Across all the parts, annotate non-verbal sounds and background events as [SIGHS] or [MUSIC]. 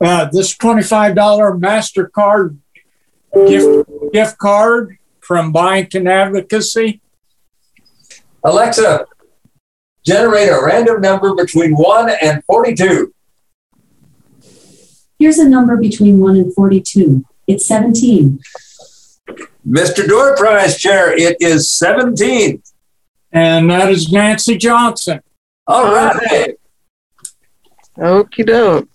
Uh, this $25 MasterCard gift, gift card from Bank and Advocacy. Alexa, generate a random number between 1 and 42. Here's a number between 1 and 42. It's 17. Mr. Door Prize Chair, it is 17. And that is Nancy Johnson. All right. Okie doke.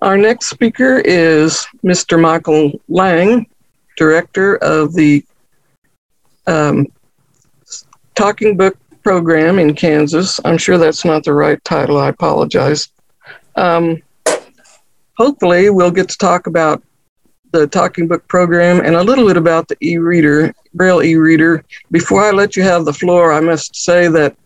Our next speaker is Mr. Michael Lang, Director of the um, Talking Book Program in Kansas. I'm sure that's not the right title. I apologize. Um, hopefully, we'll get to talk about the Talking Book Program and a little bit about the e reader, Braille e reader. Before I let you have the floor, I must say that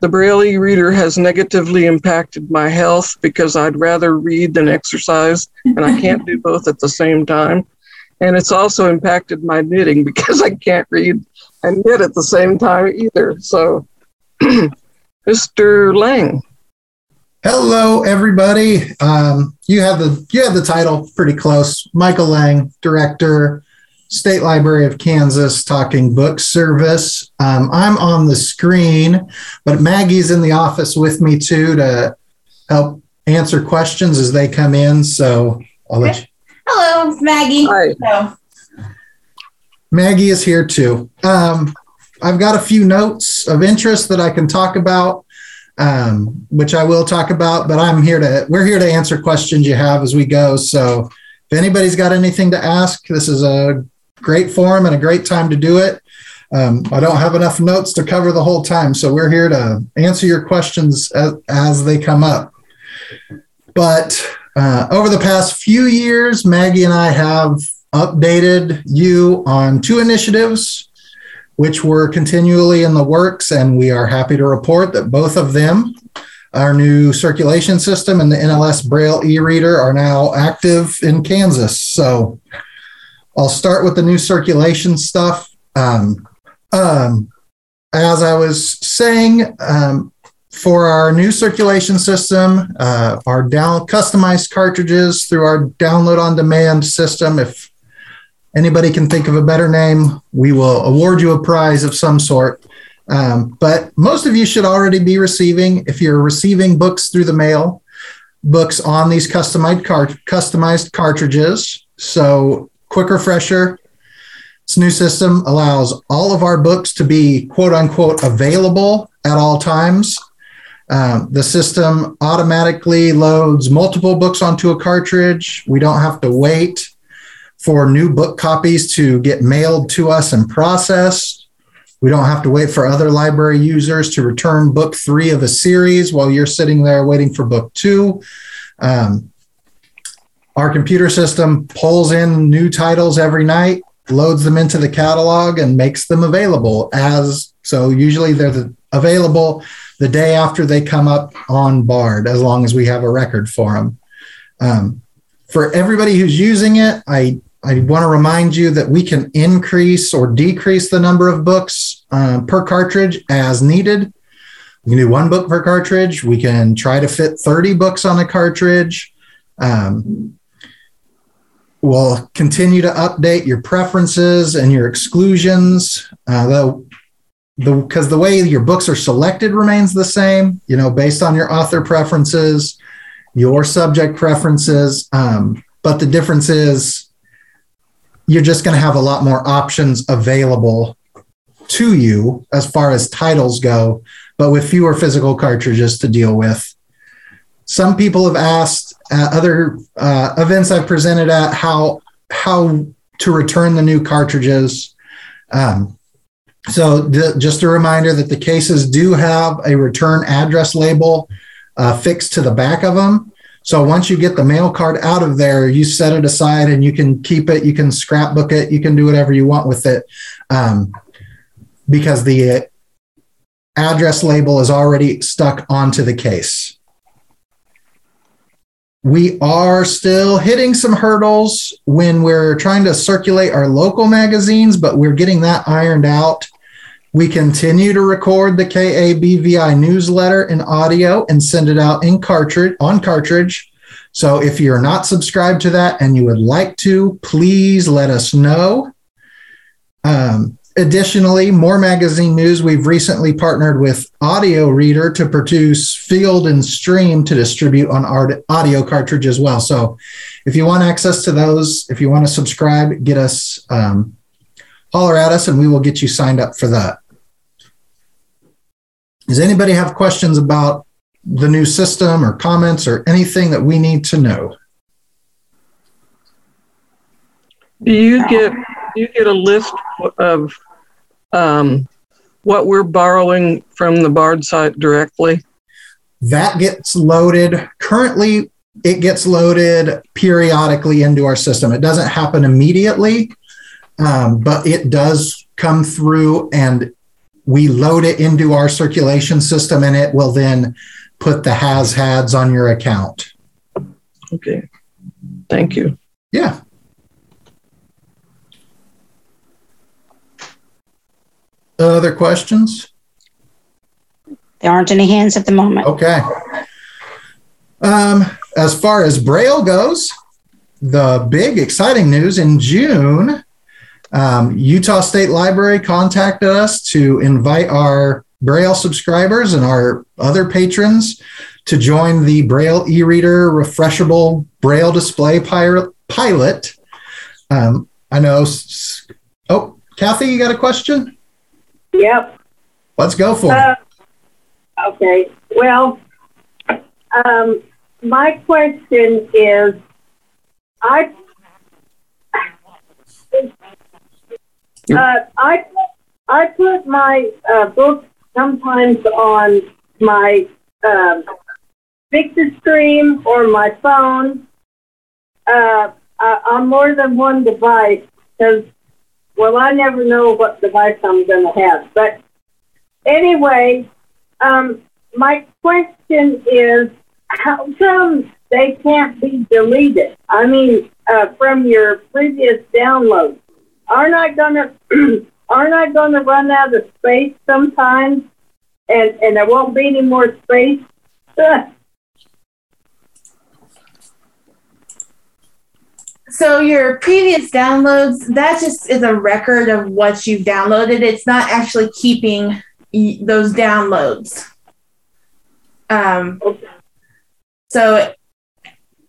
the Braille reader has negatively impacted my health because I'd rather read than exercise, and I can't do both at the same time. And it's also impacted my knitting [LAUGHS] because I can't read and knit at the same time either. So, [CLEARS THROAT] Mr. Lang. Hello, everybody. Um, you have the you have the title pretty close. Michael Lang, director, State Library of Kansas Talking Book Service. Um, I'm on the screen, but Maggie's in the office with me too to help answer questions as they come in. So I'll let you. Hello, it's Maggie. Hi. So, Maggie is here too. Um, I've got a few notes of interest that I can talk about, um, which I will talk about. But I'm here to we're here to answer questions you have as we go. So if anybody's got anything to ask, this is a great forum and a great time to do it. Um, I don't have enough notes to cover the whole time, so we're here to answer your questions as, as they come up. But uh, over the past few years, Maggie and I have updated you on two initiatives, which were continually in the works, and we are happy to report that both of them, our new circulation system and the NLS Braille e reader, are now active in Kansas. So I'll start with the new circulation stuff. Um, um, as I was saying, um, for our new circulation system, uh, our down customized cartridges through our download on demand system. If anybody can think of a better name, we will award you a prize of some sort. Um, but most of you should already be receiving, if you're receiving books through the mail, books on these customized customized cartridges. So quick refresher. This new system allows all of our books to be quote unquote available at all times. Um, the system automatically loads multiple books onto a cartridge. We don't have to wait for new book copies to get mailed to us and processed. We don't have to wait for other library users to return book three of a series while you're sitting there waiting for book two. Um, our computer system pulls in new titles every night, loads them into the catalog, and makes them available as so. Usually they're the, available the day after they come up on Bard, as long as we have a record for them. Um, for everybody who's using it, I I want to remind you that we can increase or decrease the number of books uh, per cartridge as needed. We can do one book per cartridge. We can try to fit 30 books on a cartridge. Um, we'll continue to update your preferences and your exclusions. Uh, the the because the way your books are selected remains the same. You know, based on your author preferences, your subject preferences. Um, but the difference is you're just going to have a lot more options available to you as far as titles go, but with fewer physical cartridges to deal with. Some people have asked at other uh, events I've presented at how how to return the new cartridges. Um, so th- just a reminder that the cases do have a return address label uh, fixed to the back of them. So once you get the mail card out of there, you set it aside and you can keep it, you can scrapbook it, you can do whatever you want with it, um, because the address label is already stuck onto the case. We are still hitting some hurdles when we're trying to circulate our local magazines, but we're getting that ironed out We continue to record the KABVI newsletter in audio and send it out in cartridge on cartridge. So if you're not subscribed to that and you would like to, please let us know. Um, additionally, more magazine news. We've recently partnered with Audio Reader to produce Field and Stream to distribute on art, audio cartridge as well. So if you want access to those, if you want to subscribe, get us, um, holler at us and we will get you signed up for that. Does anybody have questions about the new system or comments or anything that we need to know? Do you get do you get a list of um, what we're borrowing from the Bard site directly? That gets loaded. Currently, it gets loaded periodically into our system. It doesn't happen immediately, um, but it does come through and we load it into our circulation system and it will then put the has hads on your account. Okay. Thank you. Yeah. Other questions? There aren't any hands at the moment. Okay. Um, as far as Braille goes, the big exciting news in June, um, Utah State Library contacted us to invite our Braille subscribers and our other patrons to join the Braille e-reader refreshable Braille display pilot. Um, I know. Oh, Kathy, you got a question? Yep. Let's go for it. Uh, okay. Well, um, my question is, I, uh, I, I put my uh, books sometimes on my um, Victor Stream or my phone uh, uh, on more than one device because, well, I never know what device I'm going to have. But anyway, um, my question is, how come they can't be deleted? I mean, uh, from your previous download, aren't I gonna [CLEARS THROAT] aren't I gonna run out of space sometimes, and and there won't be any more space? [LAUGHS] So your previous downloads, that just is a record of what you've downloaded. It's not actually keeping those downloads. Um, so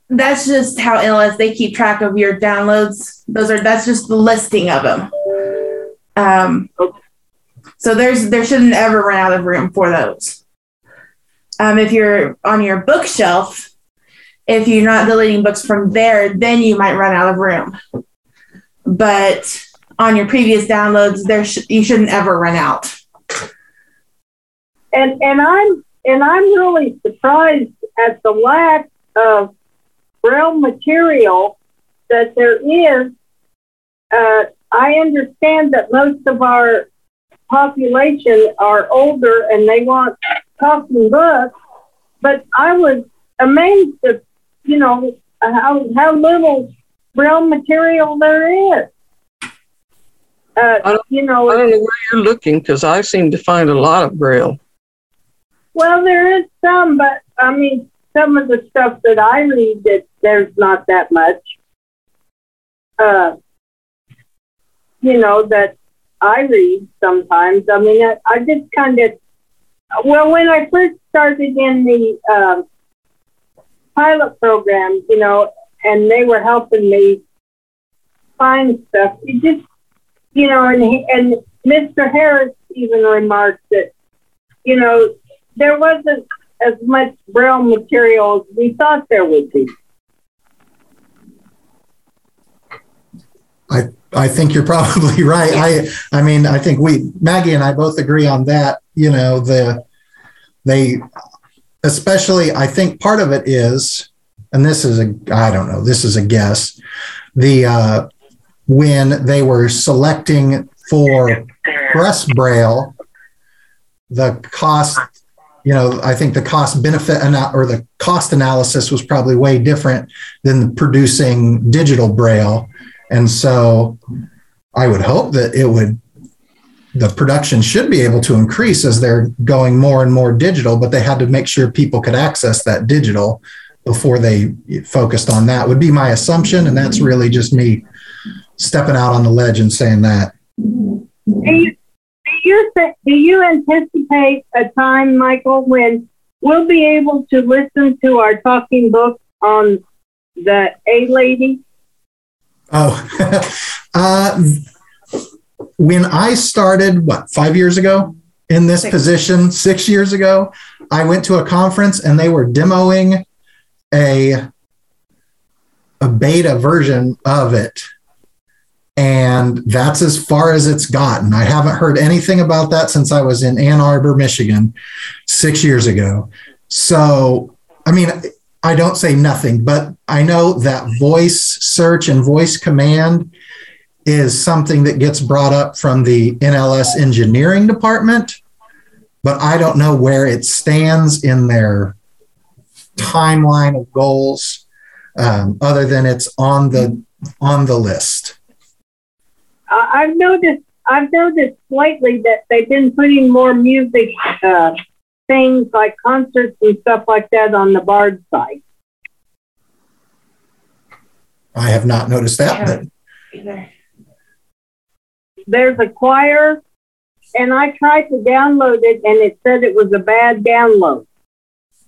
that's just how NLS they keep track of your downloads. Those are that's just the listing of them. Um, so there's there shouldn't ever run out of room for those. Um, if you're on your bookshelf, if you're not deleting books from there, then you might run out of room. But on your previous downloads, there sh- you shouldn't ever run out. and and I'm and I'm really surprised at the lack of braille material that there is. Uh, I understand that most of our population are older and they want talking books, but I was amazed at you know how how little braille material there is. I Uh, don't- you know, I don't know where you're looking because I seem to find a lot of Braille. Well, there is some, but I mean, some of the stuff that I read, that there's not that much. Uh, you know that I read sometimes. I mean, I, I just kind of. Well, when I first started in the um, pilot program, you know, and they were helping me find stuff, it just, you know, and he, and Mr. Harris even remarked that, you know, there wasn't as much braille material as we thought there would be. I, I think you're [LAUGHS] probably right. I, I mean, I think we, Maggie and I both agree on that. You know, the, they, especially, I think part of it is, and this is a, I don't know, this is a guess, the, uh, when they were selecting for press braille, the cost, you know, I think the cost benefit or the cost analysis was probably way different than producing digital braille. And so I would hope that it would the production should be able to increase as they're going more and more digital, but they had to make sure people could access that digital before they focused on that would be my assumption. And that's really just me stepping out on the ledge and saying that. Do you, do you, do you anticipate a time, Michael, when we'll be able to listen to our talking book on the A lady? Oh, [LAUGHS] uh, when I started, what, five years ago in this Six. position, six years ago, I went to a conference and they were demoing a a beta version of it. And that's as far as it's gotten. I haven't heard anything about that since I was in Ann Arbor, Michigan, six years ago. So, I mean, I don't say nothing, but I know that voice search and voice command is something that gets brought up from the NLS engineering department, but I don't know where it stands in their timeline of goals, um, other than it's on the on the list. I I've noticed, I've noticed lately that they've been putting more music, uh, things like concerts and stuff like that on the Bard site. I have not noticed that, but Either. There's a choir, and I tried to download it, and it said it was a bad download.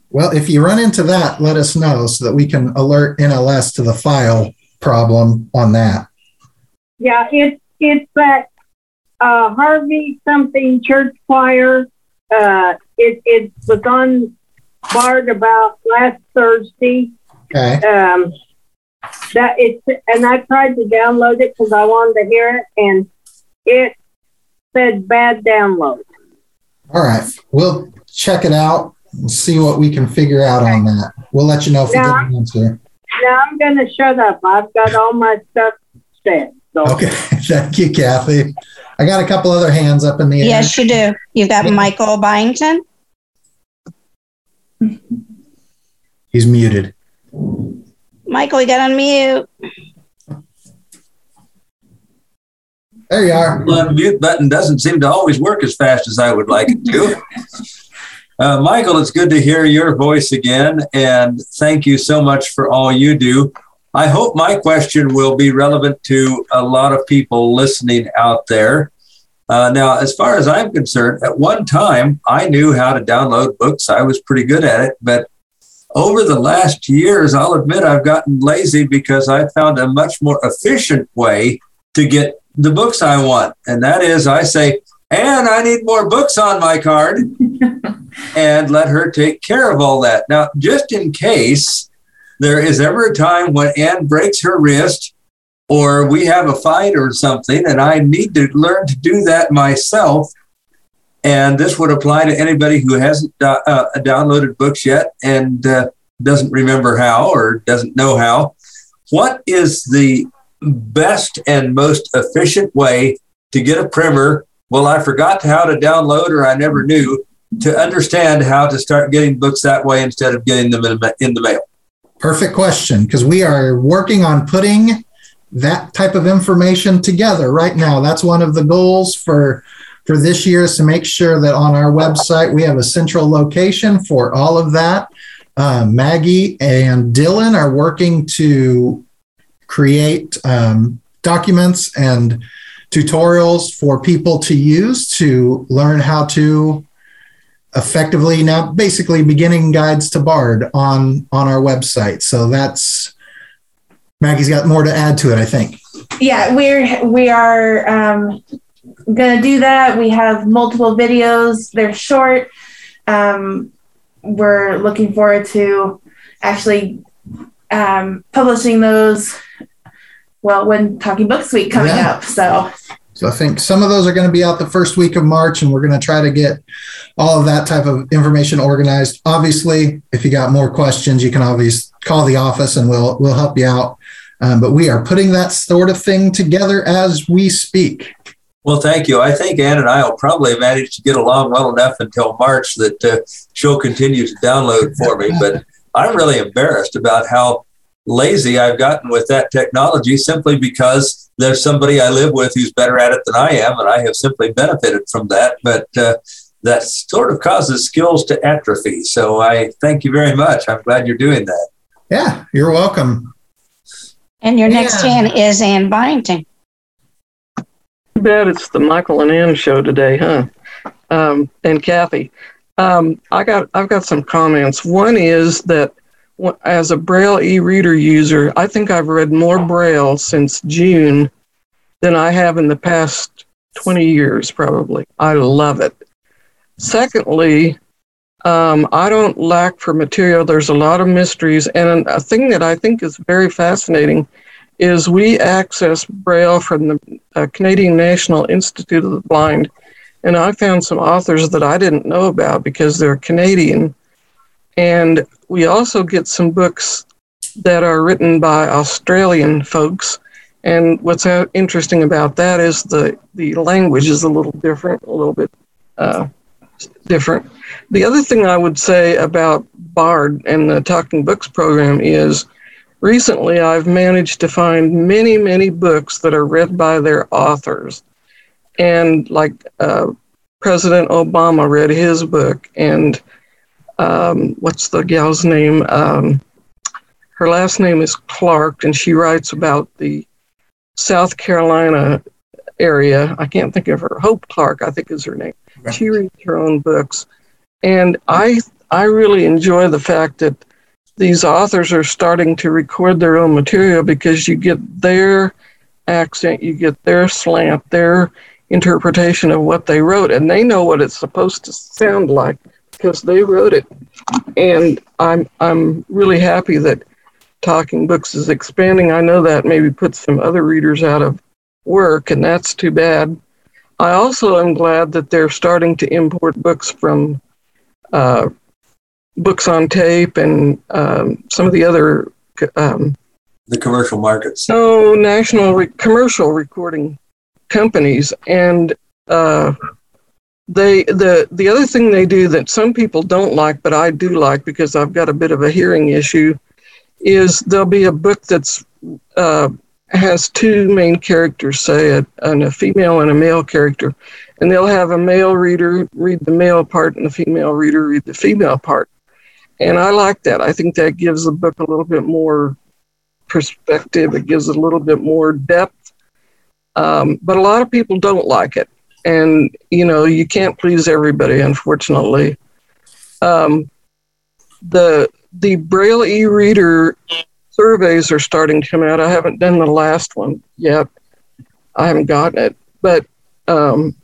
well, if you run into that, let us know so that we can alert NLS to the file problem on that. Yeah, it's it's that uh, Harvey something church choir. Uh, it it was on Bard about last Thursday. Okay. Um, that it's and I tried to download it because I wanted to hear it, and it said bad download. All right. We'll check it out and see what we can figure out on that. We'll let you know if we get an answer. Now I'm going to shut up. I've got all my stuff said. So Okay. [LAUGHS] Thank you, Kathy. I got a couple other hands up in the air. Yes, you do. You got Yeah. Michael Byington. He's muted. Michael, you got to unmute. There you are. The unmute button doesn't seem to always work as fast as I would like it to. [LAUGHS] Uh, Michael, it's good to hear your voice again, and thank you so much for all you do. I hope my question will be relevant to a lot of people listening out there. Uh, now, as far as I'm concerned, at one time I knew how to download books. I was pretty good at it, but over the last years, I'll admit I've gotten lazy because I found a much more efficient way to get the books I want. And that is, I say, and I need more books on my card [LAUGHS] and let her take care of all that. Now, just in case there is ever a time when Anne breaks her wrist or we have a fight or something, and I need to learn to do that myself. And this would apply to anybody who hasn't uh, uh, downloaded books yet and uh, doesn't remember how or doesn't know how. What is the best and most efficient way to get a primer? Well, I forgot how to download or I never knew to understand how to start getting books that way instead of getting them in, in the mail. Perfect question because we are working on putting that type of information together right now. That's one of the goals for for this year is to make sure that on our website we have a central location for all of that. Uh, Maggie and Dylan are working to create um, documents and tutorials for people to use to learn how to effectively now basically beginning guides to bard on on our website. So that's maggie's got more to add to it i think. Yeah we're we are um, gonna do that. We have multiple videos. They're short. Um, we're looking forward to actually um, publishing those well when talking books week coming Yeah. up so so i think some of those are going to be out the first week of march and we're going to try to get all of that type of information organized obviously if you got more questions you can always call the office and we'll we'll help you out um, but we are putting that sort of thing together as we speak Well, thank you. I think Ann and I will probably manage to get along well enough until March that uh, she'll continue to download for me. But I'm really embarrassed about how lazy I've gotten with that technology simply because there's somebody I live with who's better at it than I am, and I have simply benefited from that. But uh, that sort of causes skills to atrophy. So I thank you very much. I'm glad you're doing that. Yeah, you're welcome. And your next Yeah. hand is Ann Byington. Too bad it's the Michael and Ann show today, huh? Um, and Kathy, um, I got I've got some comments. One is that wh- as a Braille e-reader user, I think I've read more Braille since June than I have in the past 20 years, probably. I love it. Secondly, um, I don't lack for material. There's a lot of mysteries, and a thing that I think is very fascinating is we access Braille from the uh, Canadian National Institute of the Blind, and I found some authors that I didn't know about because they're Canadian. And we also get some books that are written by Australian folks. And what's interesting about that is the, the language is a little different, a little bit uh, different. The other thing I would say about BARD and the Talking Books program is recently I've managed to find many, many books that are read by their authors. And like uh, President Obama read his book, and um, what's the gal's name? Um, her last name is Clark, and she writes about the South Carolina area. I can't think of her. Hope Clark, I think is her name. She reads her own books, and I I really enjoy the fact that these authors are starting to record their own material because you get their accent, you get their slant, their interpretation of what they wrote, and they know what it's supposed to sound like because they wrote it. And I'm I'm really happy that Talking Books is expanding. I know that maybe puts some other readers out of work, and that's too bad. I also am glad that they're starting to import books from uh, books on tape and um, some of the other um, The commercial markets. no national re- commercial recording companies and uh, they the the other thing they do that some people don't like but i do like because i've got a bit of a hearing issue is there'll be a book that's uh, has two main characters say a, a female and a male character and they'll have a male reader read the male part and the female reader read the female part and i like that i think that gives the book a little bit more perspective. It gives it a little bit more depth. Um, but a lot of people don't like it. And, you know, you can't please everybody, unfortunately. Um, the, the Braille e reader surveys are starting to come out. I haven't done the last one yet. I haven't gotten it. But, um,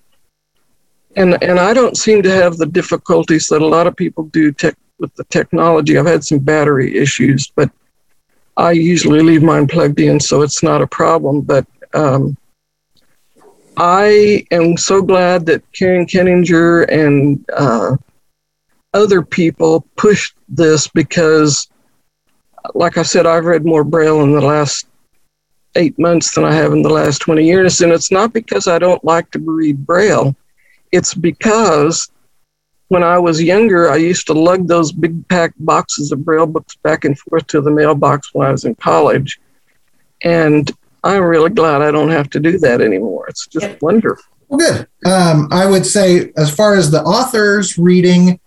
and, and I don't seem to have the difficulties that a lot of people do tech, with the technology. I've had some battery issues, but I usually leave mine plugged in, so it's not a problem. But um, I am so glad that Karen Keninger and uh, other people pushed this because, like I said, I've read more Braille in the last eight months than I have in the last 20 years. And it's not because I don't like to read Braille, it's because when I was younger, I used to lug those big packed boxes of Braille books back and forth to the mailbox when I was in college. And I'm really glad I don't have to do that anymore. It's just wonderful. Well, good. Um, I would say, as far as the authors reading,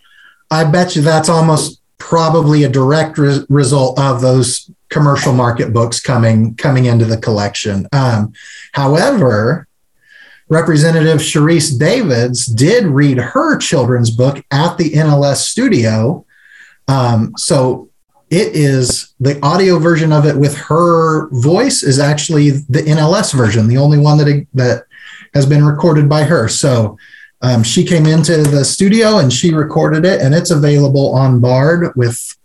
I bet you that's almost probably a direct re- result of those commercial market books coming coming into the collection. Um, however, Representative Sharice Davids did read her children's book at the NLS studio. Um, so it is the audio version of it with her voice is actually the NLS version, the only one that that has been recorded by her. So um, she came into the studio and she recorded it, and it's available on Bard with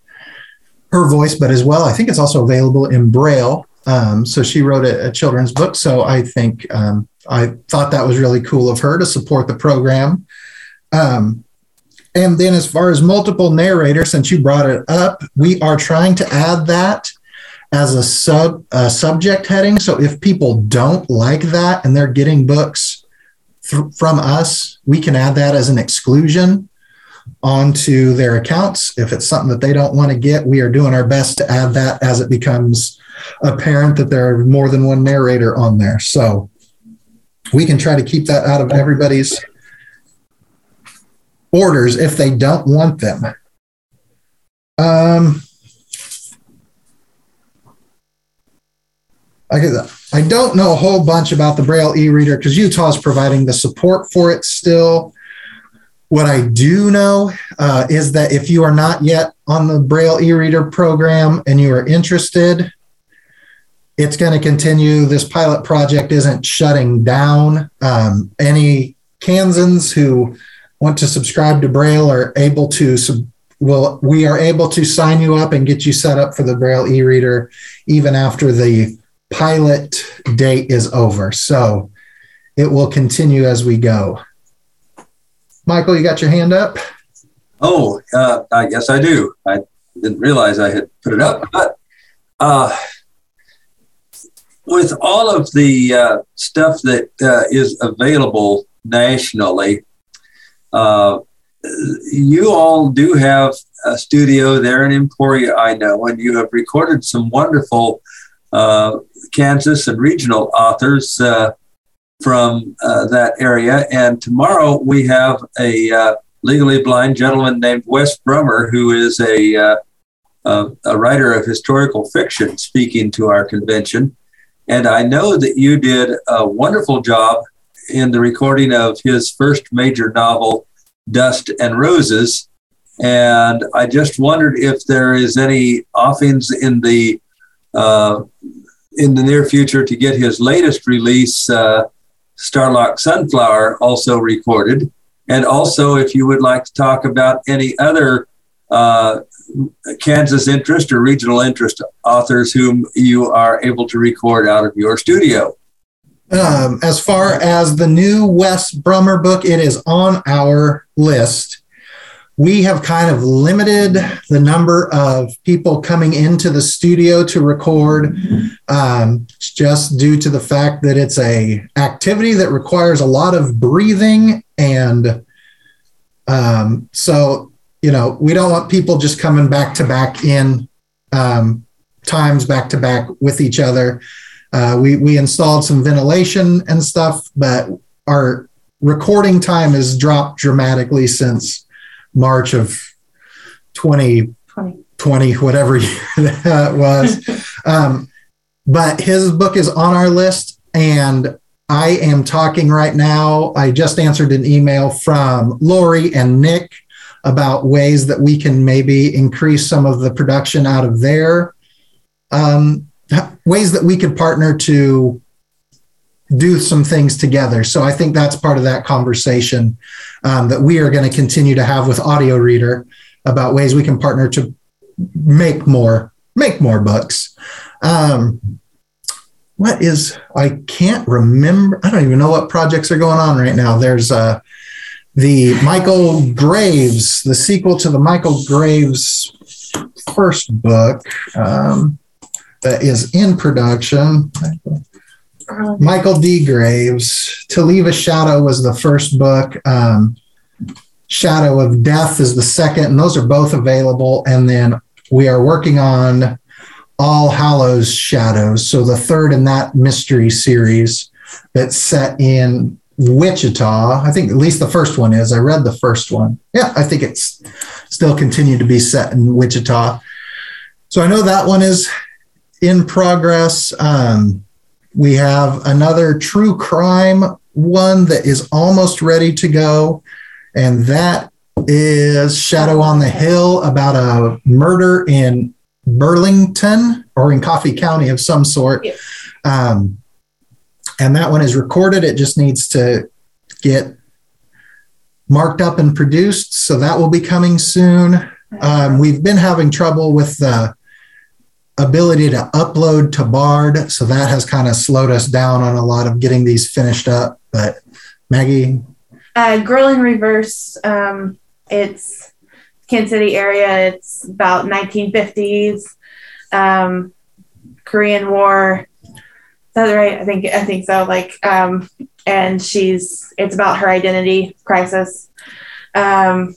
her voice, but as well, I think it's also available in Braille. Um, so she wrote a, a, children's book. So I think um, I thought that was really cool of her to support the program. Um, and then, as far as multiple narrators, since you brought it up, we are trying to add that as a sub a subject heading. So if people don't like that and they're getting books th- from us, we can add that as an exclusion. onto their accounts. If it's something that they don't want to get, we are doing our best to add that as it becomes apparent that there are more than one narrator on there. So we can try to keep that out of everybody's orders if they don't want them. Um, I, I don't know a whole bunch about the Braille e-reader because Utah is providing the support for it still. What I do know uh, is that if you are not yet on the Braille e-reader program and you are interested, it's going to continue. This pilot project isn't shutting down. Um, any Kansans who want to subscribe to Braille are able to sub- well, we are able to sign you up and get you set up for the Braille e-reader even after the pilot date is over. So it will continue as we go. Michael, you got your hand up? Oh, uh, I guess I do. I didn't realize I had put it up. But uh, with all of the uh, stuff that uh, is available nationally, uh, you all do have a studio there in Emporia, I know, and you have recorded some wonderful uh, Kansas and regional authors uh, from uh, that area. And tomorrow we have a uh, legally blind gentleman named Wes Brummer, who is a, a writer of historical fiction, speaking to our convention. And I know that you did a wonderful job in the recording of his first major novel, Dust and Roses. And I just wondered if there is any offings in the uh, in the near future to get his latest release, uh, Starlock Sunflower, also recorded. And also, if you would like to talk about any other uh, Kansas interest or regional interest authors whom you are able to record out of your studio. Um, as far as the new Wes Brummer book, it is on our list. We have kind of limited the number of people coming into the studio to record, um, just due to the fact that it's a activity that requires a lot of breathing, and um, so you know we don't want people just coming back to back in um, times back to back with each other. Uh, we we installed some ventilation and stuff, but our recording time has dropped dramatically since March of 2020, 20. whatever year [LAUGHS] that was. [LAUGHS] um, but his book is on our list, and I am talking right now. I just answered an email from Lori and Nick about ways that we can maybe increase some of the production out of there. Um, ways that we could partner to do some things together. So I think that's part of that conversation um, that we are going to continue to have with Audio Reader about ways we can partner to make more make more books. Um, what is I can't remember. I don't even know what projects are going on right now. There's uh, the Michael Graves, the sequel to the Michael Graves first book. Um, that is in production. Michael D. Graves. To Leave a Shadow was the first book. Um, Shadow of Death is the second, and those are both available. And then we are working on All Hallows Shadows. So the third in that mystery series that's set in Wichita. I think at least the first one is. I read the first one. Yeah, I think it's still continued to be set in Wichita. So I know that one is in progress. Um, we have another true crime one that is almost ready to go, and that is Shadow on the Hill about a murder in Burlington or in Coffey County of some sort. Um, and that one is recorded. It just needs to get marked up and produced. So that will be coming soon. Um, we've been having trouble with the ability to upload to Bard. So that has kind of slowed us down on a lot of getting these finished up. But Maggie? Uh, Girl in Reverse. Um, it's Kansas City area. It's about 1950s, um, Korean War. Is that right? I think I think so. Like, um, and she's it's about her identity crisis. Um,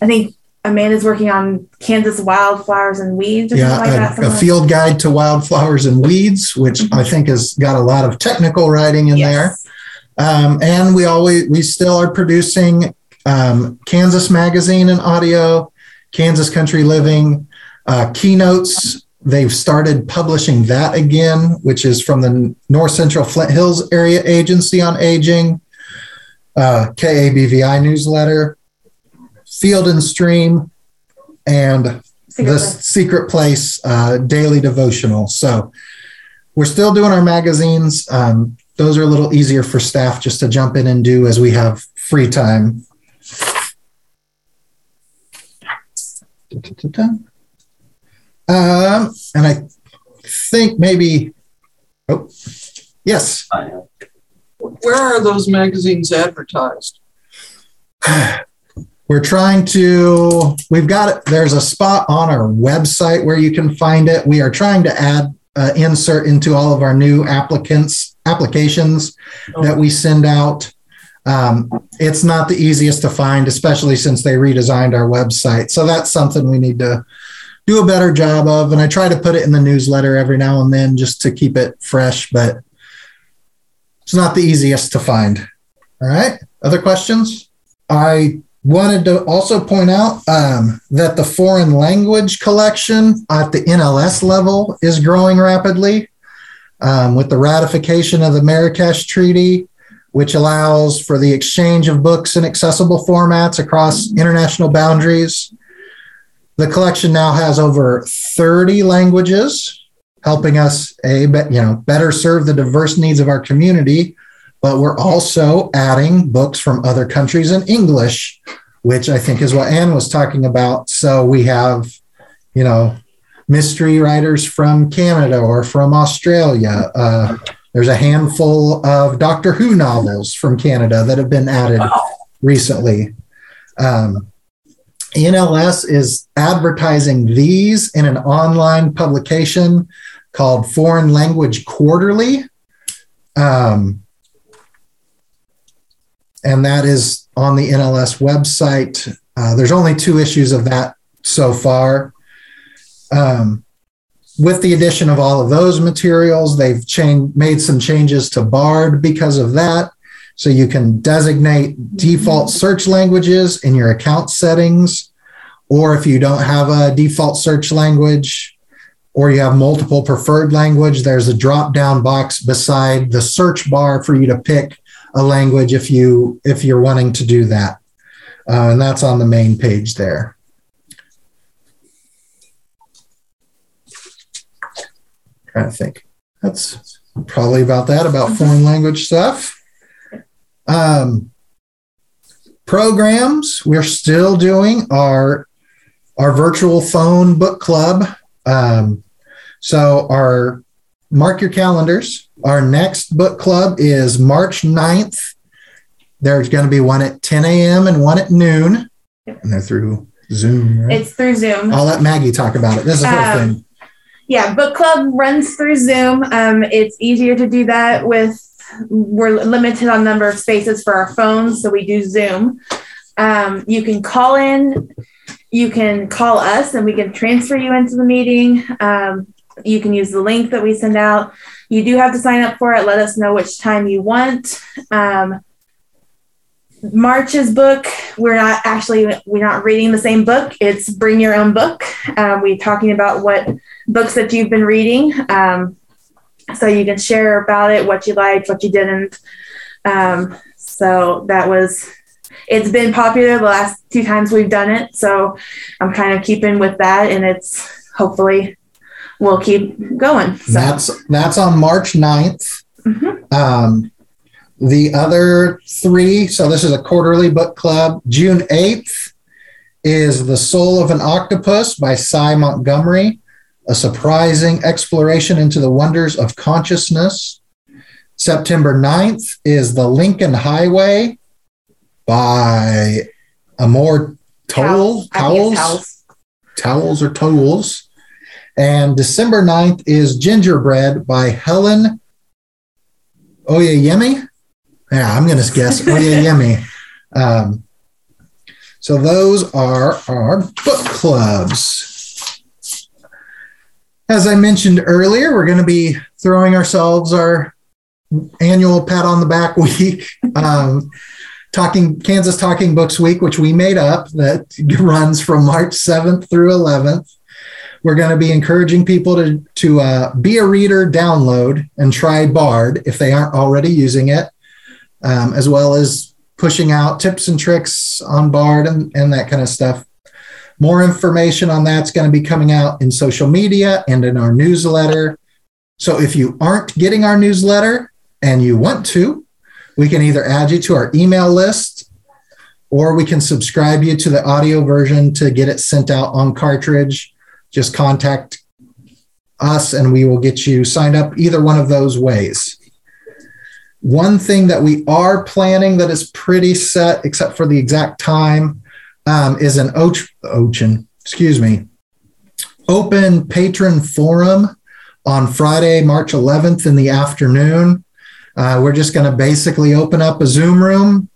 I think Amanda's working on Kansas wildflowers and weeds or Yeah, something like that. a, a like- field guide to wildflowers and weeds, which I think has got a lot of technical writing in there. Yes. Um, and we always we still are producing um, Kansas Magazine and audio, Kansas Country Living, uh, keynotes. They've started publishing that again, which is from the North Central Flint Hills Area Agency on Aging, uh, KABVI newsletter, Field and Stream, and Secret the Life. secret place uh, daily devotional. So we're still doing our magazines. Um, those are a little easier for staff just to jump in and do as we have free time. Um, and i think maybe oh yes. Where are those magazines advertised? [SIGHS] we're trying to we've got it there's a spot on our website where you can find it. We are trying to add uh, insert into all of our new applicants applications that we send out. Um, it's not the easiest to find especially since they redesigned our website. So that's something we need to do a better job of. And i try to put it in the newsletter every now and then just to keep it fresh but it's not the easiest to find. All right. Other questions? I wanted to also point out um, that the foreign language collection at the NLS level is growing rapidly um, with the ratification of the Marrakesh Treaty, which allows for the exchange of books in accessible formats across international boundaries. The collection now has over 30 languages, helping us a you know better serve the diverse needs of our community but we're also adding books from other countries in English, which I think is what Anne was talking about. So we have, you know, mystery writers from Canada or from Australia. Uh, there's a handful of Doctor Who novels from Canada that have been added recently. Um, NLS is advertising these in an online publication called Foreign Language Quarterly. Um, and that is on the NLS website. Uh, there's only two issues of that so far. Um, with the addition of all of those materials, they've changed, made some changes to BARD because of that. So you can designate default search languages in your account settings, or if you don't have a default search language, or you have multiple preferred language, there's a drop down box beside the search bar for you to pick a language if you if you're wanting to do that. Uh, and that's on the main page there. Trying to think. That's probably about that about foreign language stuff. Um, programs we're still doing our our virtual phone book club. Um, so our mark your calendars our next book club is March 9th. There's going to be one at 10 a.m. and one at noon. And they're through Zoom. Right? It's through Zoom. I'll let Maggie talk about it. This is her Um, thing. Yeah, book club runs through Zoom. Um, it's easier to do that with we're limited on number of spaces for our phones, so we do Zoom. Um, you can call in, you can call us, and we can transfer you into the meeting. Um, you can use the link that we send out. You do have to sign up for it. Let us know which time you want. Um, March's book, we're not actually we're not reading the same book. It's bring your own book. Um, we're talking about what books that you've been reading. Um, so you can share about it, what you liked, what you didn't. Um, so that was, it's been popular the last two times we've done it. So I'm kind of keeping with that, and it's hopefully we'll keep going. So That's that's on March 9th. Mhm. Um, the other three, so this is a quarterly book club. June 8th is The Soul of an Octopus by Sy Montgomery, a surprising exploration into the wonders of consciousness. September 9th is The Lincoln Highway by Amor Toll, Towels. I think it's Towels, towels. Towels or Towels. And December 9th is Gingerbread by Helen Oyeyemi. Yeah, I'm going to guess [LAUGHS] Oyeyemi. Um, So those are our book clubs. As I mentioned earlier, we're going to be throwing ourselves our annual pat on the back [LAUGHS] week. Um, talking Kansas Talking Books Week, which we made up, that [LAUGHS] runs from March 7th through 11th. We're going to be encouraging people to to uh, be a reader, download, and try Bard if they aren't already using it, um, as well as pushing out tips and tricks on Bard and, and that kind of stuff. More information on that's going to be coming out in social media and in our newsletter. So if you aren't getting our newsletter and you want to, we can either add you to our email list or we can subscribe you to the audio version to get it sent out on cartridge. Just contact us and we will get you signed up either one of those ways. One thing that we are planning that is pretty set, except for the exact time, um, is an Och- Ocean, excuse me, open patron forum on Friday, March 11th in the afternoon. Uh, we're just going to basically open up a Zoom room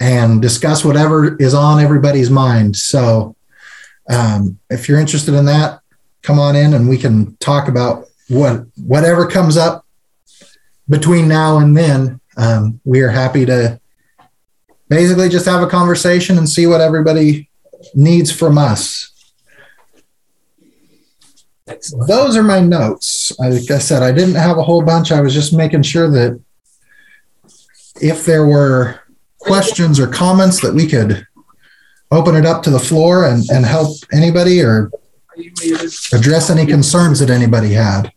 and discuss whatever is on everybody's mind. So, um, if you're interested in that, come on in and we can talk about what whatever comes up between now and then. Um, we are happy to basically just have a conversation and see what everybody needs from us. Excellent. Those are my notes. Like I said, I didn't have a whole bunch. I was just making sure that if there were questions or comments that we could open it up to the floor and, and help anybody or Are you muted? address any concerns that anybody had.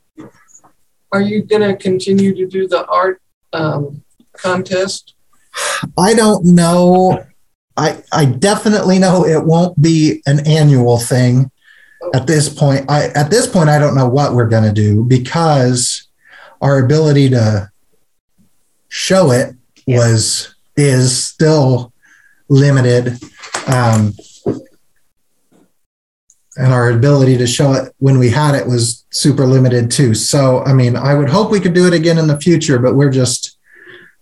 Are you going to continue to do the art um, contest? I don't know. I I definitely know it won't be an annual thing at this point. I at this point I don't know what we're going to do because our ability to show it was is still limited. Um, and our ability to show it when we had it was super limited too. So, I mean, I would hope we could do it again in the future, but we're just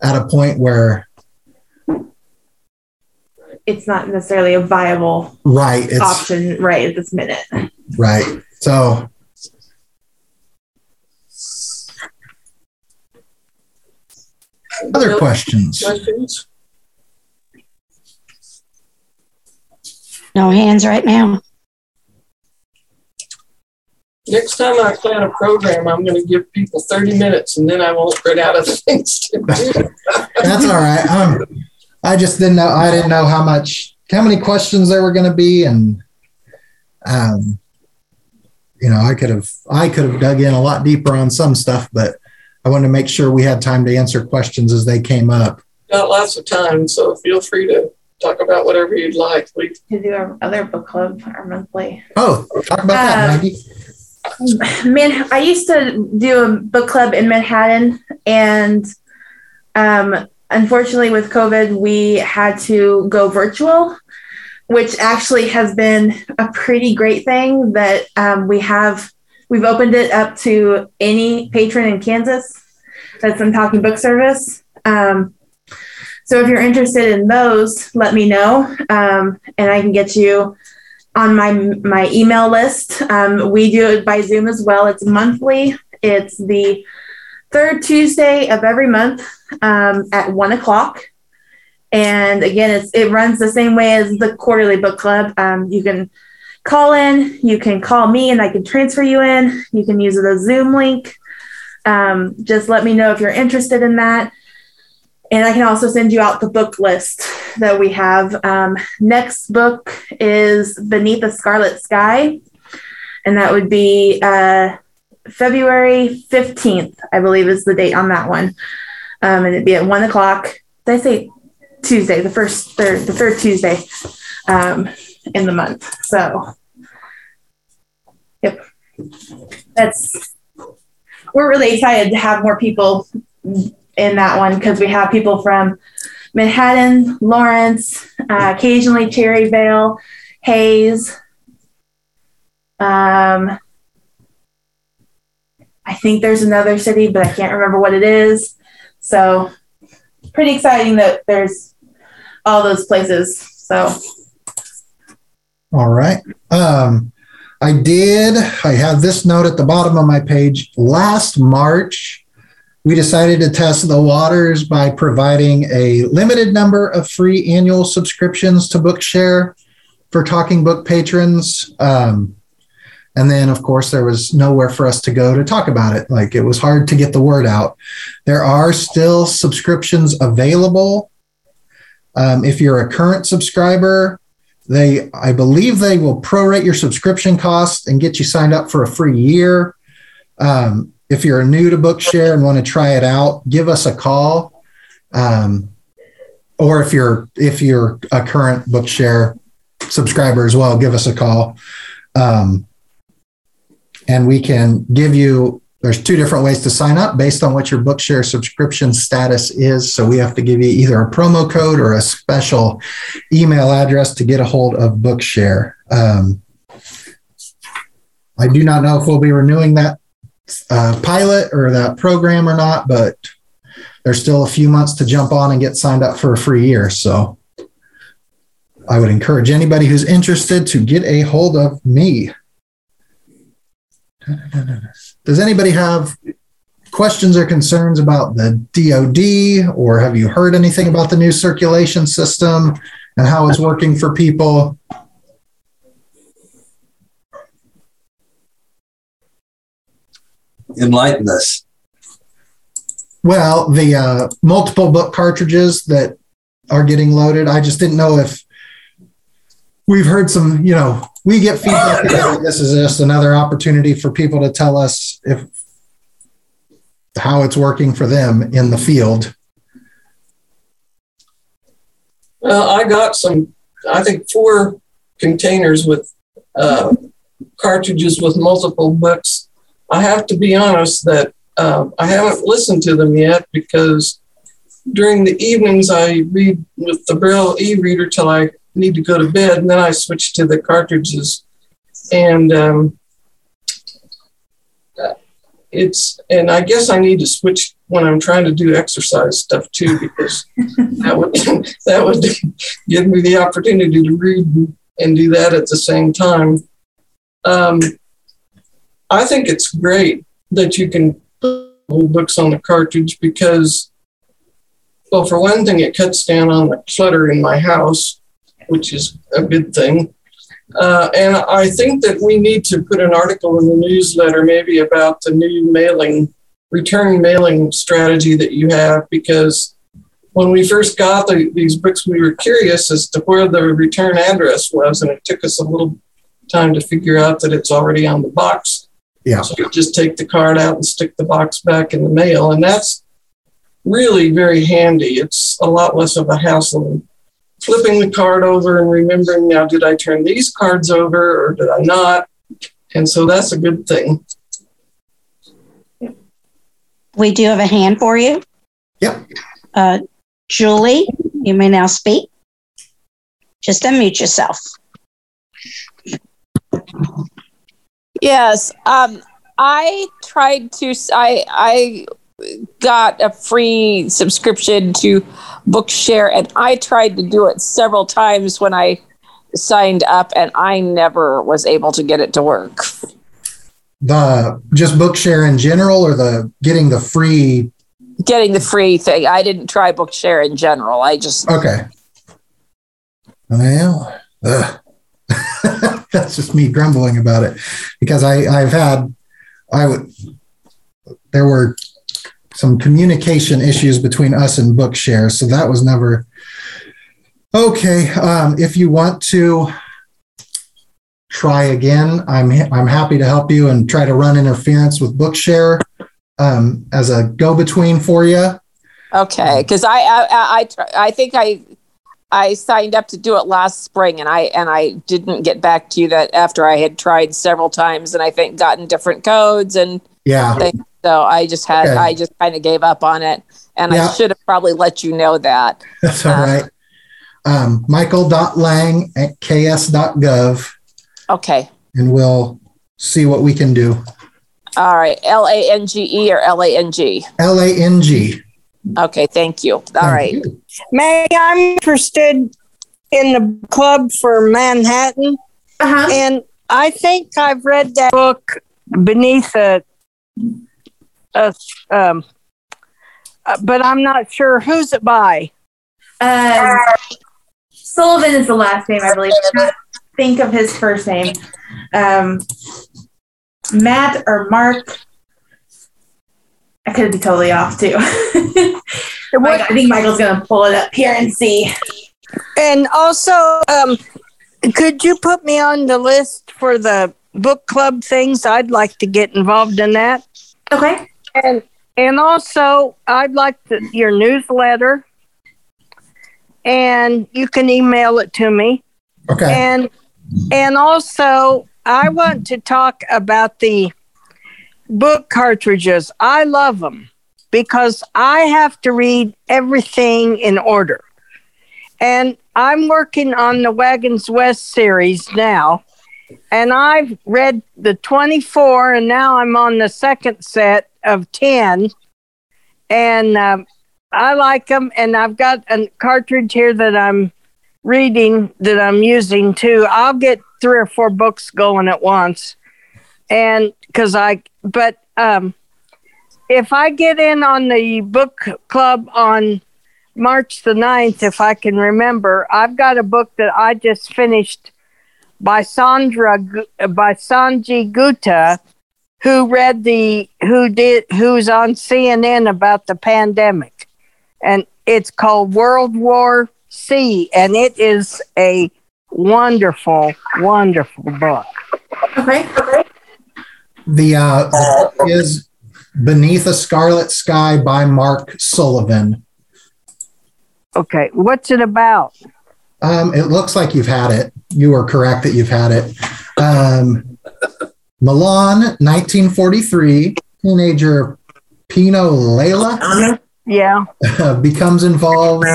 at a point where, It's not necessarily a viable right, it's option right at this minute. right. So, other questions? Questions? No hands right now. Next time I plan a program, I'm going to give people 30 minutes and then I won't run out of [LAUGHS] things to do. That's all right. Um, I just didn't know. I didn't know how much, how many questions there were going to be, and um, you know, I could have, I could have dug in a lot deeper on some stuff, but I wanted to make sure we had time to answer questions as they came up. Got lots of time, so feel free to talk about whatever you'd like. We To do our other book club, our monthly. Oh, talk about that, Um, Maggie. Man, I used to do a book club in Manhattan, and um, unfortunately, with COVID, we had to go virtual, which actually has been a pretty great thing. That um, we have we've opened it up to any patron in Kansas that's in Talking Book Service. Um, so if you're interested in those, let me know, um, and I can get you on my my email list. Um, we do it by Zoom as well. It's monthly. It's the third Tuesday of every month um, at one o'clock. And again, it's it runs the same way as the quarterly book club. Um, you can call in, you can call me, and I can transfer you in. You can use the Zoom link. Um, just let me know if you're interested in that. And I can also send you out the book list that we have. Um, next book is Beneath the Scarlet Sky, and that would be uh, February 15th, I believe is the date on that one. Um, and it'd be at one o'clock. Did I say Tuesday, the first third, the third Tuesday um, in the month. So, yep, that's we're really excited to have more people in that one because we have people from Manhattan, Lawrence, uh, occasionally Cherryvale, Hays. Um, I think there's another city, but I can't remember what it is. So, pretty exciting that there's all those places. So, All right. Um, I did. I have this note at the bottom of my page. Last March, we decided to test the waters by providing a limited number of free annual subscriptions to Bookshare for Talking Book patrons. Um, and then, of course, there was nowhere for us to go to talk about it. Like it was hard to get the word out. There are still subscriptions available. Um, if you're a current subscriber, they, I believe, they will prorate your subscription cost and get you signed up for a free year. Um, if you're new to Bookshare and want to try it out, give us a call. Um, or if you're if you're a current Bookshare subscriber as well, give us a call. Um, and we can give you there's two different ways to sign up based on what your bookshare subscription status is so we have to give you either a promo code or a special email address to get a hold of bookshare um, i do not know if we'll be renewing that uh, pilot or that program or not but there's still a few months to jump on and get signed up for a free year so i would encourage anybody who's interested to get a hold of me does anybody have questions or concerns about the DoD, or have you heard anything about the new circulation system and how it's working for people? Enlighten us. Well, the uh, multiple book cartridges that are getting loaded, I just didn't know if we've heard some, you know, we get feedback. [LAUGHS] this is just another opportunity for people to tell us if how it's working for them in the field. Well, I got some, I think, four containers with uh, cartridges with multiple books. I have to be honest that uh, I haven't listened to them yet because during the evenings I read with the Braille e-reader till I need to go to bed, and then I switch to the cartridges, and um, it's and I guess I need to switch when I'm trying to do exercise stuff too, because [LAUGHS] that would [LAUGHS] that would give me the opportunity to read and do that at the same time. Um, I think it's great that you can put books on the cartridge because, well, for one thing, it cuts down on the clutter in my house which is a good thing. Uh, and I think that we need to put an article in the newsletter maybe about the new mailing, return mailing strategy that you have, because when we first got the, these books, we were curious as to where the return address was, and it took us a little time to figure out that it's already on the box. Yeah. So you just take the card out and stick the box back in the mail, and that's really very handy. It's a lot less of a hassle than flipping the card over and remembering now, did I turn these cards over or did I not? And so that's a good thing. We do have a hand for you. Yep. Uh, Julie, you may now speak. Just unmute yourself. Yes. Um, I tried to, I, I got a free subscription to Bookshare, and I tried to do it several times when I signed up, and I never was able to get it to work. The just Bookshare in general, or the getting the free. Getting the free thing. I didn't try Bookshare in general. I just okay. Well, [LAUGHS] that's just me grumbling about it because I I've had I would there were some communication issues between us and Bookshare. So that was never okay. Um, if you want to try again, I'm I'm happy to help you and try to run interference with Bookshare um, as a go between for you. Okay, because I I I, I, I think I I signed up to do it last spring, and I and I didn't get back to you that after I had tried several times, and I think gotten different codes and yeah. Things. So I just had okay. I just kind of gave up on it, and yeah. I should have probably let you know that. That's all uh, right. Um, Michael.lang at ks.gov. Okay. And we'll see what we can do. All right. L A N G E or L A N G? L A N G. Okay. Thank you. All thank right. You. May I'm interested in the club for Manhattan. Uh-huh. And I think I've read that book beneath a, a um, uh, but I'm not sure who's it by. Um, Sullivan is the last name, I believe. I cannot think of his first name. Um, Matt or Mark. I could be totally off too. [LAUGHS] Mike, I think Michael's gonna pull it up here and see. And also, um, could you put me on the list for the book club things? I'd like to get involved in that. Okay. And and also, I'd like the, your newsletter, and you can email it to me. Okay. And and also, I want to talk about the book cartridges. I love them because I have to read everything in order. And I'm working on the Wagons West series now. And I've read the 24, and now I'm on the second set of 10. And um, I like them. And I've got a cartridge here that I'm reading that I'm using too. I'll get three or four books going at once. And because I, but um, if I get in on the book club on March the 9th, if I can remember, I've got a book that I just finished by Sandra, by Sanjay Gupta, who read the, who did, who's on CNN about the pandemic. And it's called World War C, and it is a wonderful, wonderful book. Okay. Okay. The uh, the is Beneath a Scarlet Sky by Mark Sullivan. Okay, what's it about? Um, it looks like you've had it. You are correct that you've had it. Um, Milan, 1943, teenager Pino Lella Yeah. becomes involved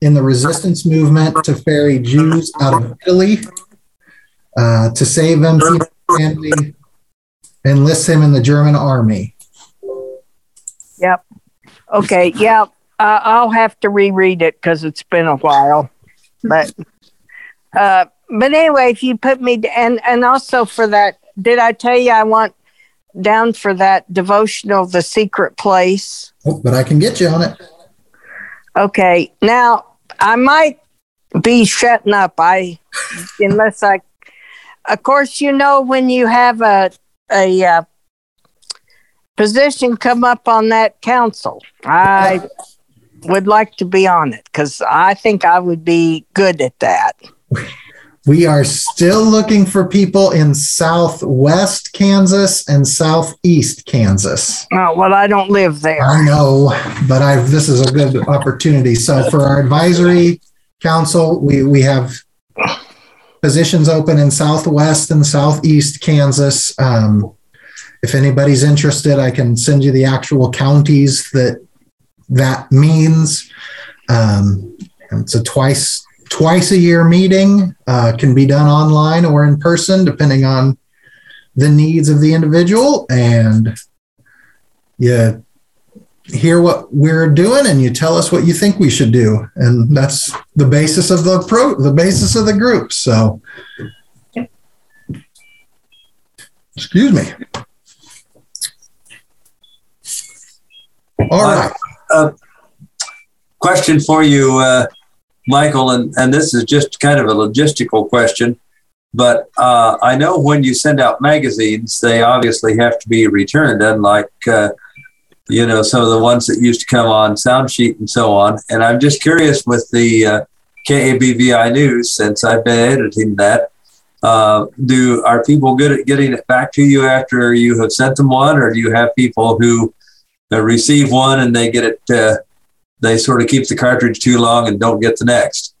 in the resistance movement to ferry Jews out of Italy. Uh, to save them, family enlists him in the German army. Yep. Okay. Yeah. Uh, I'll have to reread it because it's been a while. But, uh, but anyway, if you put me and and also for that, did I tell you I want down for that devotional, the secret place? Oh, but I can get you on it. Okay. Now I might be shutting up. I unless I, of course, you know when you have a a uh, position come up on that council, I would like to be on it because I think I would be good at that. We are still looking for people in southwest Kansas and southeast Kansas. Oh, well, I don't live there. I know, but I this is a good opportunity. So for our advisory council, we we have positions open in southwest and southeast Kansas. Um, if anybody's interested, I can send you the actual counties that that means. Um, it's a twice twice a year meeting. Uh, can be done online or in person, depending on the needs of the individual. And yeah, hear what we're doing and you tell us what you think we should do. And that's the basis of the pro the basis of the group. So excuse me. All right. Uh, question for you, uh, Michael, and, and this is just kind of a logistical question, but uh, I know when you send out magazines, they obviously have to be returned, unlike, uh, you know, some of the ones that used to come on Soundsheet and so on. And I'm just curious with the uh, KABVI News, since I've been editing that, uh, do are people good at getting it back to you after you have sent them one, or do you have people who uh, receive one and they get it? Uh, they sort of keep the cartridge too long and don't get the next.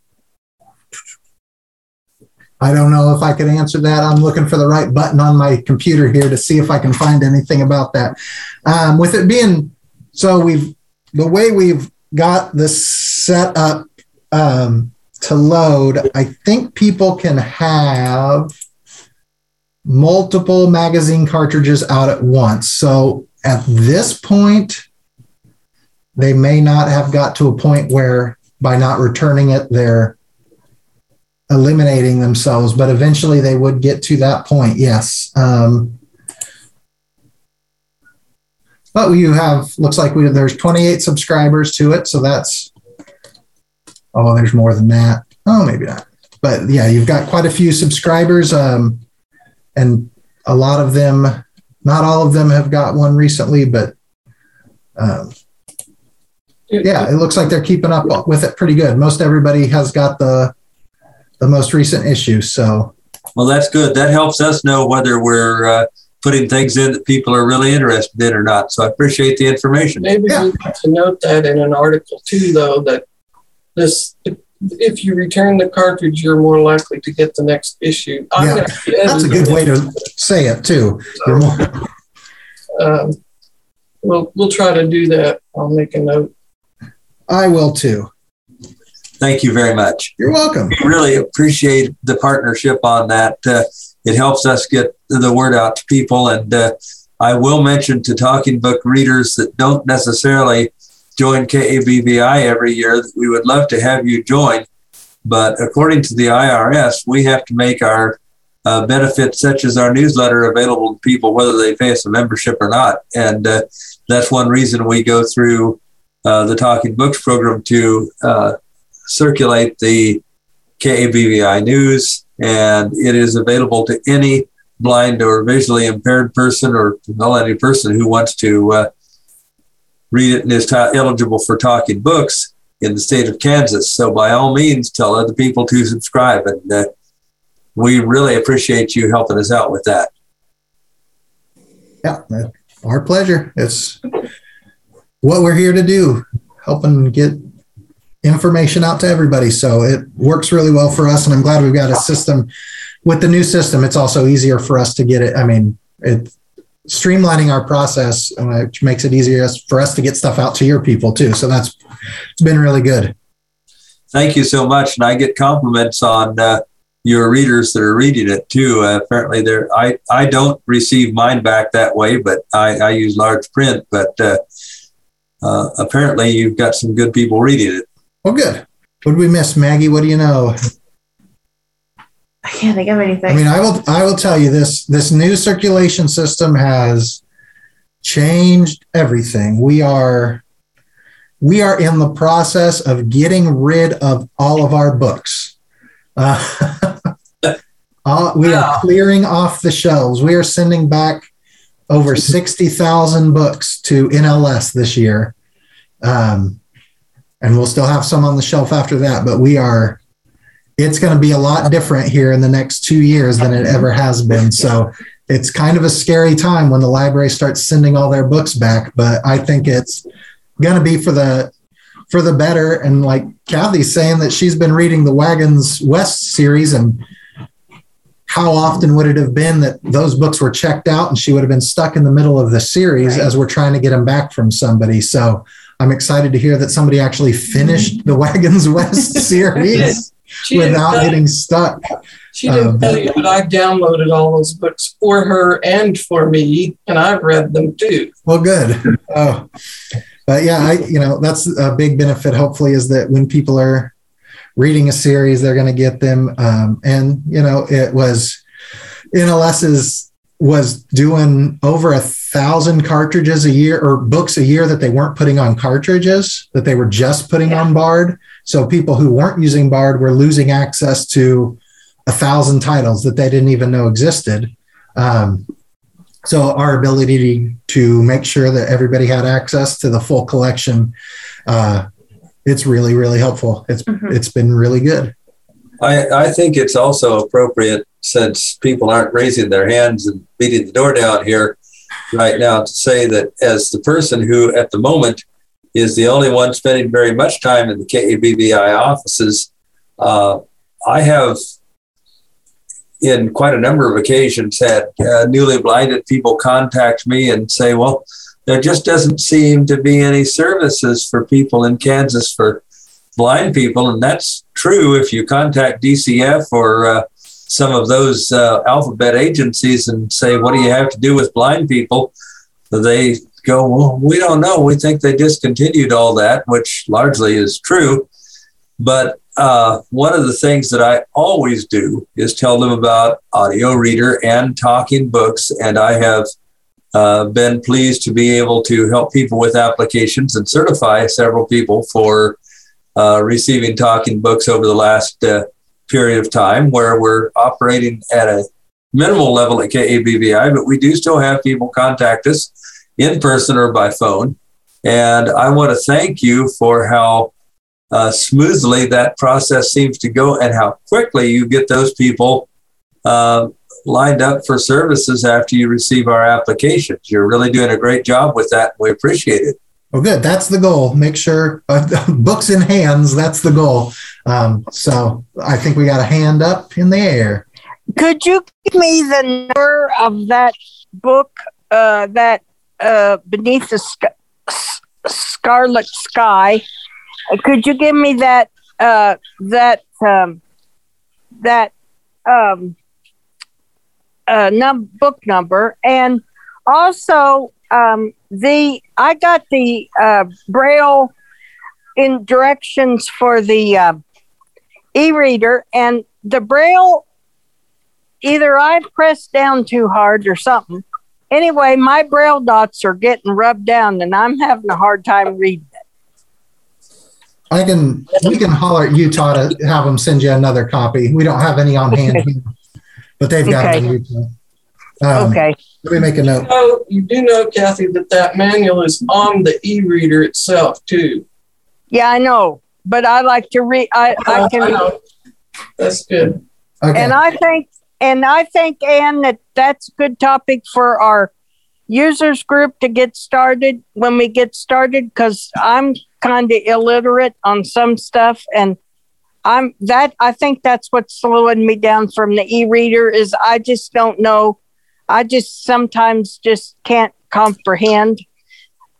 I don't know if i could answer that. I'm looking for the right button on my computer here to see if i can find anything about that. Um, with it being so we've the way we've got this set up um, to load i think people can have multiple magazine cartridges out at once. So at this point they may not have got to a point where by not returning it they're eliminating themselves, but eventually they would get to that point. Yes. Um, but you have looks like we there's 28 subscribers to it, so that's oh, there's more than that. Oh, maybe not. But yeah, you've got quite a few subscribers, um, and a lot of them, not all of them, have got one recently, but um, yeah, it looks like they're keeping up with it pretty good. Most everybody has got the the most recent issue, so Well, that's good. That helps us know whether we're uh, putting things in that people are really interested in or not. So I appreciate the information. Maybe we need to note that in an article too, though, that this, if you return the cartridge, you're more likely to get the next issue. I'm Yeah, that's a good way to say it too. You're more, Um, we'll, we'll try to do that. I'll make a note. I will too. Thank you very much. You're welcome. We really appreciate the partnership on that. Uh, it helps us get the word out to people. And uh, I will mention to talking book readers that don't necessarily join KABVI every year that we would love to have you join. But according to the IRS, we have to make our uh, benefits, such as our newsletter, available to people whether they pay us a membership or not. And uh, that's one reason we go through uh, the Talking Books program to uh, circulate the KABVI news, and it is available to any blind or visually impaired person or well, any person who wants to uh, read it and is ta- eligible for talking books in the state of Kansas. So, by all means, tell other people to subscribe, and uh, we really appreciate you helping us out with that. Yeah, our pleasure. It's what we're here to do, helping get information out to everybody. So it works really well for us, and I'm glad we've got a system. With the new system, it's also easier for us to get it. I mean, it's streamlining our process, uh, which makes it easier for us to get stuff out to your people too. So that's it's been really good. Thank you so much, and I get compliments on uh, your readers that are reading it too. Uh, apparently, they're I I don't receive mine back that way, but I, I use large print. But uh, uh, apparently, you've got some good people reading it. Well, good. What did we miss, Maggie? What do you know? I can't think of anything. I mean, I will. I will tell you this. This new circulation system has changed everything. We are, we are in the process of getting rid of all of our books. Uh, [LAUGHS] all- we are clearing off the shelves. We are sending back over sixty thousand books to NLS this year, um, and we'll still have some on the shelf after that. But we are it's going to be a lot different here in the next two years than it ever has been. So it's kind of a scary time when the library starts sending all their books back, but I think it's going to be for the for the better. And like Kathy's saying that she's been reading the Wagons West series, and how often would it have been that those books were checked out and she would have been stuck in the middle of the series as we're trying to get them back from somebody? So I'm excited to hear that somebody actually finished the Wagons West [LAUGHS] series without getting stuck. She didn't Um, tell you, but I've downloaded all those books for her and for me, and I've read them too. Well, good. Oh, but yeah, I you know that's a big benefit. Hopefully, is that when people are reading a series, they're going to get them. Um, and you know, it was NLS is was doing over a thousand cartridges a year or books a year that they weren't putting on cartridges that they were just putting on Bard. So people who weren't using Bard were losing access to a thousand titles that they didn't even know existed. Um, so our ability to make sure that everybody had access to the full collection, uh, it's really really helpful. It's Mhm. it's been really good. I, I think it's also appropriate since people aren't raising their hands and beating the door down here right now to say that as the person who at the moment is the only one spending very much time in the KABVI offices, uh, I have in quite a number of occasions had uh, newly blinded people contact me and say, well, there just doesn't seem to be any services for people in Kansas for blind people. And that's true if you contact DCF or uh, some of those uh, alphabet agencies and say, what do you have to do with blind people? They go, well, we don't know. We think they discontinued all that, which largely is true. But uh, one of the things that I always do is tell them about audio reader and talking books. And I have uh, been pleased to be able to help people with applications and certify several people for uh, receiving talking books over the last uh, period of time where we're operating at a minimal level at KABVI, but we do still have people contact us in person or by phone. And I want to thank you for how uh, smoothly that process seems to go and how quickly you get those people uh, lined up for services after you receive our applications. You're really doing a great job with that. We appreciate it. Well, good. That's the goal. Make sure uh, [LAUGHS] books in hands. That's the goal. Um, so I think we got a hand up in the air. Could you give me the number of that book, uh, that uh, Beneath the Sc- Scarlet Sky? Could you give me that uh, that um, that um, uh, num- book number and also um, the I got the uh, braille in directions for the uh, e-reader and the braille either I pressed down too hard or something. Anyway, my braille dots are getting rubbed down and I'm having a hard time reading it. I can we can holler at Utah to have them send you another copy. We don't have any on hand, here, but they've got Okay. them in Utah. Um, okay. Let me make a note. know, you do know, Kathy, that that manual is on the e-reader itself too. Yeah, I know, but I like to read. I, I Uh, can. I know. That's good. Okay. And I think, and I think, Anne, that that's a good topic for our users group to get started when we get started, because I'm kind of illiterate on some stuff, and I'm that. I think that's what's slowing me down from the e-reader is I just don't know. I just sometimes just can't comprehend,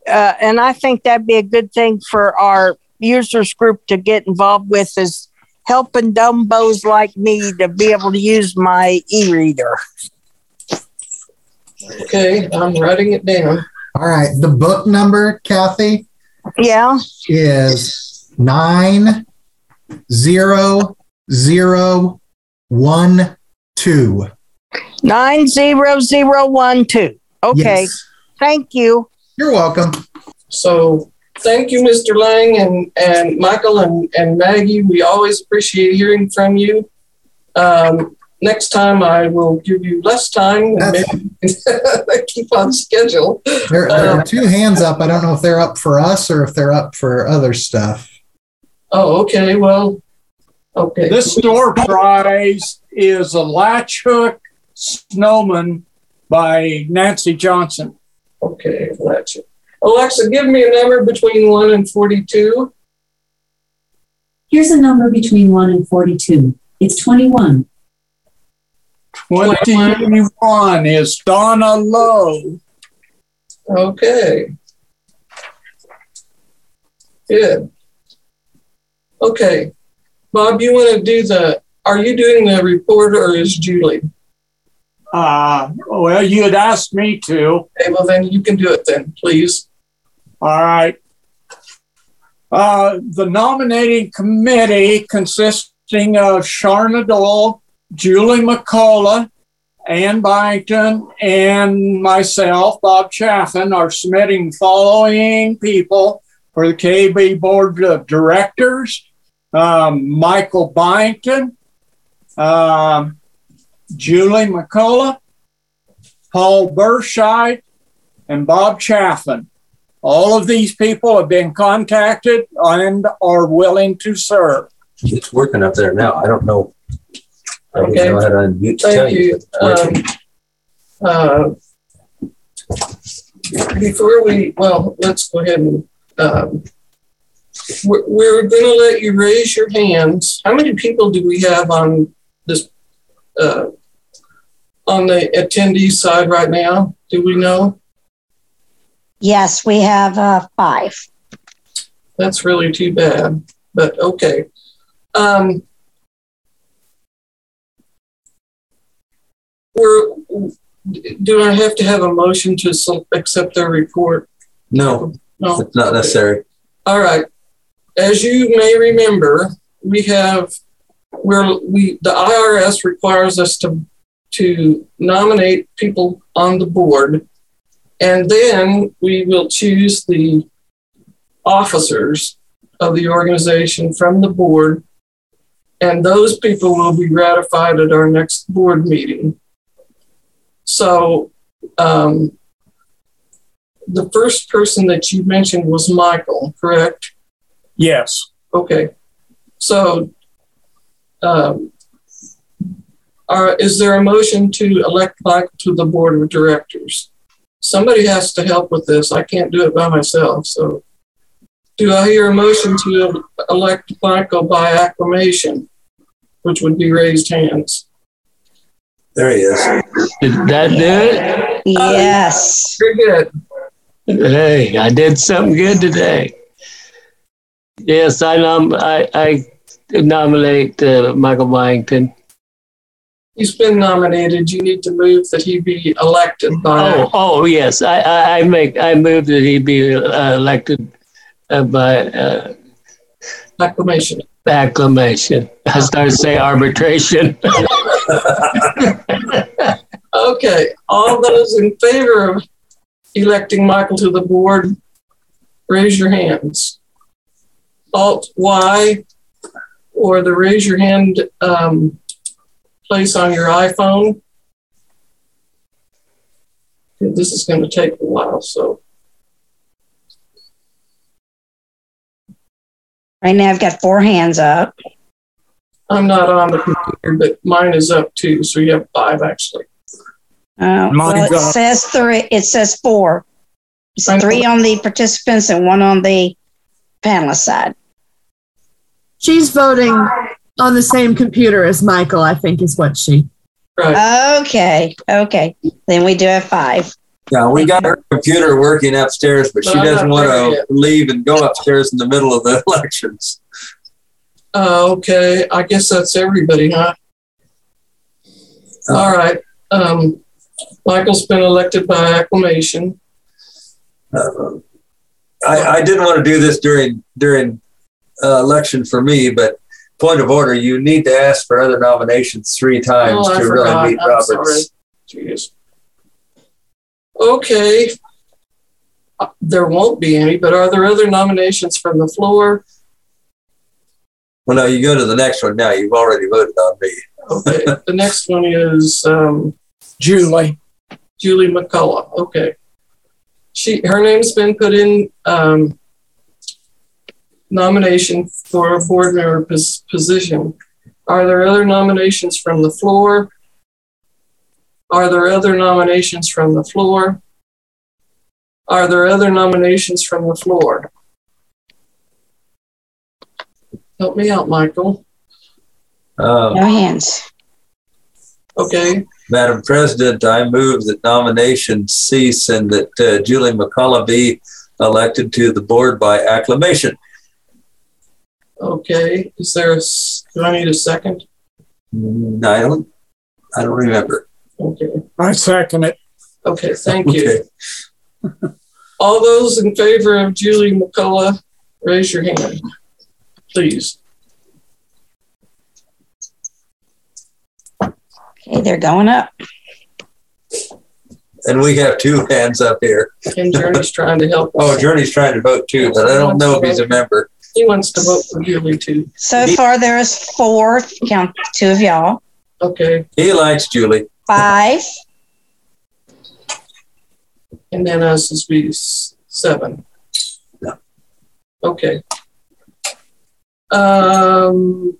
uh, and I think that'd be a good thing for our users group to get involved with is helping dumbos like me to be able to use my e-reader. Okay, I'm writing it down. All right. The book number, Kathy, Yeah. is nine zero zero one two. Nine zero zero one two. Okay. Yes. Thank you. You're welcome. So thank you, Mr. Lang and, and Michael and, and Maggie. We always appreciate hearing from you. Um, next time I will give you less time and maybe [LAUGHS] keep on schedule. There, there are two hands up. I don't know if they're up for us or if they're up for other stuff. Oh, okay. Well, okay. This store prize is a latch hook snowman by Nancy Johnson. Okay, that's it. Alexa, give me a number between 1 and 42. Here's a number between 1 and 42. It's 21. 21 is Donna Lowe. Okay. Good. Okay. Bob, you want to do the, are you doing the report or is Julie? Uh, well, you had asked me to. Okay, well then you can do it then, please. All right. Uh, the nominating committee consisting of Sharna Dole, Julie McCullough, Ann Byington, and myself, Bob Chaffin, are submitting the following people for the KB Board of Directors. Um, Michael Byington, um, Julie McCullough, Paul Burscheid, and Bob Chaffin. All of these people have been contacted and are willing to serve. It's working up there now. I don't know. I don't Okay. know how to unmute to tell you. you. Um, uh, before we, well, let's go ahead and, um, we're, we're going to let you raise your hands. How many people do we have on this, uh, on the attendee side right now? Do we know? Yes, we have uh, five. That's really too bad, but okay. Um, we're, do I have to have a motion to accept their report? No, No. it's not necessary. All right. As you may remember, we have where we the IRS requires us to to nominate people on the board, and then we will choose the officers of the organization from the board, and those people will be ratified at our next board meeting. So, um, the first person that you mentioned was Michael, correct? Yes. Okay. So, um, are, is there a motion to elect Michael to the board of directors? Somebody has to help with this. I can't do it by myself. So, do I hear a motion to elect Michael by acclamation, which would be raised hands? There he is. Did that do it? Yes. Very good. Hey, I did something good today. Yes, I nom- I, I nominate uh, Michael Byington. He's been nominated. You need to move that he be elected by. Oh, oh yes, I, I, I make I move that he be uh, elected uh, by uh, acclamation. Acclamation. I started to say arbitration. [LAUGHS] Okay, all those in favor of electing Michael to the board, raise your hands. Alt Y or the raise your hand um, place on your iPhone. This is going to take a while, so Right now, I've got four hands up. I'm not on the computer, but mine is up too. So you have five actually. Uh, well, it up. says three. It says four. It's three on the participants and one on the panelist side. She's voting on the same computer as Michael, I think is what she. Okay. Okay. Then we do have five. Yeah, we got her computer working upstairs, but she I'm doesn't want to yet. leave and go upstairs in the middle of the [LAUGHS] elections. Uh, okay, I guess that's everybody, huh? All right. Um, Michael's been elected by acclamation. Uh, I, I didn't want to do this during during uh, election for me, but point of order, you need to ask for other nominations three times Oh, to forgot. really meet I'm Roberts. sorry. Jeez. Okay. Uh, There won't be any, but are there other nominations from the floor? Well, no, you go to the next one now. You've already voted on me. Okay, [LAUGHS] the next one is um, Julie. Julie McCullough. Okay, she her name's been put in um, nomination for a board member pos- position. Are there other nominations from the floor? Are there other nominations from the floor? Are there other nominations from the floor? Help me out, Michael. Um, No hands. Okay, Madam President, I move that nominations cease and that uh, Julie McCullough be elected to the board by acclamation. Okay. Is there a, s- do I need a second? No, I don't, I don't remember. Okay. I second it. Okay, thank you. Okay. [LAUGHS] All those in favor of Julie McCullough, raise your hand, please. Okay, they're going up. And we have two hands up here. And Journey's trying to help. Oh, Journey's trying to vote too, but I don't know if he's a member. He wants to vote for Julie too. So far, there is four. Count two of y'all. Okay, He likes Julie. Five. and then us is be s- seven. Okay. Um,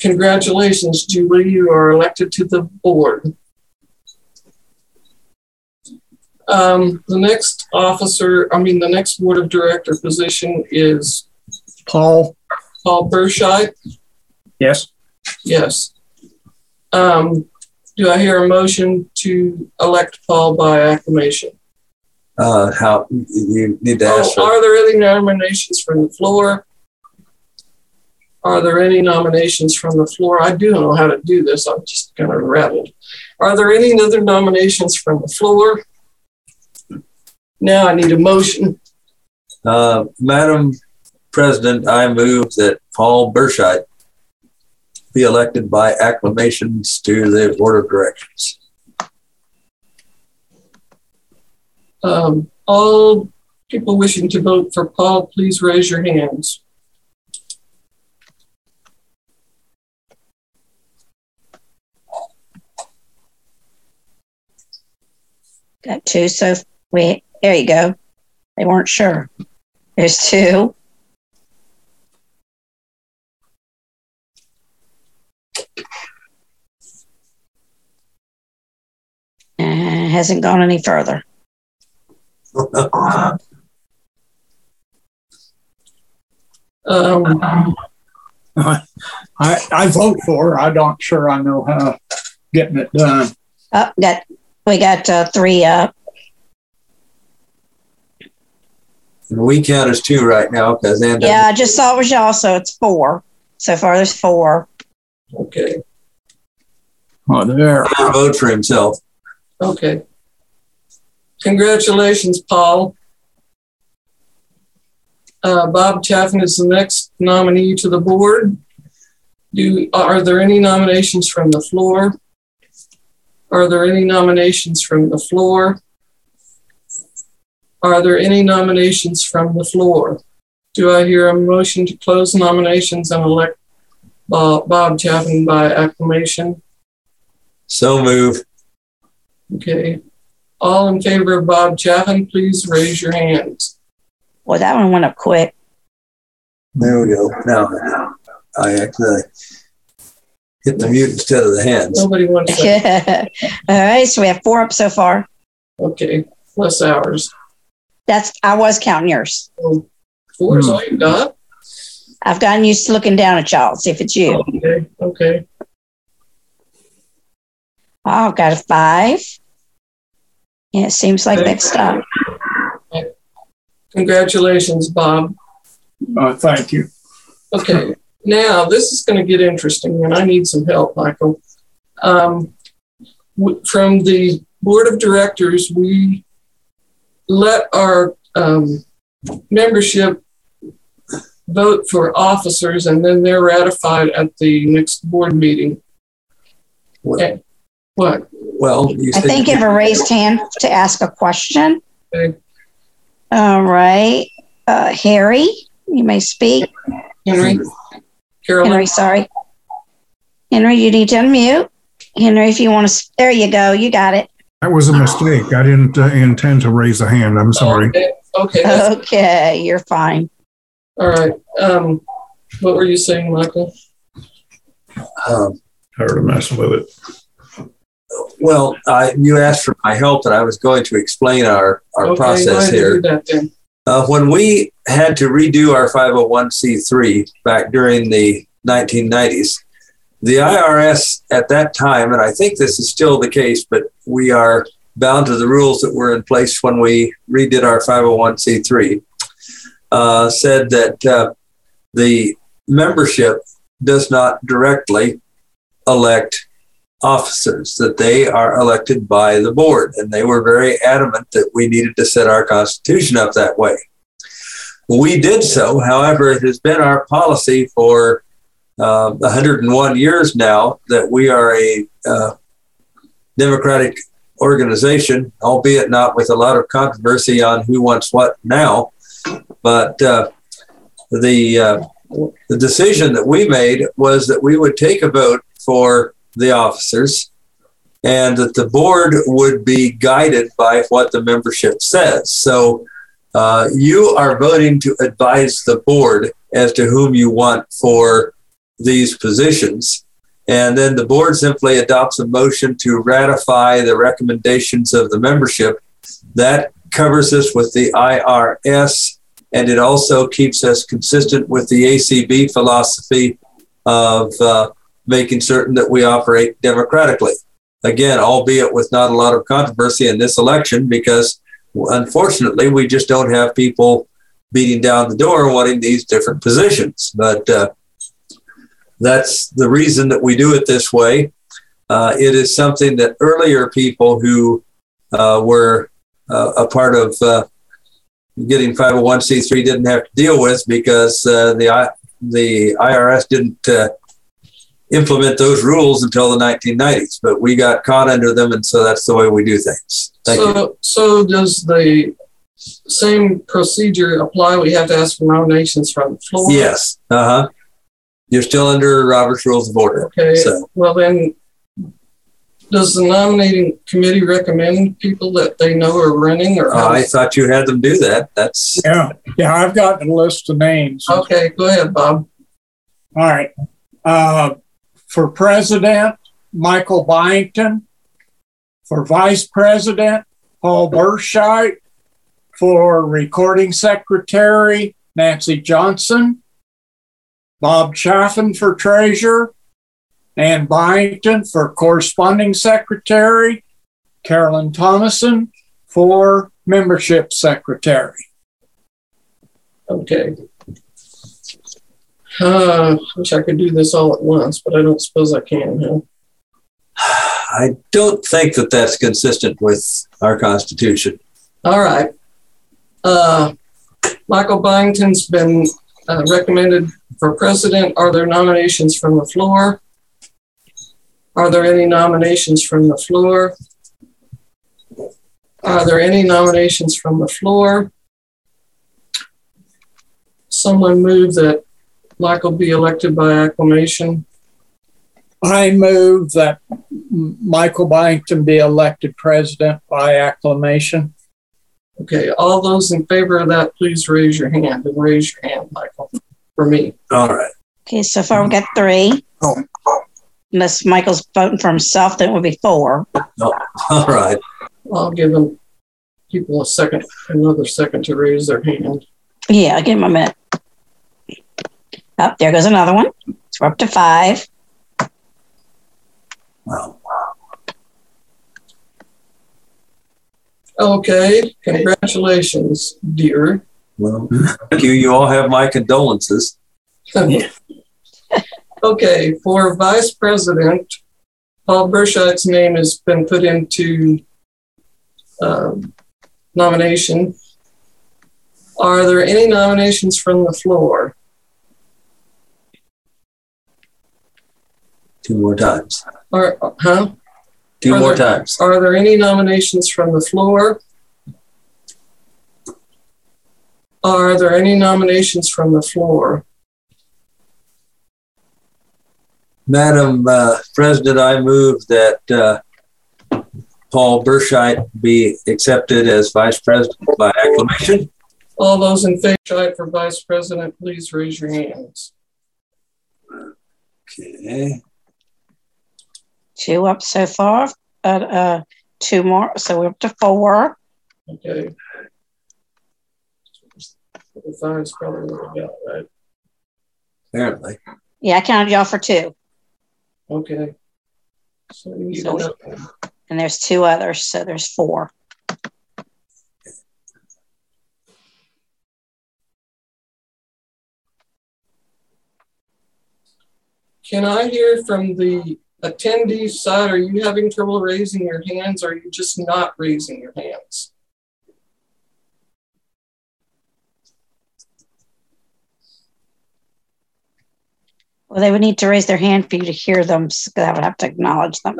congratulations, Julie. You are elected to the board. Um, the next officer, I mean, the next board of director position is Paul. Paul Burscheit. Yes. Yes. Um, do I hear a motion to elect Paul by acclamation? Uh, how, you need to ask Oh, for, are there any nominations from the floor? Are there any nominations from the floor? I do know how to do this. I'm just kind of rattled. Are there any other nominations from the floor? Now I need a motion. uh, Madam President, I move that Paul Burscheit be elected by acclamations to the board of directors. Um, all people wishing to vote for Paul, please raise your hands. Got two. So we there you go. They weren't sure. There's two. And hasn't gone any further. Um, I, I vote for. her. I don't sure I know how getting it done. Oh, got we got uh, three up. And we count as two right now because Yeah, I just saw it was y'all, so it's four. So far, there's four. Okay, Oh, there. doesn't vote for himself. okay. Congratulations, Paul. Uh, Bob Chaffin is the next nominee to the board. Do, are there any nominations from the floor? Are there any nominations from the floor? Are there any nominations from the floor? Do I hear a motion to close nominations and elect Bob, Bob Chaffin by acclamation? So move. Okay. All in favor of Bob Chaffin, please raise your hands. Well, that one went up quick. There we go. Now I actually hit the mute instead of the hands. Nobody wants that. [LAUGHS] All right, so we have four up so far. Okay, plus ours. That's I was counting yours. Oh, four is hmm. all you got? I've gotten used to looking down at y'all, see if it's you. Okay, okay. Oh, I've got a five. Yeah, it seems like next up. Congratulations, Bob. Uh, thank you. Okay, now this is going to get interesting, and I need some help, Michael. Um, w- from the board of directors, we let our um, membership vote for officers, and then they're ratified at the next board meeting. Okay. What? Well, you I said think give a raised hand to ask a question. Okay. All right. Uh, Harry, you may speak. Henry? Carolyn? Henry, sorry. Henry, you need to unmute. Henry, if you want to, there you go. You got it. That was a mistake. I didn't uh, intend to raise a hand. I'm sorry. Okay, okay, [LAUGHS] Okay, you're fine. All right. Um, what were you saying, Michael? Um, Tired of messing with it. well, I, you asked for my help, and I was going to explain our, our Okay, process ahead and here. do that then. Uh, when we had to redo our 501c3 back during the 1990s, the IRS at that time, and I think this is still the case, but we are bound to the rules that were in place when we redid our 501c3, uh, said that uh, the membership does not directly elect officers, that they are elected by the board. And they were very adamant that we needed to set our constitution up that way. We did so. However, it has been our policy for uh, 101 years now that we are a uh, democratic organization, albeit not with a lot of controversy on who wants what now. But uh, the uh, the decision that we made was that we would take a vote for the officers and that the board would be guided by what the membership says. So uh, you are voting to advise the board as to whom you want for these positions. And then the board simply adopts a motion to ratify the recommendations of the membership. That covers us with the IRS, and it also keeps us consistent with the ACB philosophy of uh, making certain that we operate democratically. Again, albeit with not a lot of controversy in this election, because unfortunately, we just don't have people beating down the door wanting these different positions. But uh, that's the reason that we do it this way. Uh, it is something that earlier people who were uh, a part of uh, getting 501c3 didn't have to deal with because uh, the the IRS didn't uh, implement those rules until the 1990s, but we got caught under them, and so that's the way we do things. Thank so, you. So does the same procedure apply? We have to ask for nominations from the floor? Yes. Uh huh. You're still under Robert's Rules of Order. Okay. So, Well, then, does the nominating committee recommend people that they know are running or? I thought you had them do that. That's Yeah, yeah, I've got the list of names. Okay, go ahead, Bob. All right. Uh, for president, Michael Byington. For vice president, Paul Burscheit. For recording secretary, Nancy Johnson. Bob Chaffin for treasurer. Ann Byington for corresponding secretary. Carolyn Thomason for membership secretary. Okay. Uh, wish I could do this all at once, but I don't suppose I can, huh? I don't think that that's consistent with our Constitution. All right. Uh, Michael Byington's been uh, recommended for president. Are there nominations from the floor? Are there any nominations from the floor? Are there any nominations from the floor? Someone move that Michael be elected by acclamation. I move that Michael Byington be elected president by acclamation. Okay, all those in favor of that, please raise your hand and raise your hand, Michael, for me. All right. Okay, so far we got three. Oh. Unless Michael's voting for himself, then it would be four. No. Oh, [LAUGHS] all right. I'll give them people a second, another second to raise their hand. Yeah, I'll give him a minute. Oh, there goes another one. So we're up to five. Wow. Okay, congratulations, dear. Well, [LAUGHS] thank you. You all have my condolences. [LAUGHS] okay, for vice president, Paul Burscheid's name has been put into um, nomination. Are there any nominations from the floor? Two more times. Or, huh? Two Are more there- times. Are there any nominations from the floor? Are there any nominations from the floor? Madam uh, President, I move that uh, Paul Burscheit be accepted as vice president by acclamation. All those in favor for vice president, please raise your hands. Okay. Two up so far. Uh, uh, two more. So we're up to four. Okay. Five's probably what we got, right? Apparently. Yeah, I counted y'all for two. Okay. So you So we- And there's two others. So there's four. Can I hear from the attendee side? Are you having trouble raising your hands? Or are you just not raising your hands? Well, they would need to raise their hand for you to hear them. So I would have to acknowledge them.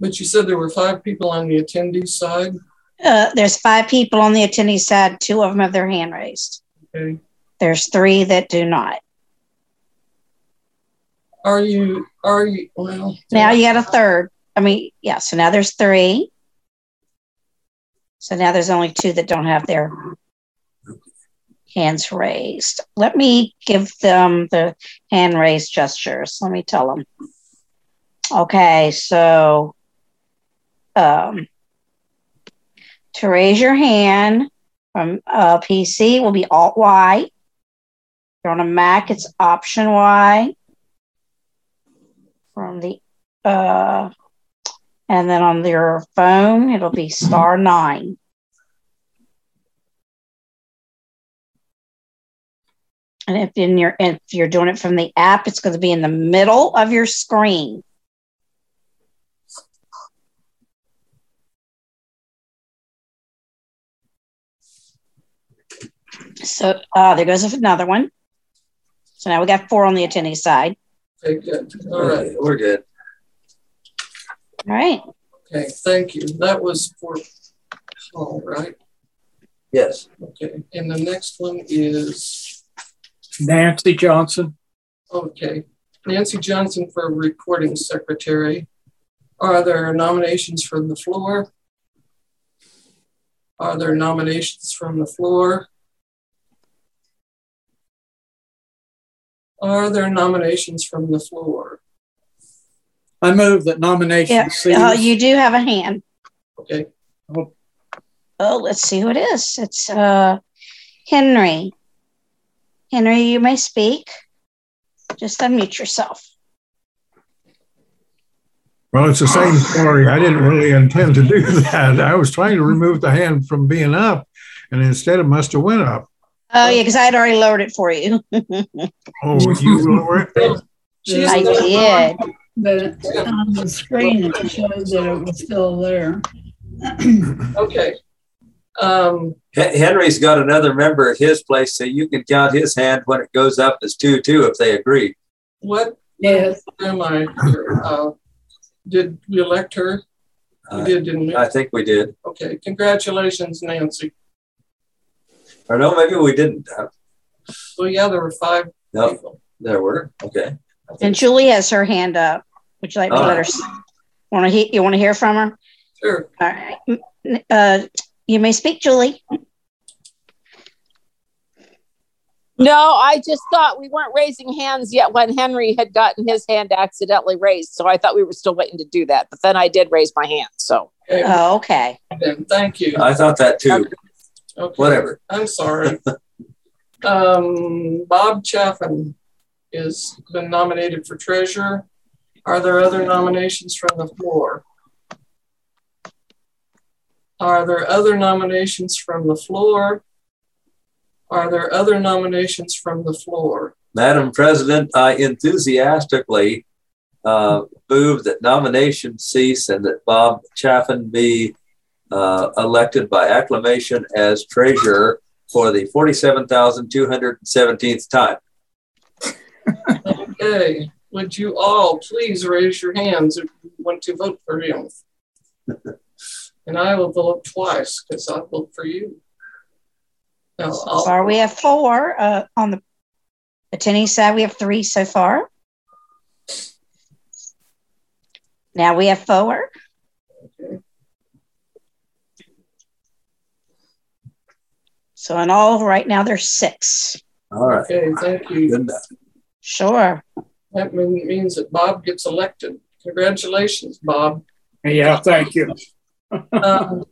But you said there were five people on the attendee side. Uh, there's five people on the attendee side. Two of them have their hand raised. Okay. There's three that do not. Are you, are you, well, Now you got a third. I mean, yeah. So now there's three. So now there's only two that don't have their hands raised. Let me give them the hand raised gestures. Let me tell them. Okay, so um, to raise your hand from uh, PC will be Alt Y. If you're on a Mac, it's Option Y. From the uh, and then on your phone, it'll be star nine. And if in your if you're doing it from the app, it's going to be in the middle of your screen. So uh, there goes another one. So now we got four on the attendee side. Okay, good. All right. We're good. All right. Okay, thank you. That was for Paul, right? Yes. Okay, and the next one is, Nancy Johnson. okay, Nancy Johnson for recording secretary. Are there nominations from the floor? Are there nominations from the floor? Are there nominations from the floor? I move that nomination Yeah. cease. Uh, you do have a hand. Okay. Oh, let's see who it is. It's uh, Henry. Henry, you may speak. Just unmute yourself. Well, it's the same story. I didn't really intend to do [LAUGHS] that. I was trying to remove the hand from being up, and instead it must have went up. Oh, yeah, because I had already lowered it for you. [LAUGHS] Oh, you lower it? I did. But on the screen, it showed that it was still there. [CLEARS THROAT] Okay. Um, H- Henry's got another member at his place, so you can count his hand when it goes up as two, two, if they agree. what Yes. am I? Uh, did we elect her? We Uh, did, didn't we? I think we did. Okay, congratulations, Nancy. Or no, maybe we didn't. Uh, Well, yeah, there were five No, people. there were. Okay. And Julie has her hand up. Would you like me to let her? Want to hear? You want to hear from her? Sure. All right. Uh, you may speak, Julie. No, I just thought we weren't raising hands yet when Henry had gotten his hand accidentally raised. So I thought we were still waiting to do that. But then I did raise my hand. So Okay, Oh, okay. then, thank you. I thought that too. Okay. Whatever. I'm sorry. [LAUGHS] um, Bob Chaffin is been nominated for treasurer. Are there other nominations from the floor? Are there other nominations from the floor? Are there other nominations from the floor? Madam President, I enthusiastically uh, move that nominations cease and that Bob Chaffin be uh, elected by acclamation as treasurer for the 47,217th time. Okay, would you all please raise your hands if you want to vote for him? and I will vote twice because I'll vote for you. Now, So I'll, far, we have four. Uh, on the attendee side, we have three so far. Now we have four. Okay. So in all, right now there's six. All right. okay, thank you. Good enough. Sure. That means that Bob gets elected. Congratulations, Bob. Yeah, thank you. [LAUGHS] Um,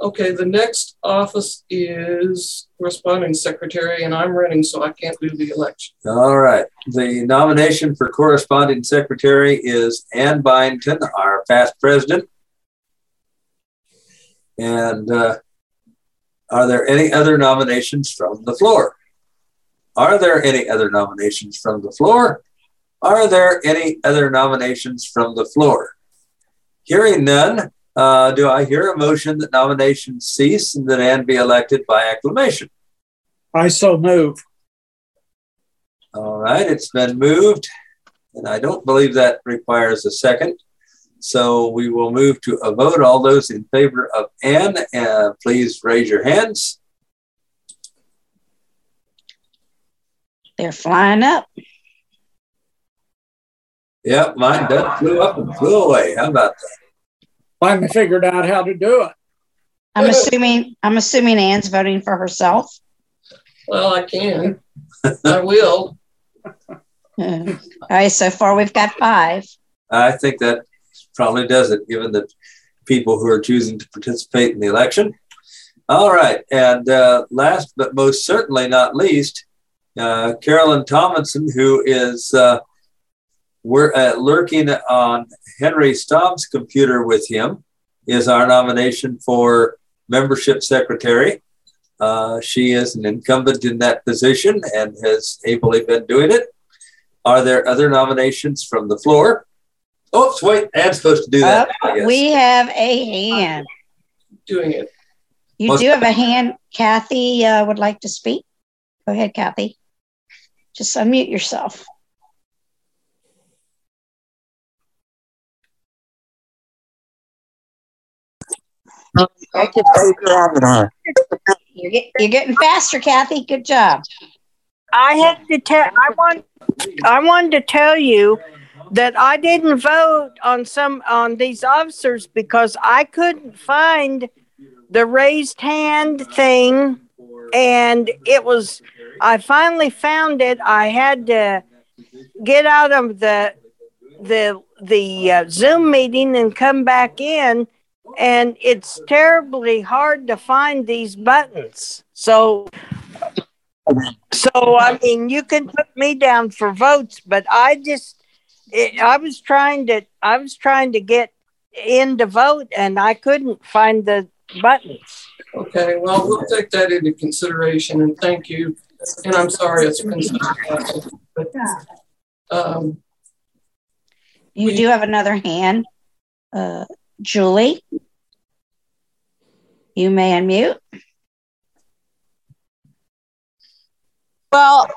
okay, the next office is corresponding secretary, and I'm running, so I can't do the election. All right. The nomination for corresponding secretary is Ann Byington, our past president. And uh, are there any other nominations from the floor? Are there any other nominations from the floor? Are there any other nominations from the floor? Hearing none, uh, do I hear a motion that nominations cease and that Ann be elected by acclamation? I so move. All right, it's been moved, and I don't believe that requires a second. So we will move to a vote. All those in favor of Ann, uh, please raise your hands. They're flying up. Yep, mine done flew up and flew away. How about that? Finally figured out how to do it. I'm assuming I'm assuming Ann's voting for herself. Well, I can. I will. [LAUGHS] All right, so far we've got five. I think that probably does it, given the people who are choosing to participate in the election. All right, and uh, last but most certainly not least, uh, Carolyn Tomlinson, who is uh, we're uh, lurking on Henry Staub's computer with him, is our nomination for membership secretary. Uh, she is an incumbent in that position and has ably been doing it. Are there other nominations from the floor? Oops, wait, Ann's supposed to do that. I Uh, we have a hand. Doing it. You Well- do have a hand. Kathy uh, would like to speak. Go ahead, Kathy. Just unmute yourself. You're, get, you're getting faster, Kathy. Good job. I had to tell. I want. I wanted to tell you that I didn't vote on some on these officers because I couldn't find the raised hand thing, and it was. I finally found it. I had to get out of the the the uh, Zoom meeting and come back in, and it's terribly hard to find these buttons. So so I mean, you can put me down for votes, but I just, it, I was trying to, I was trying to get in to vote, and I couldn't find the buttons. Okay, well, we'll take that into consideration and thank you. And I'm sorry it's been so bad, but, um, You do have another hand. Uh, Julie, you may unmute. Well,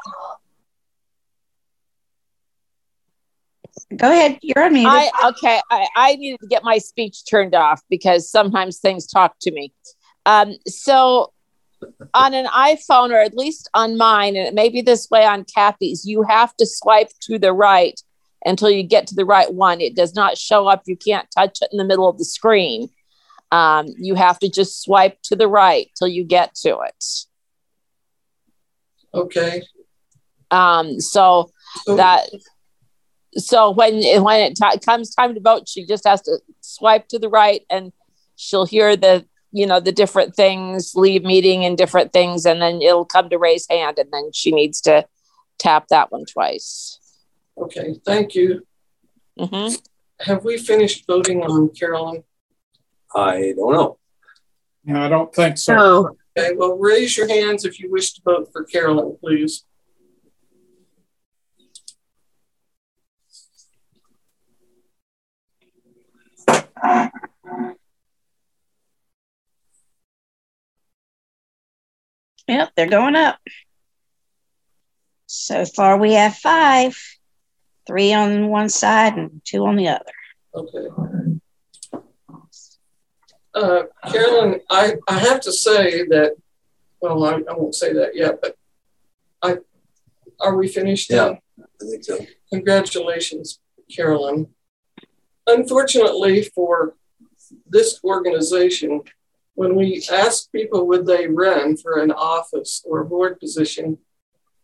Go ahead. You're unmuted. I okay. I, I needed to get my speech turned off because sometimes things talk to me. Um, so on an iPhone or at least on mine, and it may be this way on Kathy's, you have to swipe to the right until you get to the right one. It does not show up. You can't touch it in the middle of the screen. Um, you have to just swipe to the right till you get to it. okay. Um, so that so when when it ti comes time to vote, she just has to swipe to the right, and she'll hear the you know the different things, leave meeting and different things, and then it'll come to raise hand, and then she needs to tap that one twice. Okay, thank you. hmm Have we finished voting on Carolyn? I don't know. No, I don't think so. Okay, well, raise your hands if you wish to vote for Carolyn, please. Yep, they're going up. So far, we have five three on one side and two on the other. Okay. Uh, Carolyn, I, I have to say that, well, I, I won't say that yet, but I, are we finished? Yeah, now? I think so. Congratulations, Carolyn. Unfortunately for this organization, when we asked people would they run for an office or a board position,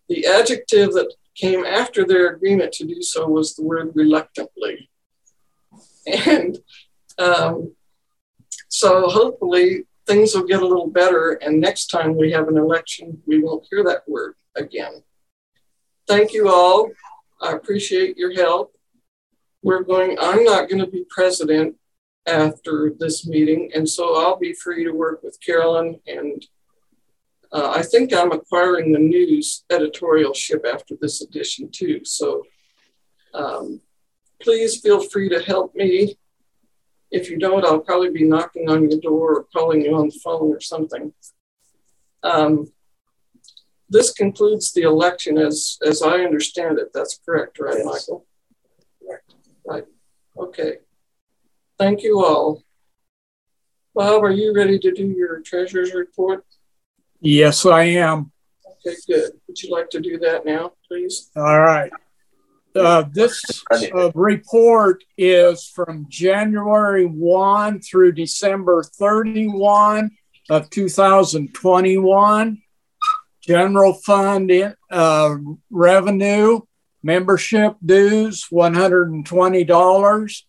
the adjective that came after their agreement to do so was the word reluctantly. And um, so hopefully things will get a little better, and next time we have an election, we won't hear that word again. Thank you all. I appreciate your help. We're going, I'm not going to be president after this meeting, and so I'll be free to work with Carolyn. And uh, I think I'm acquiring the news editorialship after this edition too. So um, please feel free to help me. If you don't, I'll probably be knocking on your door or calling you on the phone or something. Um, this concludes the election as, as I understand it. That's correct, right, Michael? Correct. Right. Okay. Thank you all. Bob, are you ready to do your treasurer's report? Yes, I am. Okay, good. Would you like to do that now, please? All right. Uh, this uh, report is from January 1 through December 31 of 2021. General fund uh, revenue, membership dues, $120.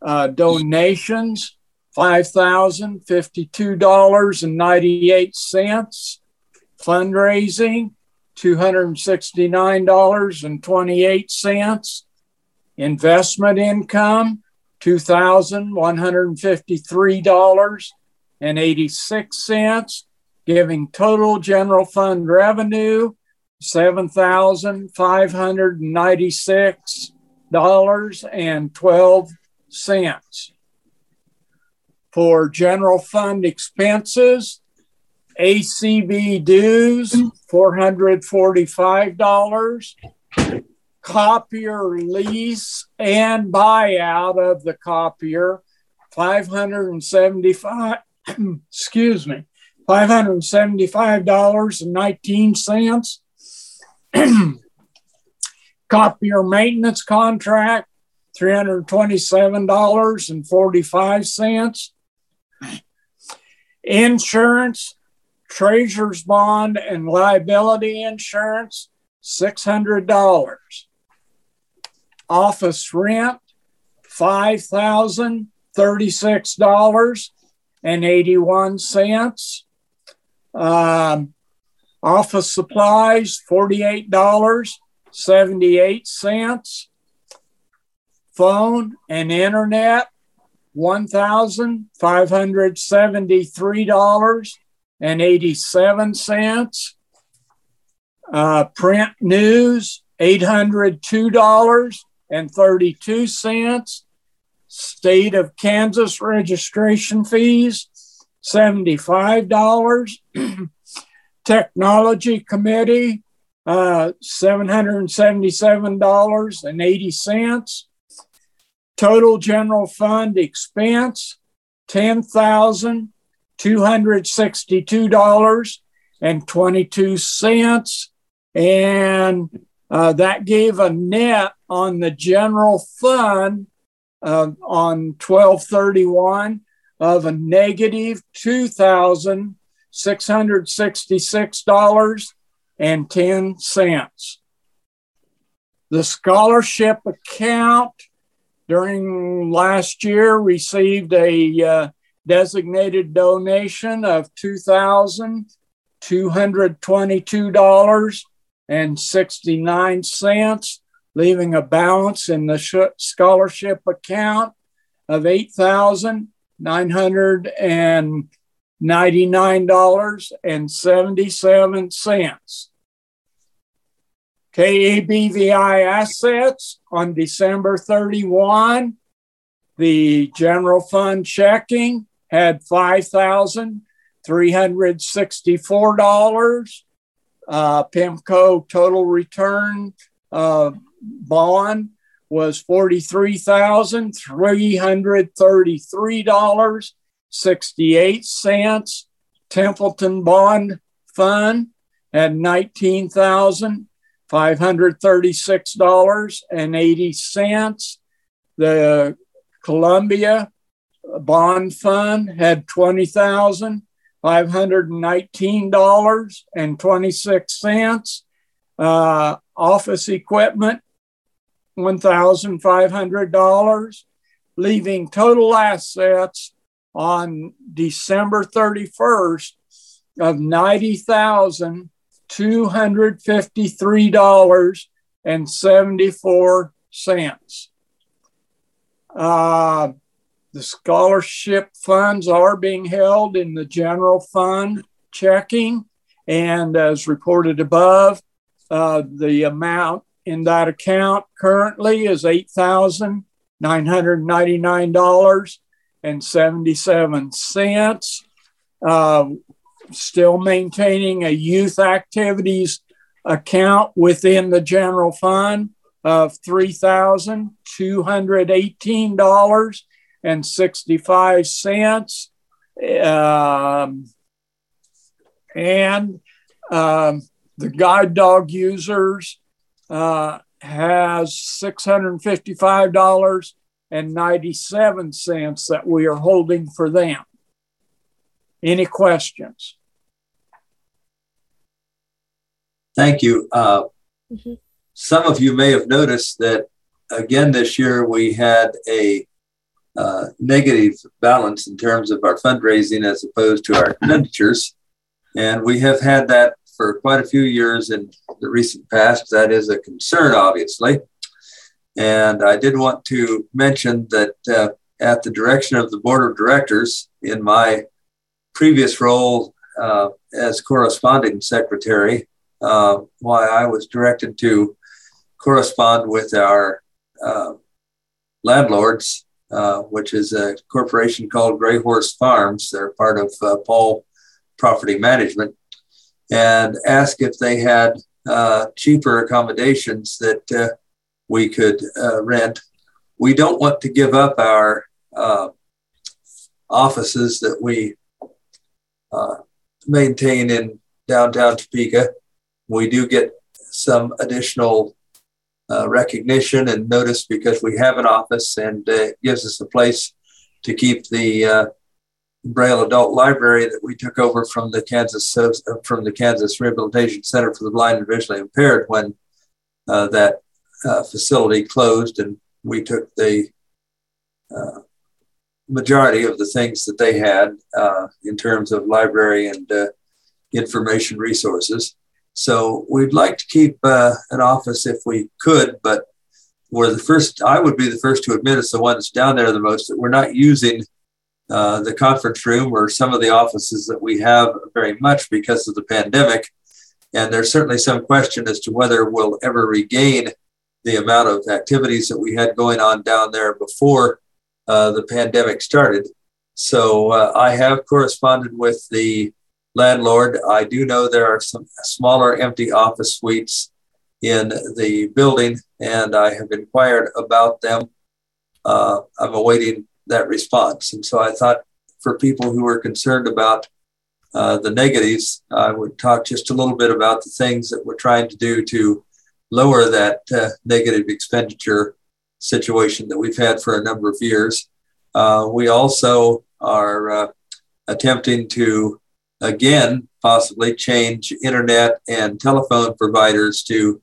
Uh, donations, $5,052.98. Fundraising, $269.28. Investment income, $2,153.86, giving total general fund revenue $7,596.12. For general fund expenses, ACB dues, $445. Copier lease and buyout of the copier, 575, [CLEARS THROAT] excuse me, $575.19. [CLEARS THROAT] Copier maintenance contract, $327.45. Insurance, treasurer's bond, and liability insurance, $600. Office rent, $5,036.81. Um, office supplies, $48.78. Phone and internet, $1,573.87. Uh, print news, $802.32. State of Kansas registration fees, $75. [CLEARS THROAT] Technology Committee, uh, $777.80. Total general fund expense, $10,262.22. And uh, that gave a net on the general fund uh, on 1231 of a negative $2,666.10. The scholarship account during last year received a uh, designated donation of $2,222.69, leaving a balance in the sh- scholarship account of $8,999.77. KABVI assets on December 31. The general fund checking had $5,364. Uh, PIMCO total return uh, bond was $43,333.68. Templeton Bond Fund had 19,000. $536.80. The Columbia Bond Fund had $20,519.26. Uh, office equipment, $1,500, leaving total assets on December 31st of 90,000. $253.74. Uh, the scholarship funds are being held in the general fund checking, and as reported above, uh, the amount in that account currently is $8,999.77. Uh, still maintaining a youth activities account within the general fund of $3,218.65. Um, and um, the guide dog users uh, has $655.97 that we are holding for them. Any questions? Thank you. Uh, mm-hmm. Some of you may have noticed that again this year we had a uh, negative balance in terms of our fundraising as opposed to our expenditures. And we have had that for quite a few years in the recent past. That is a concern, obviously. And I did want to mention that uh, at the direction of the board of directors in my previous role uh, as corresponding secretary, uh, why I was directed to correspond with our uh, landlords, uh, which is a corporation called Gray Horse Farms. They're part of uh, Paul property management and ask if they had uh, cheaper accommodations that we could rent. We don't want to give up our offices that we maintain in downtown Topeka. We do get some additional uh, recognition and notice because we have an office and it gives us a place to keep the Braille Adult Library that we took over from the Kansas uh, from the Kansas Rehabilitation Center for the Blind and Visually Impaired when uh, that uh, facility closed, and we took the uh, majority of the things that they had uh, in terms of library and uh, information resources. So we'd like to keep an office if we could, but we're the first. I would be the first to admit it's the one that's down there the most that we're not using uh, the conference room or some of the offices that we have very much because of the pandemic. And there's certainly some question as to whether we'll ever regain the amount of activities that we had going on down there before uh, the pandemic started. So uh, I have corresponded with the landlord. I do know there are some smaller empty office suites in the building, and I have inquired about them. Uh, I'm awaiting that response. And so I thought for people who are concerned about uh, the negatives, I would talk just a little bit about the things that we're trying to do to lower that uh, negative expenditure situation that we've had for a number of years. Uh, we also are uh, attempting to, again, possibly change internet and telephone providers to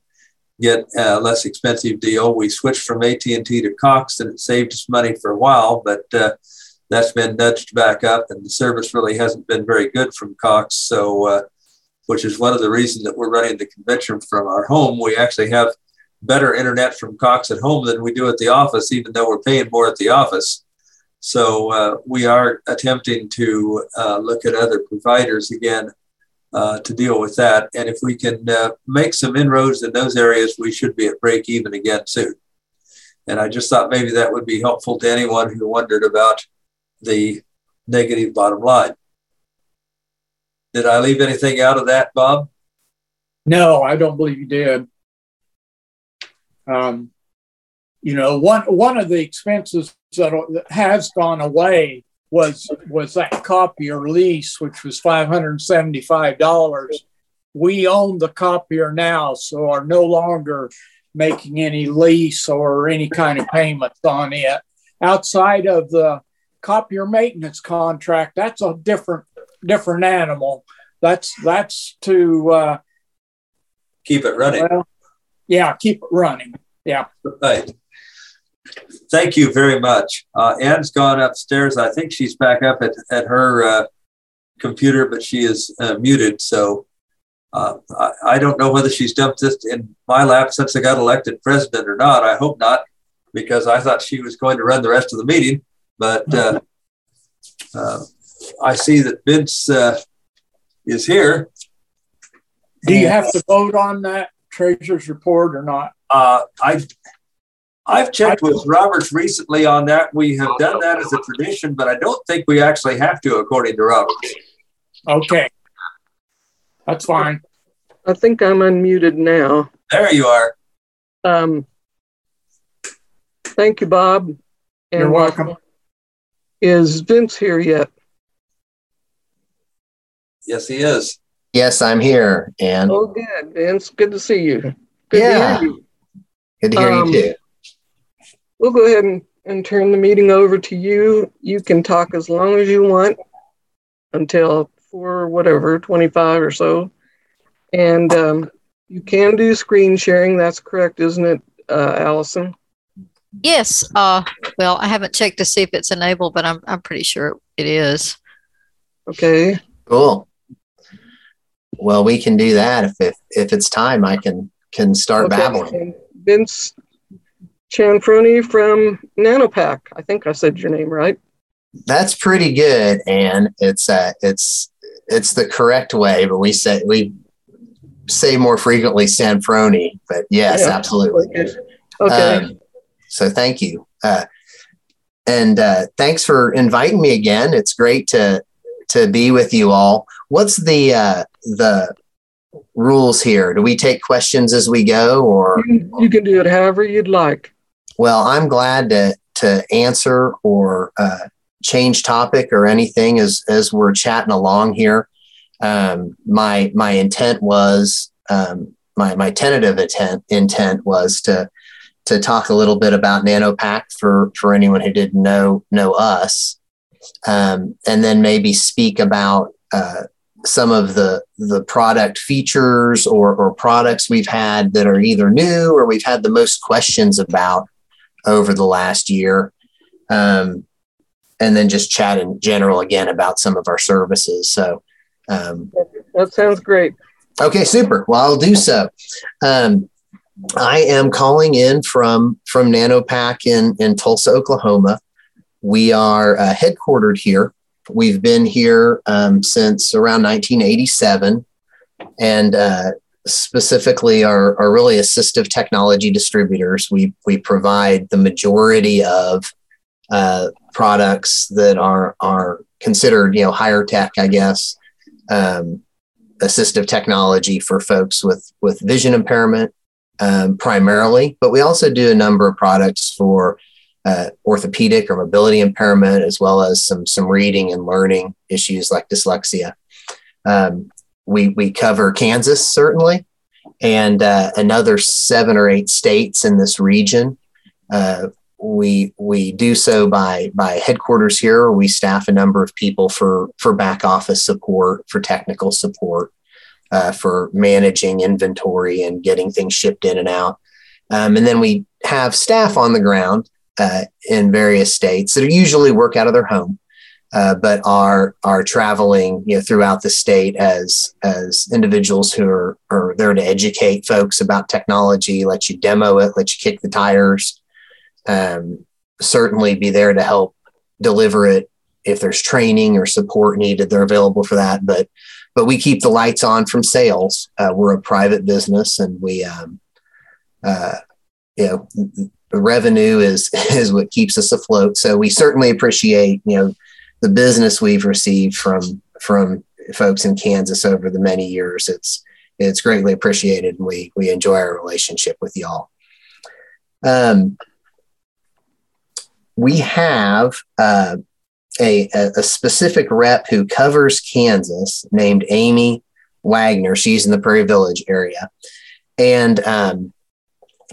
get a less expensive deal. We switched from AT&T to Cox, and it saved us money for a while, but uh, that's been nudged back up, and the service really hasn't been very good from Cox. So, uh, which is one of the reasons that we're running the convention from our home. We actually have better internet from Cox at home than we do at the office, even though we're paying more at the office. So uh, we are attempting to uh, look at other providers again uh, to deal with that. And if we can uh, make some inroads in those areas, we should be at break even again soon. And I just thought maybe that would be helpful to anyone who wondered about the negative bottom line. Did I leave anything out of that, Bob? No, I don't believe you did. Um, you know, one one of the expenses that has gone away was was that copier lease, which was five hundred and seventy five dollars. We own the copier now, so are no longer making any lease or any kind of payments on it. Outside of the copier maintenance contract, that's a different different animal. That's that's to uh, keep it running. Well, yeah, keep it running. Yeah. Right. Thank you very much. Uh, Ann's gone upstairs. I think she's back up at, at her uh, computer, but she is uh, muted. So uh, I, I, don't know whether she's dumped this in my lap since I got elected president or not. I hope not, because I thought she was going to run the rest of the meeting. But uh, [LAUGHS] uh, I see that Vince is here. Do you have to vote on that treasurer's report or not? I I've checked with Roberts recently on that. We have done that as a tradition, but I don't think we actually have to, according to Roberts. Okay. That's fine. I think I'm unmuted now. There you are. Um, thank you, Bob. And You're welcome. Is Vince here yet? Yes, he is. Yes, I'm here. And oh, good, Vince. Good to see you. Good yeah. to hear you. Good to hear um, you too we'll go ahead and, and turn the meeting over to you. You can talk as long as you want until four, whatever, 25 or so. And um, you can do screen sharing. That's correct, isn't it, uh, Allison? Yes. Uh, well, I haven't checked to see if it's enabled, but I'm, I'm pretty sure it is. Okay. Cool. Well, we can do that if if, if it's time. I can can start okay. babbling. Vince, Chanfroni from NanoPac. I think I said your name right. That's pretty good, and it's uh, it's it's the correct way, but we say we say more frequently Sanfroni. But yes, yeah, absolutely. Okay. okay. Um, so thank you, uh, and uh, thanks for inviting me again. It's great to to be with you all. What's the uh, the rules here? Do we take questions as we go, or you can do it however you'd like. Well, I'm glad to to answer or uh, change topic or anything as as we're chatting along here. Um, my my intent was um, my my tentative intent intent was to to talk a little bit about NanoPac for for anyone who didn't know know us, um, and then maybe speak about uh, some of the the product features or or products we've had that are either new or we've had the most questions about over the last year. Um, and then just chat in general again about some of our services. So um, that sounds great. Okay, super. Well, I'll do so. Um, I am calling in from from NanoPac in in Tulsa, Oklahoma. We are uh, headquartered here. We've been here um, since around 1987, and uh, specifically are, are really assistive technology distributors. We we provide the majority of uh, products that are are considered you know higher tech, I guess, um, assistive technology for folks with with vision impairment um, primarily, but we also do a number of products for uh, orthopedic or mobility impairment, as well as some some reading and learning issues like dyslexia. Um, we we cover Kansas certainly, and uh, another seven or eight states in this region. Uh, we we do so by by headquarters here. We staff a number of people for for back office support, for technical support, uh, for managing inventory and getting things shipped in and out. Um, and then we have staff on the ground uh, in various states that usually work out of their home, uh, but are are traveling you know throughout the state as as individuals who are are there to educate folks about technology, let you demo it, let you kick the tires, um, certainly be there to help deliver it if there's training or support needed. They're available for that, but but we keep the lights on from sales. Uh, we're a private business, and we, um, uh, you know, revenue is [LAUGHS] is what keeps us afloat. So we certainly appreciate you know the business we've received from from folks in Kansas over the many years. It's it's greatly appreciated, and we we enjoy our relationship with y'all. Um, we have uh, a, a specific rep who covers Kansas named Amy Wagner. She's in the Prairie Village area. And um,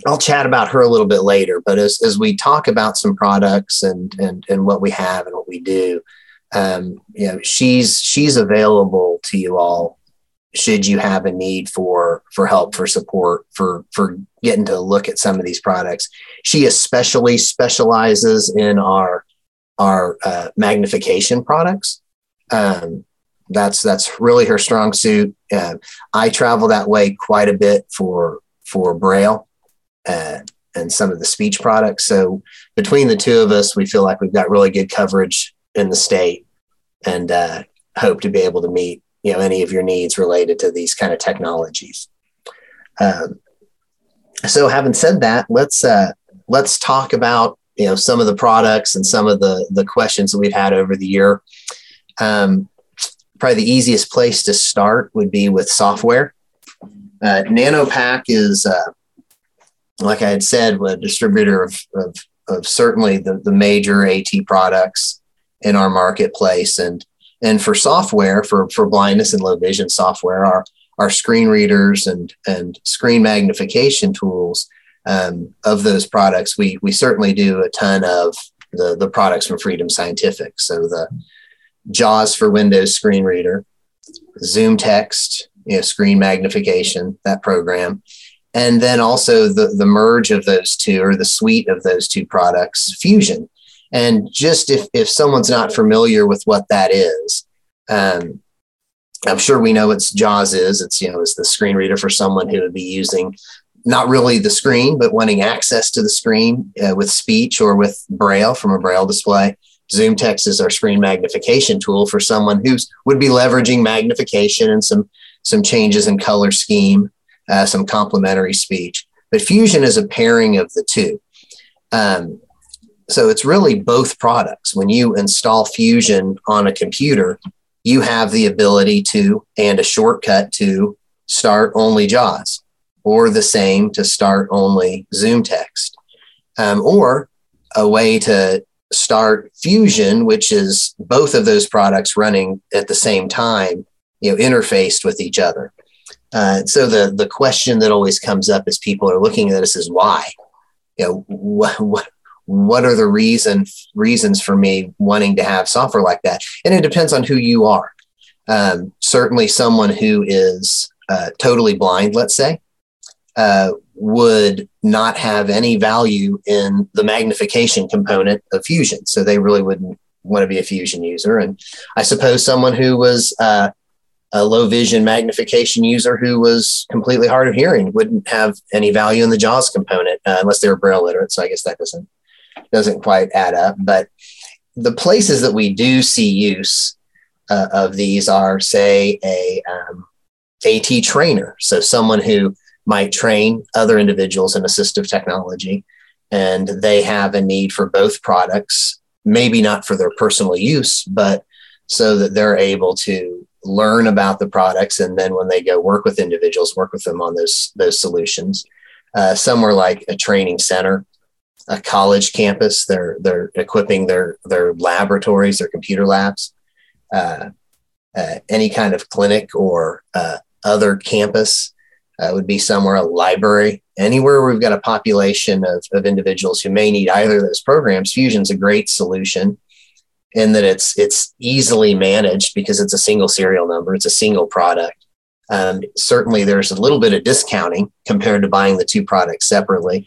I'll chat about her a little bit later. But as, as we talk about some products and, and, and what we have and what we do, um, you know, she's she's available to you all should you have a need for for help for support for for getting to look at some of these products she especially specializes in our our uh, magnification products. Um, that's that's really her strong suit. Uh, I travel that way quite a bit for for Braille uh, and some of the speech products. So between the two of us, we feel like we've got really good coverage in the state, and uh, hope to be able to meet you know any of your needs related to these kind of technologies. Um, so having said that, let's uh, let's talk about you know some of the products and some of the the questions that we've had over the year. Um, probably the easiest place to start would be with software. Uh, NanoPac is, uh, like I had said, we're a distributor of, of, of certainly the, the major AT products in our marketplace. And, and for software, for, for blindness and low vision software, our, our screen readers and, and screen magnification tools um, of those products, we we certainly do a ton of the the products from Freedom Scientific. So the JAWS for Windows screen reader, Zoom Text, you know, screen magnification, that program, and then also the the merge of those two or the suite of those two products, Fusion. And just if if someone's not familiar with what that is, um, I'm sure we know what JAWS is. It's you know it's the screen reader for someone who would be using not really the screen, but wanting access to the screen uh, with speech or with braille from a braille display. Zoom Text is our screen magnification tool for someone who would be leveraging magnification and some some changes in color scheme, uh, some complementary speech. But Fusion is a pairing of the two. Um, so it's really both products. When you install Fusion on a computer, you have the ability to and a shortcut to start only JAWS or the same to start only Zoom text um, or a way to start Fusion, which is both of those products running at the same time, you know, interfaced with each other. Uh, so the the question that always comes up as people are looking at this is why, you know, what what what are the reason reasons for me wanting to have software like that? And it depends on who you are. Um, certainly, someone who is uh, totally blind, let's say, uh, would not have any value in the magnification component of Fusion. So they really wouldn't want to be a Fusion user. And I suppose someone who was uh, a low vision magnification user who was completely hard of hearing wouldn't have any value in the JAWS component uh, unless they were braille literate. So I guess that doesn't doesn't quite add up. But the places that we do see use uh, of these are, say, a um, AT trainer. So someone who might train other individuals in assistive technology and they have a need for both products maybe not for their personal use but so that they're able to learn about the products and then when they go work with individuals work with them on those those solutions. Uh, somewhere like a training center a college campus. They're they're equipping their their laboratories their computer labs uh, uh, any kind of clinic or uh, other campus. Uh, would be somewhere, a library, anywhere we've got a population of, of individuals who may need either of those programs. Fusion's a great solution in that it's it's easily managed because it's a single serial number, it's a single product. Um, certainly, there's a little bit of discounting compared to buying the two products separately.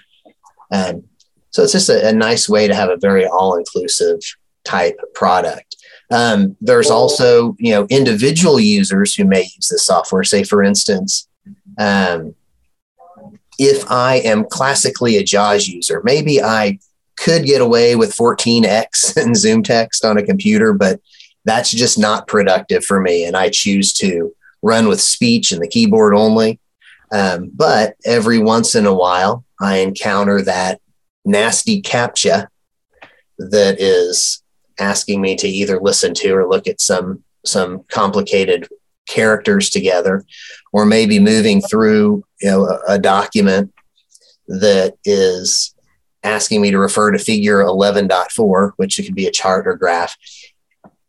Um, so it's just a, a nice way to have a very all-inclusive type product. Um, there's also, you know, individual users who may use this software. Say, for instance, um, if I am classically a JAWS user, maybe I could get away with 14x [LAUGHS] and Zoom text on a computer, but that's just not productive for me. And I choose to run with speech and the keyboard only. Um, but every once in a while, I encounter that nasty CAPTCHA that is asking me to either listen to or look at some some complicated characters together, or maybe moving through you know a, a document that is asking me to refer to figure 11.4, which could be a chart or graph.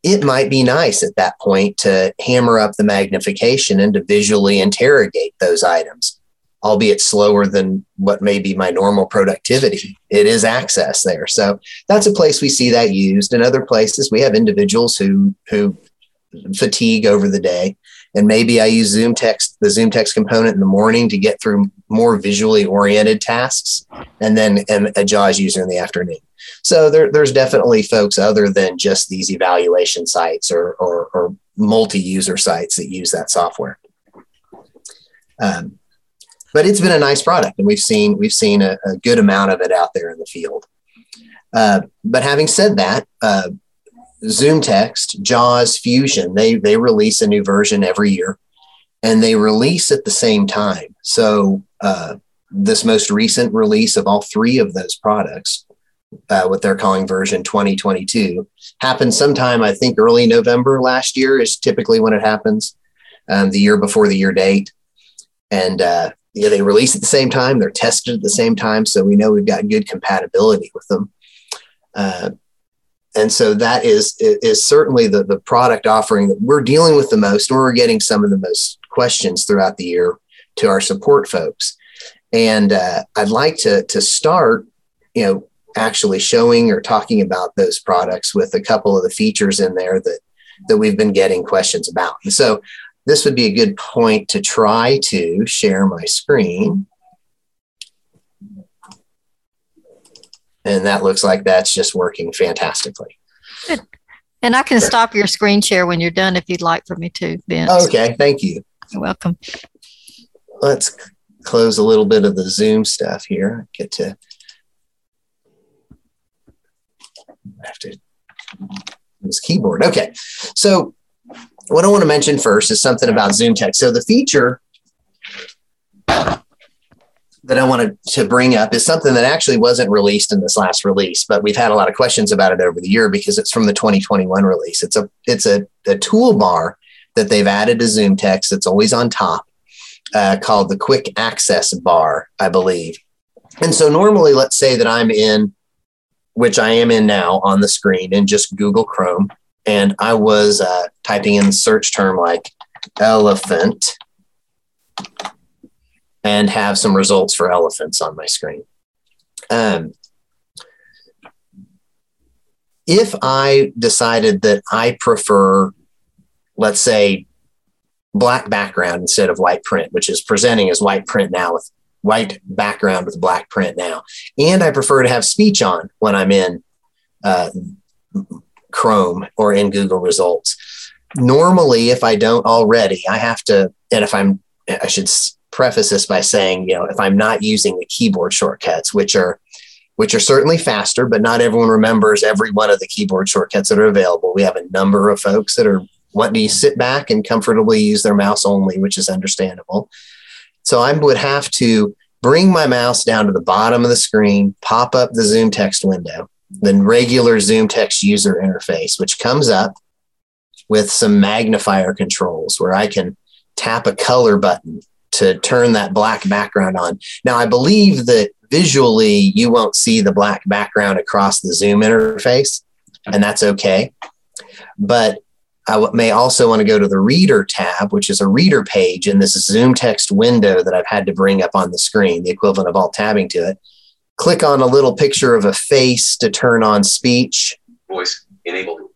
It might be nice at that point to hammer up the magnification and to visually interrogate those items, albeit slower than what may be my normal productivity. It is access there. So that's a place we see that used. In other places, we have individuals who who fatigue over the day. And maybe I use Zoom text, the Zoom text component in the morning to get through more visually oriented tasks, and then am a JAWS user in the afternoon. So there, there's definitely folks other than just these evaluation sites or, or, or multi-user sites that use that software. Um, but it's been a nice product, and we've seen we've seen a, a good amount of it out there in the field. Uh, but having said that, uh, Zoom Text, JAWS Fusion, they they release a new version every year, and they release at the same time. So uh, this most recent release of all three of those products, uh, what they're calling version 2022, happened sometime I think early November last year is typically when it happens, um, the year before the year date, and uh, yeah, they release at the same time. They're tested at the same time, so we know we've got good compatibility with them. And so that is is certainly the, the product offering that we're dealing with the most or we're getting some of the most questions throughout the year to our support folks. And uh, i'd like to to start you know actually showing or talking about those products with a couple of the features in there that that we've been getting questions about. And so this would be a good point to try to share my screen and that looks like that's just working fantastically. Good. And I can stop your screen share when you're done if you'd like for me to, Ben. Okay, thank you. You're welcome. Let's close a little bit of the Zoom stuff here. Get to I have to this keyboard. Okay, so what I want to mention first is something about Zoom Text. So the feature that I wanted to bring up is something that actually wasn't released in this last release, but we've had a lot of questions about it over the year because it's from the 2021 release. It's a it's a, a toolbar that they've added to Zoom text that's always on top uh, called the quick access bar, I believe. And so normally, let's say that I'm in, which I am in now on the screen in just Google Chrome, and I was uh, typing in search term like elephant and have some results for elephants on my screen. Um, if I decided that I prefer, let's say, black background instead of white print, which is presenting as white print now with white background with black print now. And I prefer to have speech on when I'm in uh, Chrome or in Google results. Normally, if I don't already, I have to, and if I'm, I should preface this by saying, you know, if I'm not using the keyboard shortcuts, which are which are certainly faster, but not everyone remembers every one of the keyboard shortcuts that are available. We have a number of folks that are wanting to sit back and comfortably use their mouse only, which is understandable. So I would have to bring my mouse down to the bottom of the screen, pop up the Zoom text window, the regular Zoom text user interface, which comes up with some magnifier controls where I can tap a color button to turn that black background on. Now, I believe that visually you won't see the black background across the Zoom interface, and that's okay. But I may also want to go to the reader tab, which is a reader page in this Zoom text window that I've had to bring up on the screen, the equivalent of alt tabbing to it. Click on a little picture of a face to turn on speech. Voice enabled.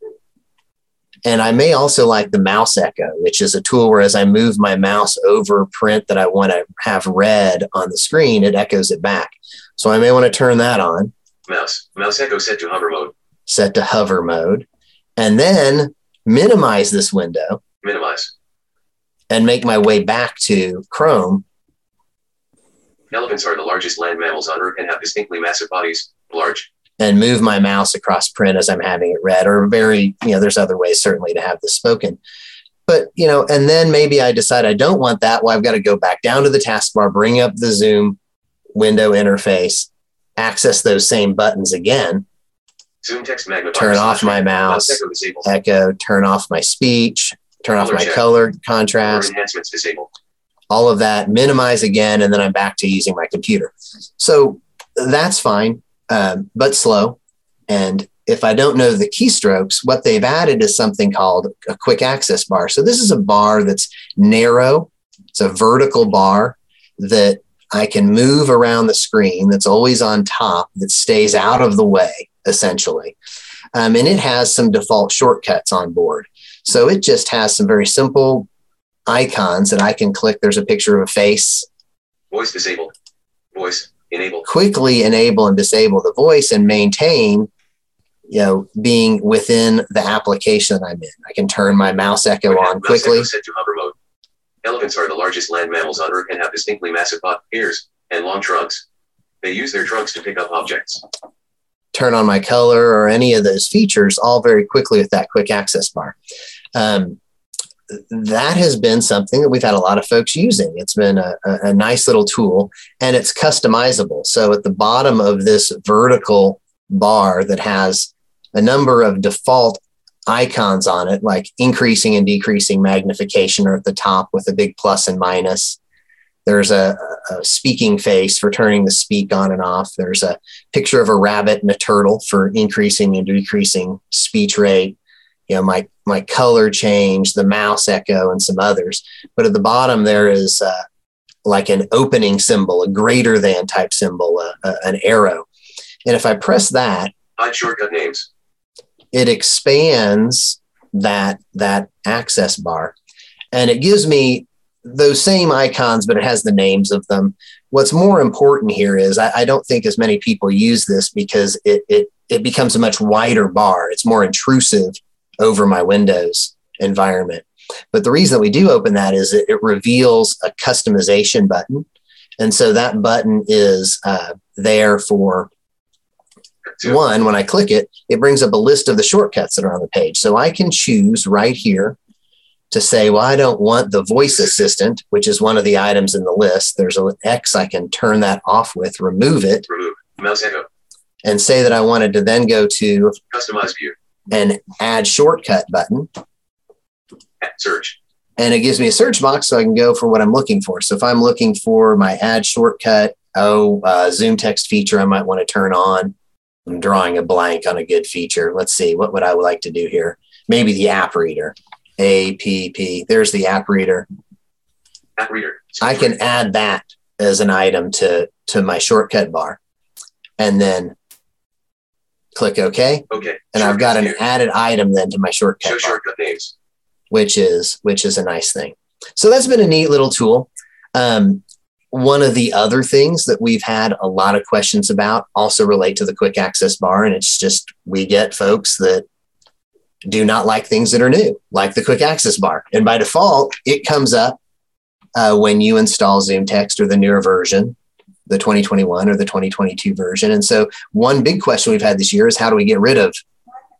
And I may also like the mouse echo, which is a tool where as I move my mouse over print that I want to have read on the screen, it echoes it back. So I may want to turn that on. Mouse. Mouse echo set to hover mode. Set to hover mode. And then minimize this window. Minimize. And make my way back to Chrome. Elephants are the largest land mammals on Earth and have distinctly massive bodies. Large and move my mouse across print as I'm having it read, or very, you know, there's other ways certainly to have this spoken. But, you know, and then maybe I decide I don't want that. Well, I've got to go back down to the taskbar, bring up the Zoom window interface, access those same buttons again. Zoom text magnifier. Turn off my mouse, echo, echo, turn off my speech, turn color off my check. color contrast. enhancements disabled. All of that, minimize again, and then I'm back to using my computer. So that's fine um, but slow. And if I don't know the keystrokes, what they've added is something called a quick access bar. So this is a bar that's narrow. It's a vertical bar that I can move around the screen that's always on top that stays out of the way, essentially. Um, and it has some default shortcuts on board. So it just has some very simple icons that I can click. There's a picture of a face. Voice disabled. Voice enable quickly enable and disable the voice and maintain you know being within the application that i'm in. I can turn my mouse echo on mouse quickly. echo set to hover mode. Elephants are the largest land mammals on earth and have distinctly massive ears and long trunks. They use their trunks to pick up objects. Turn on my color or any of those features all very quickly with that quick access bar. Um, that has been something that we've had a lot of folks using. It's been a, a, nice little tool and it's customizable. So at the bottom of this vertical bar that has a number of default icons on it, like increasing and decreasing magnification, are at the top with a big plus and minus. There's a, a, speaking face for turning the speak on and off. There's a picture of a rabbit and a turtle for increasing and decreasing speech rate you know, my my color change, the mouse echo, and some others. But at the bottom there is uh, like an opening symbol, a greater than type symbol, uh, uh, an arrow. And if I press that, hide shortcut names. It expands that that access bar, and it gives me those same icons, but it has the names of them. What's more important here is I, I don't think as many people use this because it it it becomes a much wider bar. It's more intrusive over my Windows environment. But the reason that we do open that is it, it reveals a customization button. And so that button is uh, there for one, when I click it, it brings up a list of the shortcuts that are on the page. So I can choose right here to say, well, I don't want the voice assistant, which is one of the items in the list. There's an X I can turn that off with, remove it, Remove. Mouse echo. and say that I wanted to then go to Customize view. An add shortcut button. Search. And it gives me a search box so I can go for what I'm looking for. So if I'm looking for my add shortcut, oh, uh, Zoom text feature I might want to turn on. I'm drawing a blank on a good feature. Let's see, what would I like to do here? Maybe the app reader. A P P. There's the app reader. App reader. I can add that as an item to to my shortcut bar, and then click OK. Okay. And I've got an added item then to my shortcut Show shortcut names. which is which is a nice thing. So that's been a neat little tool. Um, one of the other things that we've had a lot of questions about also relate to the quick access bar, and it's just we get folks that do not like things that are new, like the quick access bar. And by default, it comes up uh, when you install Zoom Text or the newer version, the 2021 or the 2022 version. And so, one big question we've had this year is how do we get rid of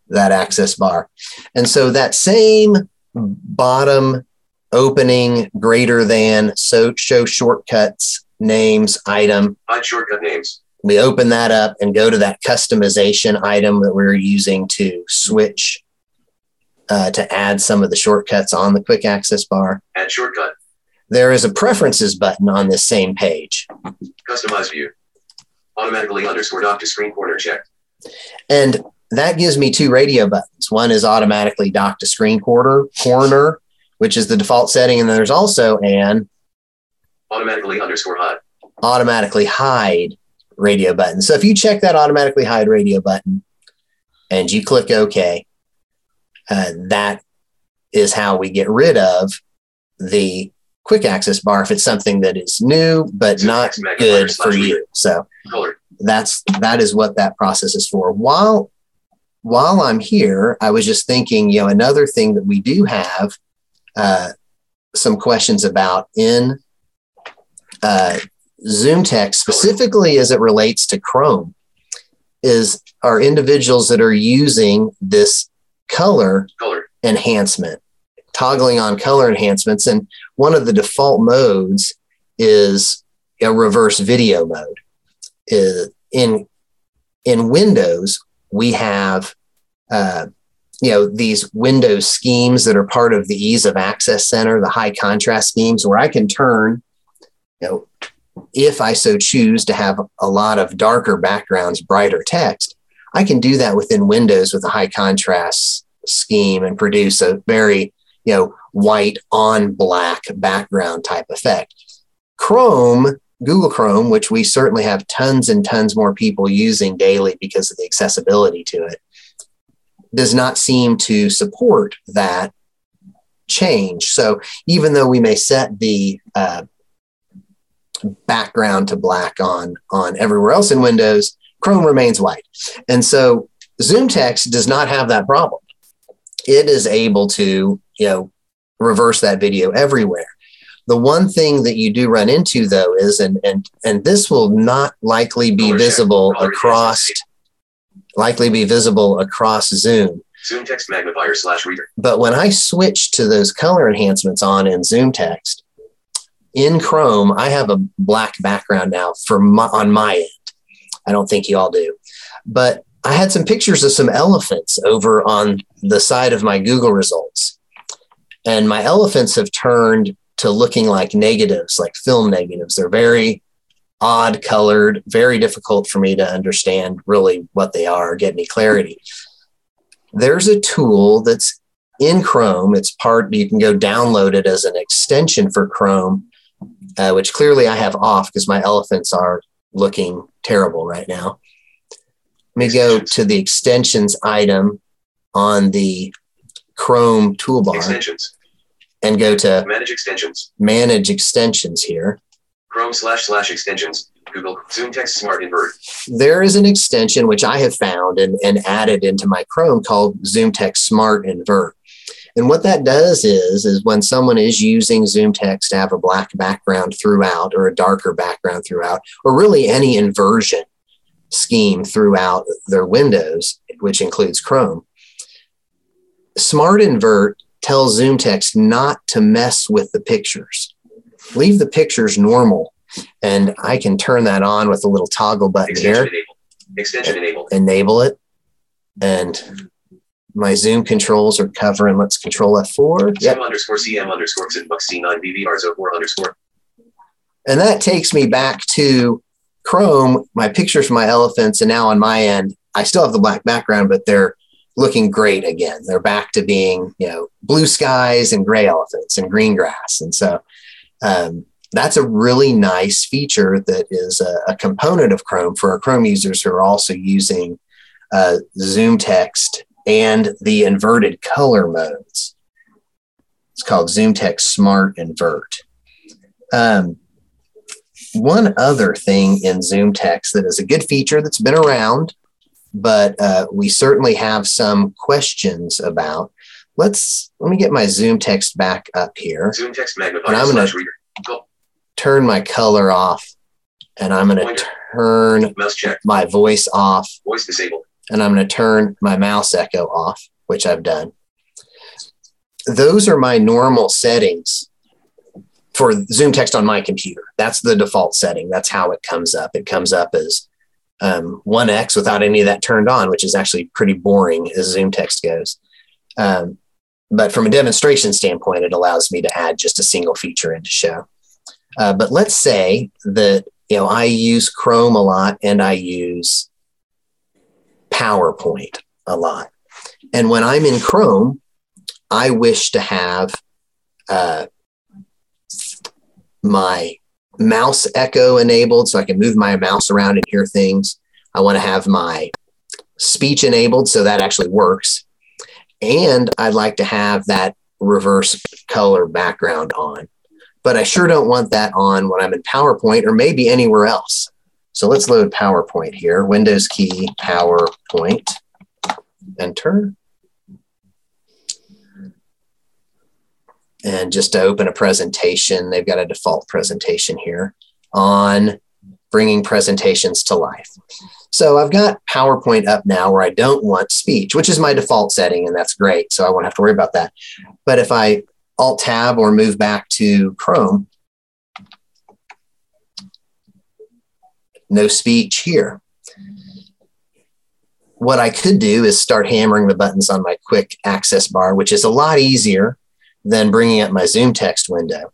that access bar? And so, that same bottom opening greater than so show shortcuts names item Hide shortcut names. we open that up and go to that customization item that we're using to switch uh, to add some of the shortcuts on the quick access bar. Add shortcut. There is a preferences button on this same page. Customize view. Automatically underscore dock to screen corner checked. And that gives me two radio buttons. One is automatically dock to screen corner, corner, which is the default setting. And then there's also an Automatically underscore hide. automatically hide radio button. So if you check that automatically hide radio button and you click OK, uh, that is how we get rid of the quick access bar if it's something that is new but not good for you. So that's that is what that process is for. While while I'm here, I was just thinking, you know, another thing that we do have uh, some questions about in uh, Zoom text, specifically as it relates to Chrome, is are individuals that are using this color Color. enhancement, toggling on color enhancements. And one of the default modes is a reverse video mode. Uh, in in Windows, we have uh, you know these Windows schemes that are part of the Ease of Access Center, the high contrast schemes, where I can turn, you know, if I so choose to have a lot of darker backgrounds, brighter text, I can do that within Windows with a high contrast scheme and produce a very, you know, white on black background type effect. Chrome, Google Chrome, which we certainly have tons and tons more people using daily because of the accessibility to it, does not seem to support that change. So even though we may set the uh, background to black on on everywhere else in Windows, Chrome remains white. And so Zoom Text does not have that problem. It is able to, you know, reverse that video everywhere. The one thing that you do run into though is and and and this will not likely be visible across likely be visible across Zoom. Zoom text magnifier slash reader. But when I switch to those color enhancements on in Zoom Text, in Chrome, I have a black background now for my, on my end. I don't think you all do, but I had some pictures of some elephants over on the side of my Google results, and my elephants have turned to looking like negatives, like film negatives. They're very odd colored, very difficult for me to understand really what they are, get any clarity. There's a tool that's in Chrome. It's part, you can go download it as an extension for Chrome, uh, which clearly I have off because my elephants are looking terrible right now. Let me go to the extensions item on the Chrome toolbar Extensions. and go to Manage extensions. manage extensions here. Chrome slash slash extensions. Google Zoom text smart invert. there is an extension which I have found and, and added into my Chrome called Zoom Text Smart Invert. And what that does is, is when someone is using Zoom Text to have a black background throughout or a darker background throughout, or really any inversion scheme throughout their windows, which includes Chrome, Smart Invert tells Zoom text not to mess with the pictures. Leave the pictures normal. And I can turn that on with a little toggle button Extension here. enabled. Extension enabled. Enable it. And my Zoom controls are covering. Let's control F4. Yep. Zoom underscore CM underscore Xinbox C9 BVR zo 4 underscore. And that takes me back to Chrome, my pictures from my elephants. And now on my end, I still have the black background, but they're looking great again. They're back to being, you know, blue skies and gray elephants and green grass. And so um, that's a really nice feature that is a, a, component of Chrome for our Chrome users who are also using uh, Zoom text and the inverted color modes. It's called Zoom Text Smart Invert. Um, one other thing in Zoom Text that is a good feature that's been around, but uh, we certainly have some questions about. Let's let me get my Zoom Text back up here. Zoom text magnifier And I'm gonna- slash reader. Go. Turn my color off, and I'm going to turn my voice off, Voice disabled. and I'm going to turn my mouse echo off, which I've done. Those are my normal settings for Zoom text on my computer. That's the default setting. That's how it comes up. It comes up as um, 1x without any of that turned on, which is actually pretty boring as Zoom text goes. Um, but from a demonstration standpoint, it allows me to add just a single feature into show. Uh, but let's say that you know I use Chrome a lot and I use PowerPoint a lot. And when I'm in Chrome, I wish to have uh, my mouse echo enabled so I can move my mouse around and hear things. I want to have my speech enabled so that actually works. And I'd like to have that reverse color background on. But I sure don't want that on when I'm in PowerPoint or maybe anywhere else. So let's load PowerPoint here. Windows key, PowerPoint, enter. And just to open a presentation, they've got a default presentation here on bringing presentations to life. So I've got PowerPoint up now where I don't want speech, which is my default setting, and that's great. So I won't have to worry about that. But if I Alt Tab or move back to Chrome, no speech here. What I could do is start hammering the buttons on my quick access bar, which is a lot easier than bringing up my Zoom text window.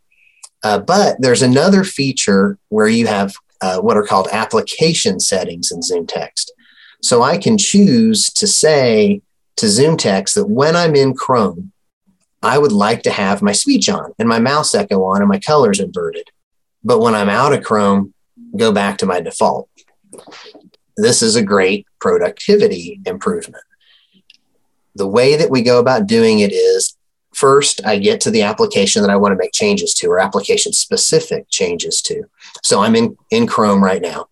Uh, but there's another feature where you have uh, what are called application settings in Zoom text. So I can choose to say to Zoom text that when I'm in Chrome, I would like to have my speech on and my mouse echo on and my colors inverted. But when I'm out of Chrome, go back to my default. This is a great productivity improvement. The way that we go about doing it is first, I get to the application that I want to make changes to or application specific changes to. So I'm in, in Chrome right now.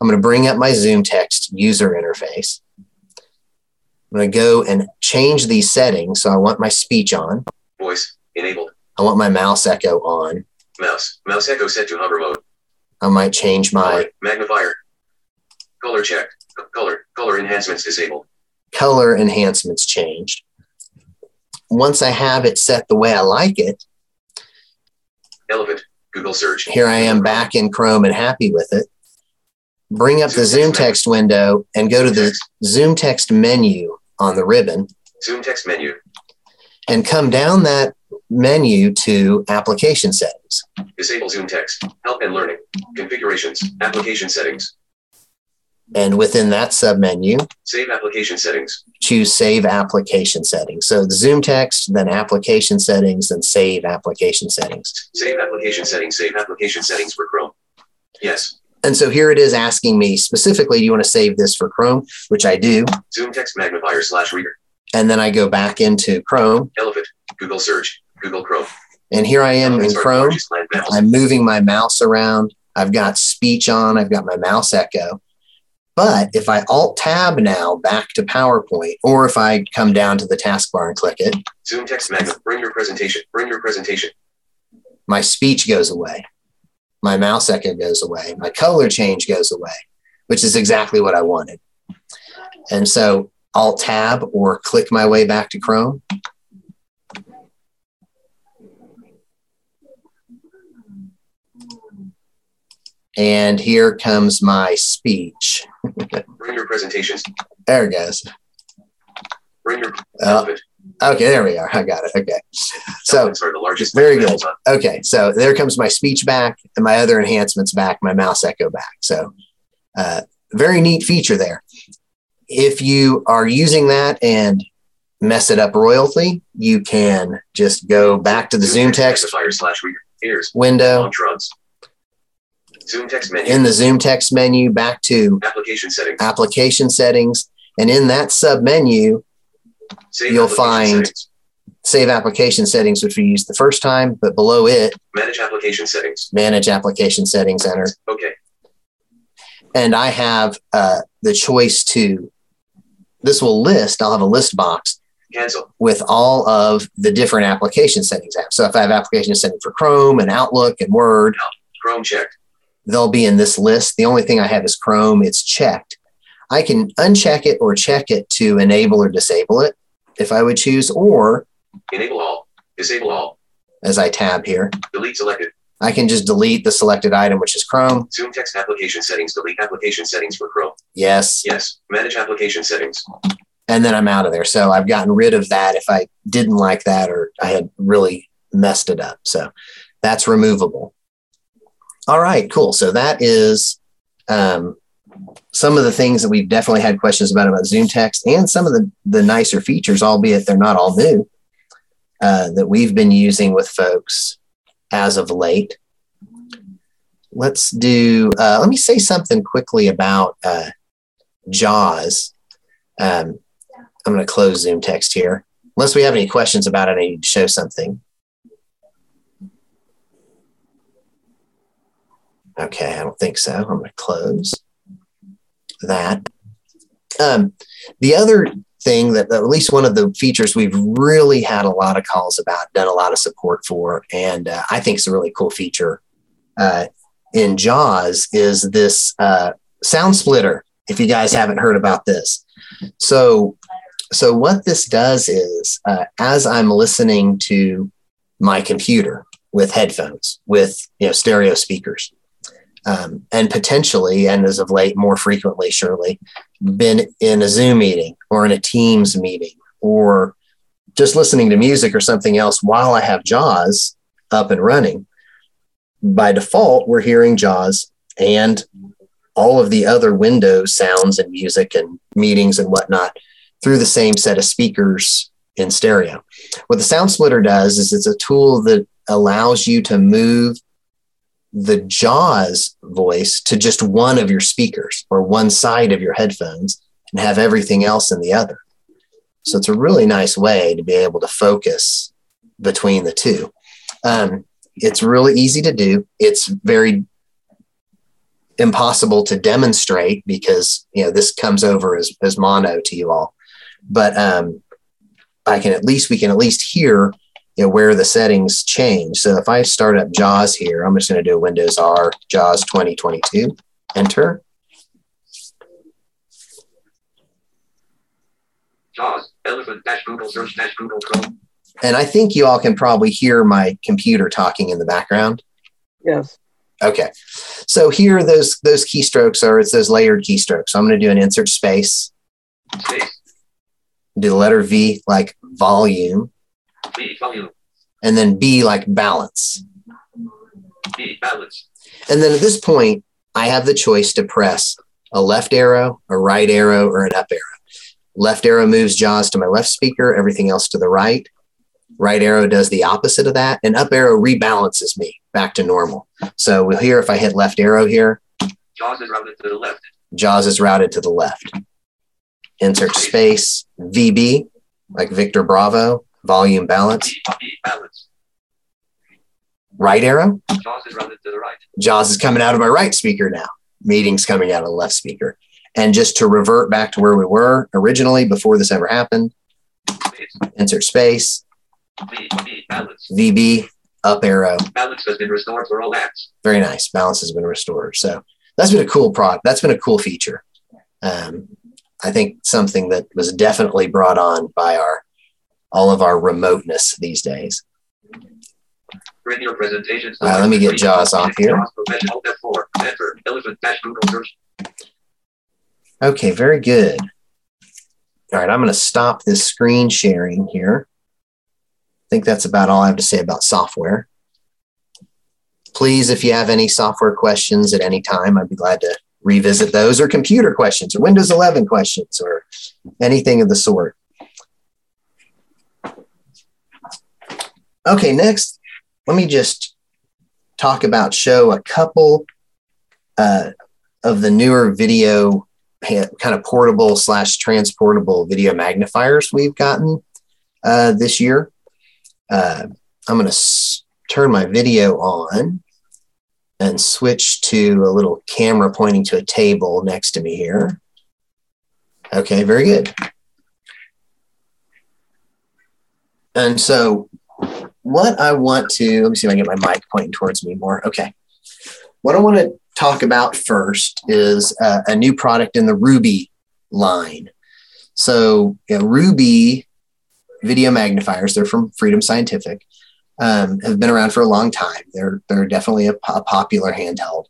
I'm going to bring up my Zoom text user interface. I'm going to go and change these settings. So I want my speech on. Voice enabled. I want my mouse echo on. Mouse. Mouse echo set to hover mode. I might change my Magnifier. Color check. Color. Color enhancements disabled. color enhancements changed. Once I have it set the way I like it, Elephant. Google search. here I am back in Chrome and happy with it. Bring up the Zoom text window and go to the Zoom text menu on the ribbon Zoom text menu. and come down that menu to application settings. Disable Zoom text. Help and learning. Configurations. Application settings. And within that submenu, Save application settings. choose save application settings. So the Zoom text, then application settings, then save application settings. Save application settings. Save application settings for Chrome. Yes. And so here it is asking me specifically, do you want to save this for Chrome? Which I do. Zoom text magnifier slash reader. And then I go back into Chrome. Elephant. Google search. Google Chrome. And here I am in Elephants Chrome. largest land mammals. I'm moving my mouse around. I've got speech on. I've got my mouse echo. But if I Alt Tab now back to PowerPoint, or if I come down to the taskbar and click it, Zoom text magna. Bring your presentation. Bring your presentation. my speech goes away. My mouse echo goes away. My color change goes away, which is exactly what I wanted. And so Alt Tab or click my way back to Chrome. And here comes my speech. Bring your presentations. There it goes. Bring your Uh, okay, there we are. I got it. Okay. So are the largest very good. Okay, so there comes my speech back and my other enhancements back, my mouse echo back. So uh, very neat feature there. If you are using that and mess it up royally, you can just go back to the Zoom text window. Zoom text menu. in the Zoom text menu back to application settings. application settings. And in that sub menu, Save you'll find settings. save application settings, which we used the first time, but below it, Manage application settings. manage application settings, enter. Okay. and I have uh, the choice to. This will list. I'll have a list box Cancel. with all of the different application settings apps. So if I have application setting for Chrome and Outlook and Word, Chrome checked. They'll be in this list. The only thing I have is Chrome. It's checked. I can uncheck it or check it to enable or disable it if I would choose, or Enable all. Disable all. as I tab here, Delete selected. I can just delete the selected item, which is Chrome. Zoom text application settings. Delete application settings for Chrome. Yes. Yes. Manage application settings. and then I'm out of there. So I've gotten rid of that if I didn't like that or I had really messed it up. So that's removable. All right, cool. So that is um, some of the things that we've definitely had questions about about Zoom text and some of the, the nicer features, albeit they're not all new, uh, that we've been using with folks as of late. Let's do, uh, let me say something quickly about uh, JAWS. Um, I'm going to close Zoom text here. Unless we have any questions about it, I need to show something. Okay, I don't think so. I'm going to close that. Um, the other thing that at least one of the features we've really had a lot of calls about, done a lot of support for, and uh, I think it's a really cool feature uh, in JAWS is this uh, sound splitter. If you guys haven't heard about this, so so what this does is uh, as I'm listening to my computer with headphones, with you know stereo speakers, um, and potentially, and as of late, more frequently, surely, been in a Zoom meeting or in a Teams meeting or just listening to music or something else while I have JAWS up and running. By default, we're hearing JAWS and all of the other Windows sounds and music and meetings and whatnot through the same set of speakers in stereo. What the Sound Splitter does is it's a tool that allows you to move the JAWS voice to just one of your speakers or one side of your headphones and have everything else in the other. So it's a really nice way to be able to focus between the two. Um, it's really easy to do. It's very impossible to demonstrate because you know this comes over as, as mono to you all. But um, I can at least we can at least hear you know, where the settings change. So if I start up JAWS here, I'm just going to do Windows R JAWS 2022, enter. JAWS. Elephant dash Google search dash Google Chrome. And I think you all can probably hear my computer talking in the background. Yes. Okay. So here those those keystrokes are it's those layered keystrokes. So I'm going to do an insert space. Space. Do the letter V like volume Volume. And then B like balance. B. Balance. And then at this point, I have the choice to press a left arrow, a right arrow, or an up arrow. Left arrow moves JAWS to my left speaker, everything else to the right. Right arrow does the opposite of that, and up arrow rebalances me back to normal. So we'll hear if I hit left arrow here, JAWS is routed to the left. JAWS is routed to the left. Insert space, VB, like Victor Bravo, volume balance. B. B. Balance. Right arrow, JAWS is to the right. JAWS is coming out of my right speaker now. Meetings coming out of the left speaker. And just to revert back to where we were originally before this ever happened, insert space, B. B. Balance. VB, up arrow. Balance has been restored for all apps. Very nice. Balance has been restored. So that's been a cool product. That's been a cool feature. Um, I think something that was definitely brought on by our all of our remoteness these days. Print your presentation. All right, let me get JAWS off here. Hold F4. Enter. Elephant dash Google search. Okay, very good. All right, I'm going to stop this screen sharing here. I think that's about all I have to say about software. Please, if you have any software questions at any time, I'd be glad to revisit those or computer questions or Windows 11 questions or anything of the sort. Okay, next, let me just talk about, show a couple uh, of the newer video kind of portable slash transportable video magnifiers we've gotten uh, this year. Uh, I'm going to s- turn my video on and switch to a little camera pointing to a table next to me here. Okay, very good. And so, what I want to let me see if I can get my mic pointing towards me more. Okay. What I want to talk about first is uh, a new product in the Ruby line. So, you know, Ruby video magnifiers, they're from Freedom Scientific, um, have been around for a long time. They're, they're definitely a, a popular handheld.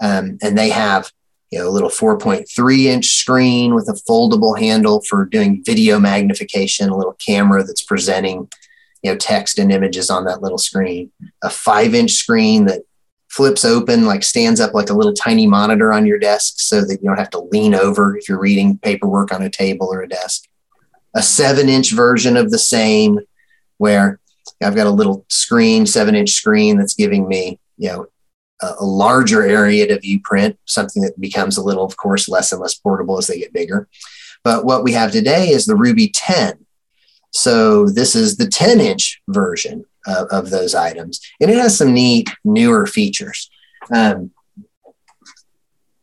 Um, and they have you know, a little 4.3 inch screen with a foldable handle for doing video magnification, a little camera that's presenting, you know, text and images on that little screen, a five inch screen that flips open, like stands up like a little tiny monitor on your desk so that you don't have to lean over if you're reading paperwork on a table or a desk. A seven inch version of the same where I've got a little screen, seven inch screen that's giving me, you know, a, a larger area to view print, something that becomes a little, of course, less and less portable as they get bigger. But what we have today is the Ruby 10. So this is the 10 inch version of, of those items. And it has some neat newer features. Um,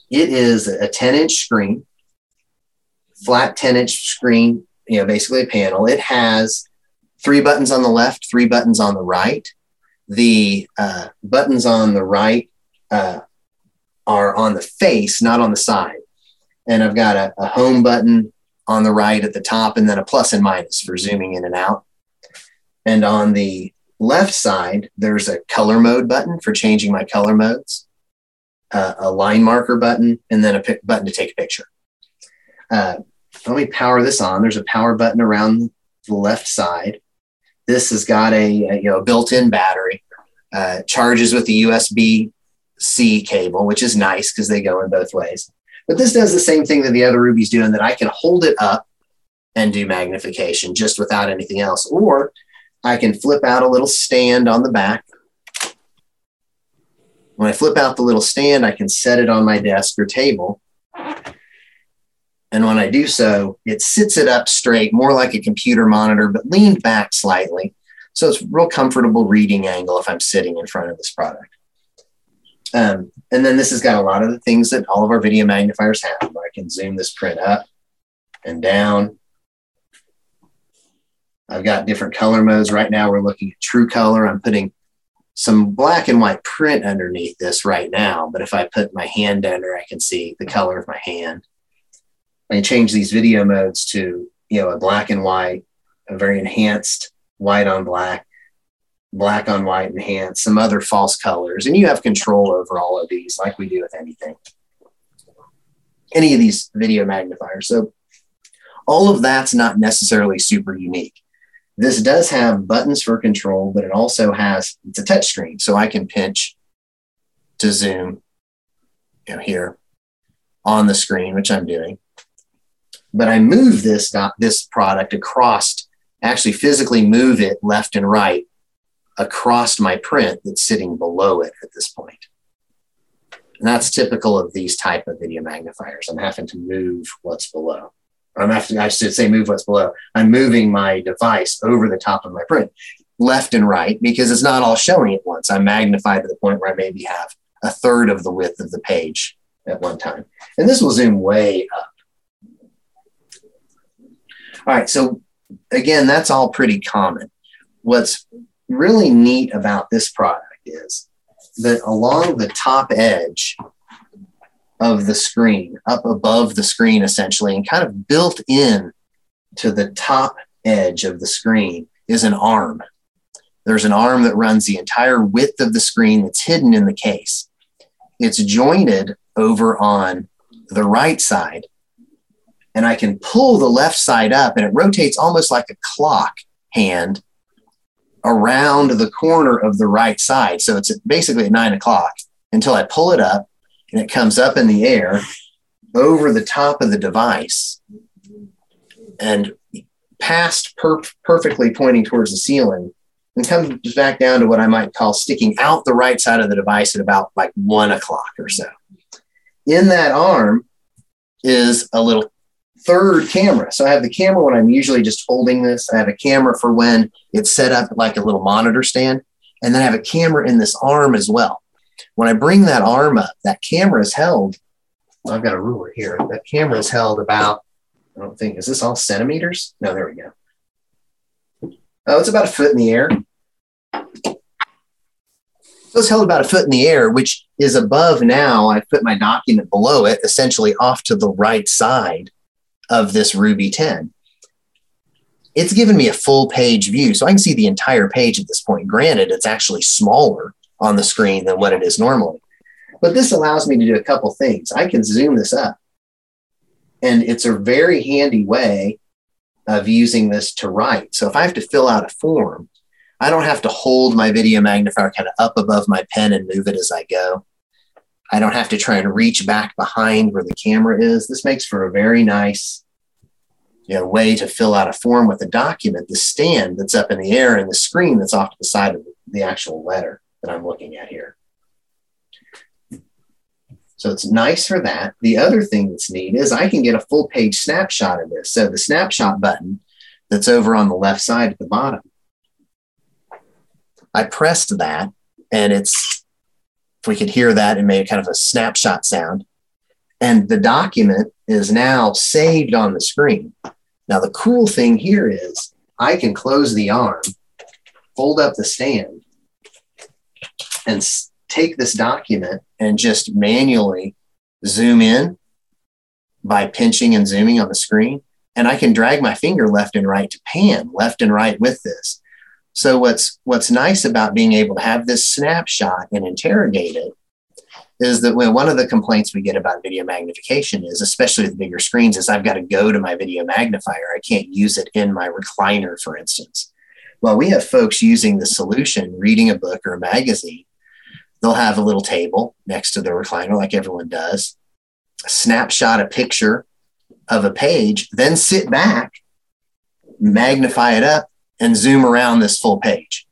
it is a 10 inch screen, flat 10 inch screen, you know, basically a panel. It has three buttons on the left, three buttons on the right. The uh, buttons on the right uh, are on the face, not on the side. And I've got a, a home button on the right at the top, and then a plus and minus for zooming in and out. And on the left side, there's a color mode button for changing my color modes, uh, a line marker button, and then a pic- button to take a picture. Uh, let me power this on. There's a power button around the left side. This has got a, a, you know built-in battery, uh, charges with the USB C cable, which is nice because they go in both ways. But this does the same thing that the other Ruby's do, in that I can hold it up and do magnification just without anything else, or I can flip out a little stand on the back. When I flip out the little stand, I can set it on my desk or table. And when I do so, it sits it up straight, more like a computer monitor, but leaned back slightly. So it's real comfortable reading angle if I'm sitting in front of this product. Um, and then this has got a lot of the things that all of our video magnifiers have. I can zoom this print up and down. I've got different color modes. Right now, we're looking at true color. I'm putting some black and white print underneath this right now. But if I put my hand under, I can see the color of my hand. I can change these video modes to, you know, a black and white, a very enhanced white on black, black on white enhanced, some other false colors. And you have control over all of these like we do with anything. Any of these video magnifiers. So all of that's not necessarily super unique. This does have buttons for control, but it also has it's a touch screen, so I can pinch to zoom you know, here on the screen, which I'm doing. But I move this this product across, actually physically move it left and right across my print that's sitting below it at this point. And that's typical of these type of video magnifiers. I'm having to move what's below. I'm having, I should say move what's below. I'm moving my device over the top of my print, left and right, because it's not all showing at once. I'm magnified to the point where I maybe have a third of the width of the page at one time. And this will zoom way up. All right, so again, that's all pretty common. What's really neat about this product is that along the top edge of the screen, up above the screen essentially, and kind of built in to the top edge of the screen is an arm. There's an arm that runs the entire width of the screen that's hidden in the case. It's jointed over on the right side. And I can pull the left side up and it rotates almost like a clock hand around the corner of the right side. So it's basically at nine o'clock until I pull it up and it comes up in the air over the top of the device and past per- perfectly pointing towards the ceiling and comes back down to what I might call sticking out the right side of the device at about like one o'clock or so. In that arm is a little third camera. So I have the camera when I'm usually just holding this. I have a camera for when it's set up like a little monitor stand. And then I have a camera in this arm as well. When I bring that arm up, that camera is held. I've got a ruler here. That camera is held about, I don't think, is this all centimeters? No, there we go. Oh, it's about a foot in the air. So it's held about a foot in the air, which is above now. I've put my document below it, essentially off to the right side of this Ruby 10. It's given me a full page view, so I can see the entire page at this point. Granted, it's actually smaller on the screen than what it is normally. But this allows me to do a couple things. I can zoom this up, and it's a very handy way of using this to write. So if I have to fill out a form, I don't have to hold my video magnifier kind of up above my pen and move it as I go. I don't have to try and reach back behind where the camera is. This makes for a very nice you know, way to fill out a form with a document, the stand that's up in the air and the screen that's off to the side of the actual letter that I'm looking at here. So it's nice for that. The other thing that's neat is I can get a full page snapshot of this. So the snapshot button that's over on the left side at the bottom, I pressed that and it's, if we could hear that, it made kind of a snapshot sound. And the document is now saved on the screen. Now, the cool thing here is I can close the arm, fold up the stand, and take this document and just manually zoom in by pinching and zooming on the screen. And I can drag my finger left and right to pan left and right with this. So what's what's nice about being able to have this snapshot and interrogate it is that when one of the complaints we get about video magnification is, especially with bigger screens, is I've got to go to my video magnifier. I can't use it in my recliner, for instance. Well, we have folks using the solution, reading a book or a magazine. They'll have a little table next to the recliner, like everyone does, snapshot a picture of a page, then sit back, magnify it up, and zoom around this full page.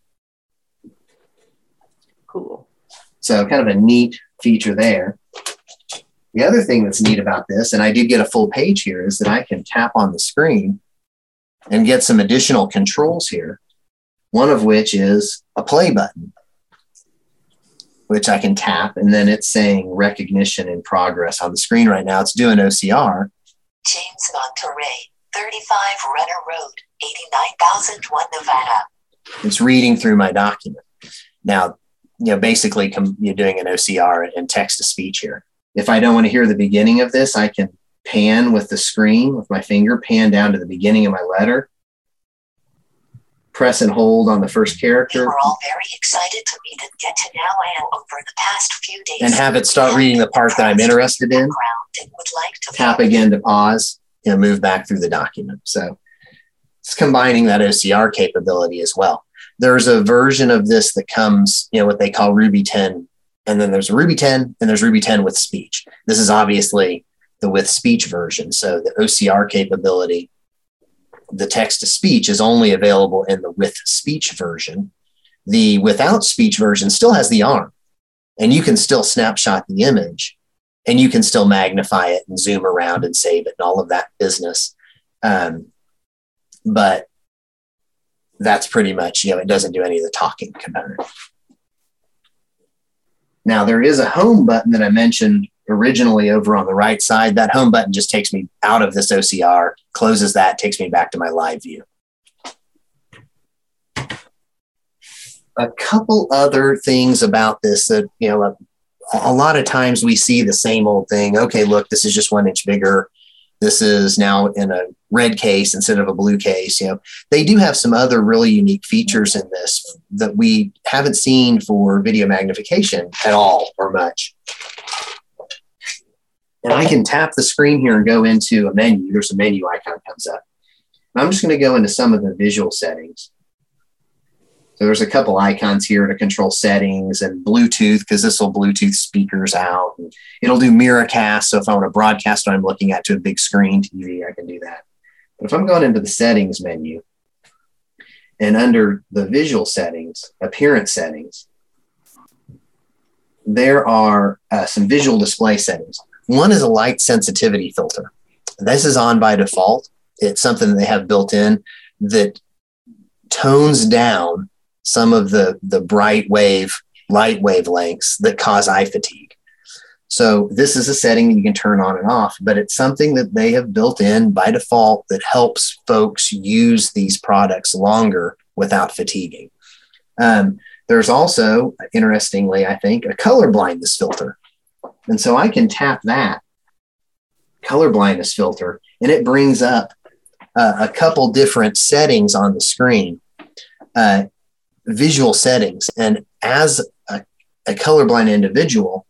Cool. So, kind of a neat feature there. The other thing that's neat about this, and I did get a full page here, is that I can tap on the screen and get some additional controls here. One of which is a play button, which I can tap, and then it's saying recognition in progress on the screen right now. It's doing OCR. James Monterey, 35 Renner Road, 89,001 Nevada. It's reading through my document. Now, you know, basically com- you're doing an OCR and text to speech here. If I don't want to hear the beginning of this, I can pan with the screen with my finger, pan down to the beginning of my letter, press and hold on the first character, We're all very excited to read and get to know Anne over the past few days. and have it start reading the part that I'm interested in. would like to Tap again to pause and move back through the document. So it's combining that OCR capability as well. There's a version of this that comes, you know, what they call Ruby 10, and then there's Ruby 10, and there's Ruby 10 with speech. This is obviously the with speech version. So the OCR capability, the text to speech is only available in the with speech version. The without speech version still has the arm, and you can still snapshot the image and you can still magnify it and zoom around and save it and all of that business. Um, but that's pretty much, you know, it doesn't do any of the talking component. Now, there is a home button that I mentioned originally over on the right side. That home button just takes me out of this OCR, closes that, takes me back to my live view. A couple other things about this that, you know, a lot of times we see the same old thing. Okay, look, this is just one inch bigger. This is now in a red case instead of a blue case. You know, they do have some other really unique features in this that we haven't seen for video magnification at all or much. And I can tap the screen here and go into a menu. There's a menu icon comes up. I'm just going to go into some of the visual settings. So there's a couple icons here to control settings and Bluetooth because this will Bluetooth speakers out. And it'll do Miracast. So if I want to broadcast what I'm looking at to a big screen TV, I can do that. But if I'm going into the settings menu and under the visual settings, appearance settings, there are uh, some visual display settings. One is a light sensitivity filter. This is on by default. It's something that they have built in that tones down some of the, the bright wave, light wavelengths that cause eye fatigue. So this is a setting that you can turn on and off, but it's something that they have built in by default that helps folks use these products longer without fatiguing. Um, there's also, interestingly, I think, a color blindness filter. And so I can tap that color blindness filter and it brings up uh, a couple different settings on the screen, uh, visual settings. And as a, a colorblind individual,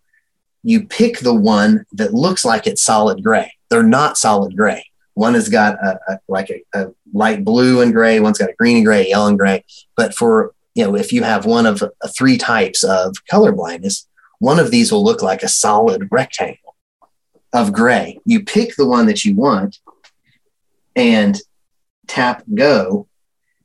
you pick the one that looks like it's solid gray. They're not solid gray. One has got a, a like a, a, light blue and gray. One's got a green and gray, yellow and gray. But for you know, if you have one of uh, three types of color blindness, one of these will look like a solid rectangle of gray. You pick the one that you want and tap go,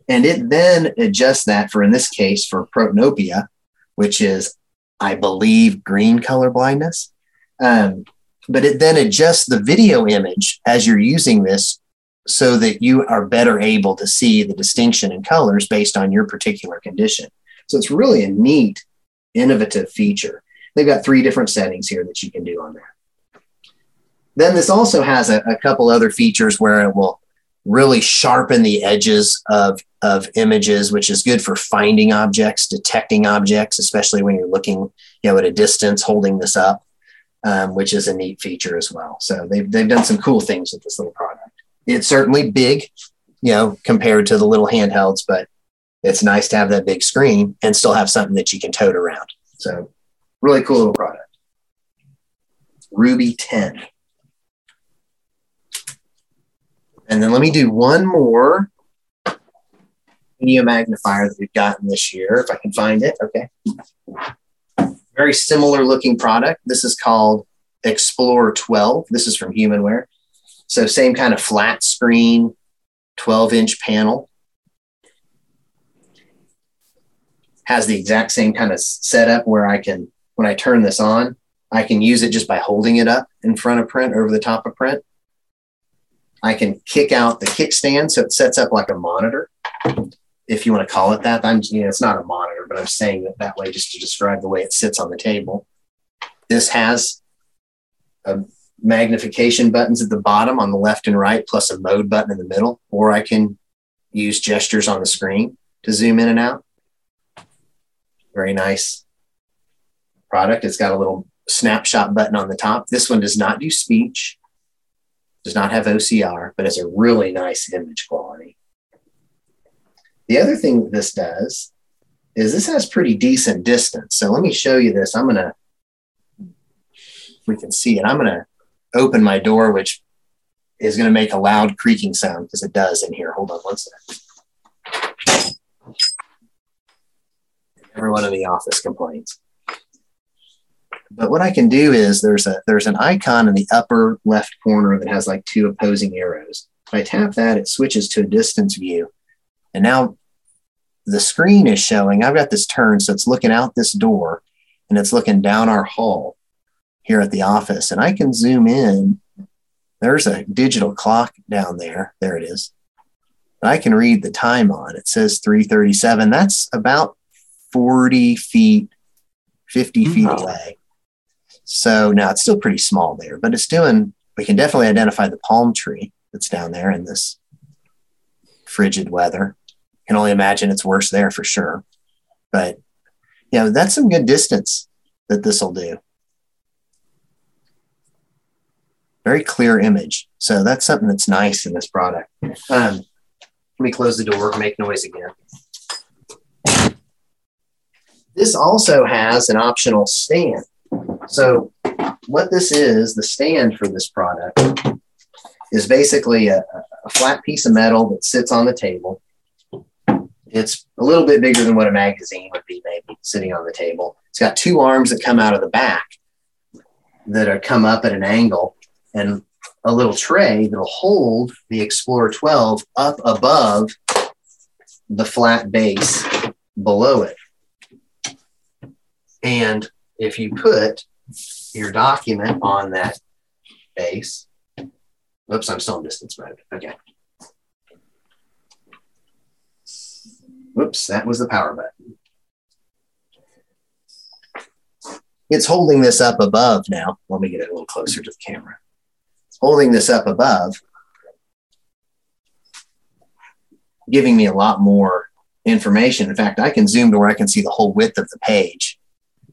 and it then adjusts that for, in this case, for protanopia, which is, I believe, green color blindness. Um, but it then adjusts the video image as you're using this so that you are better able to see the distinction in colors based on your particular condition. So it's really a neat, innovative feature. They've got three different settings here that you can do on that. Then this also has a, a couple other features where it will really sharpen the edges of, of images, which is good for finding objects, detecting objects, especially when you're looking you know, at a distance, holding this up, um, which is a neat feature as well. So they've, they've done some cool things with this little product. It's certainly big, you know, compared to the little handhelds, but it's nice to have that big screen and still have something that you can tote around. So really cool little product. Ruby 10. And then let me do one more magnifier that we've gotten this year, if I can find it. Okay. Very similar looking product. This is called Explorer 12. This is from Humanware. So same kind of flat screen, 12 inch panel. Has the exact same kind of setup where I can, when I turn this on, I can use it just by holding it up in front of print over the top of print. I can kick out the kickstand so it sets up like a monitor, if you want to call it that. I'm, you know, it's not a monitor, but I'm saying it that way just to describe the way it sits on the table. This has a magnification buttons at the bottom on the left and right, plus a mode button in the middle, or I can use gestures on the screen to zoom in and out. Very nice product. It's got a little snapshot button on the top. This one does not do speech, does not have OCR, but has a really nice image quality. The other thing this does is this has pretty decent distance. So let me show you this. I'm going to, we can see it. I'm going to open my door, which is going to make a loud creaking sound because it does in here. Hold on one second. Everyone in the office complains. But what I can do is there's a there's an icon in the upper left corner that has like two opposing arrows. If I tap that, it switches to a distance view. And now the screen is showing, I've got this turned, so it's looking out this door and it's looking down our hall here at the office. And I can zoom in. There's a digital clock down there. There it is. I can read the time on. It says 337. That's about 40 feet, 50 feet mm-hmm. away. So now it's still pretty small there, but it's doing, we can definitely identify the palm tree that's down there in this frigid weather. Can only imagine it's worse there for sure. But, you know, that's some good distance that this will do. very clear image. So that's something that's nice in this product. Um, let me close the door, make noise again. This also has an optional stand. So what this is, the stand for this product is basically a, a flat piece of metal that sits on the table. It's a little bit bigger than what a magazine would be, maybe sitting on the table. It's got two arms that come out of the back that are come up at an angle and a little tray that'll hold the Explorer 12 up above the flat base below it. And if you put your document on that base, oops, I'm still in distance mode. Okay. Whoops, that was the power button. It's holding this up above now. Let me get it a little closer to the camera. It's holding this up above, giving me a lot more information. In fact, I can zoom to where I can see the whole width of the page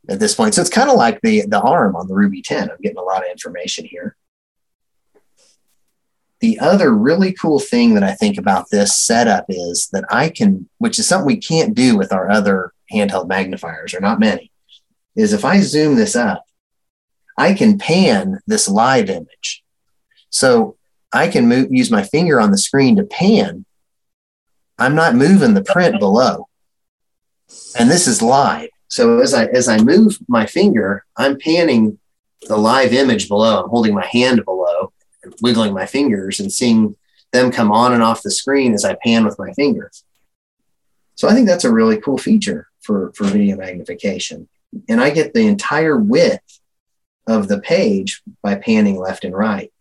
at this point. So it's kind of like the, the arm on the Ruby 10. I'm getting a lot of information here. The other really cool thing that I think about this setup is that I can, which is something we can't do with our other handheld magnifiers, or not many, is if I zoom this up, I can pan this live image. So I can move, use my finger on the screen to pan. I'm not moving the print below. And this is live. So as I as I move my finger, I'm panning the live image below. I'm holding my hand below, and wiggling my fingers and seeing them come on and off the screen as I pan with my finger. So I think that's a really cool feature for, for video magnification and I get the entire width of the page by panning left and right.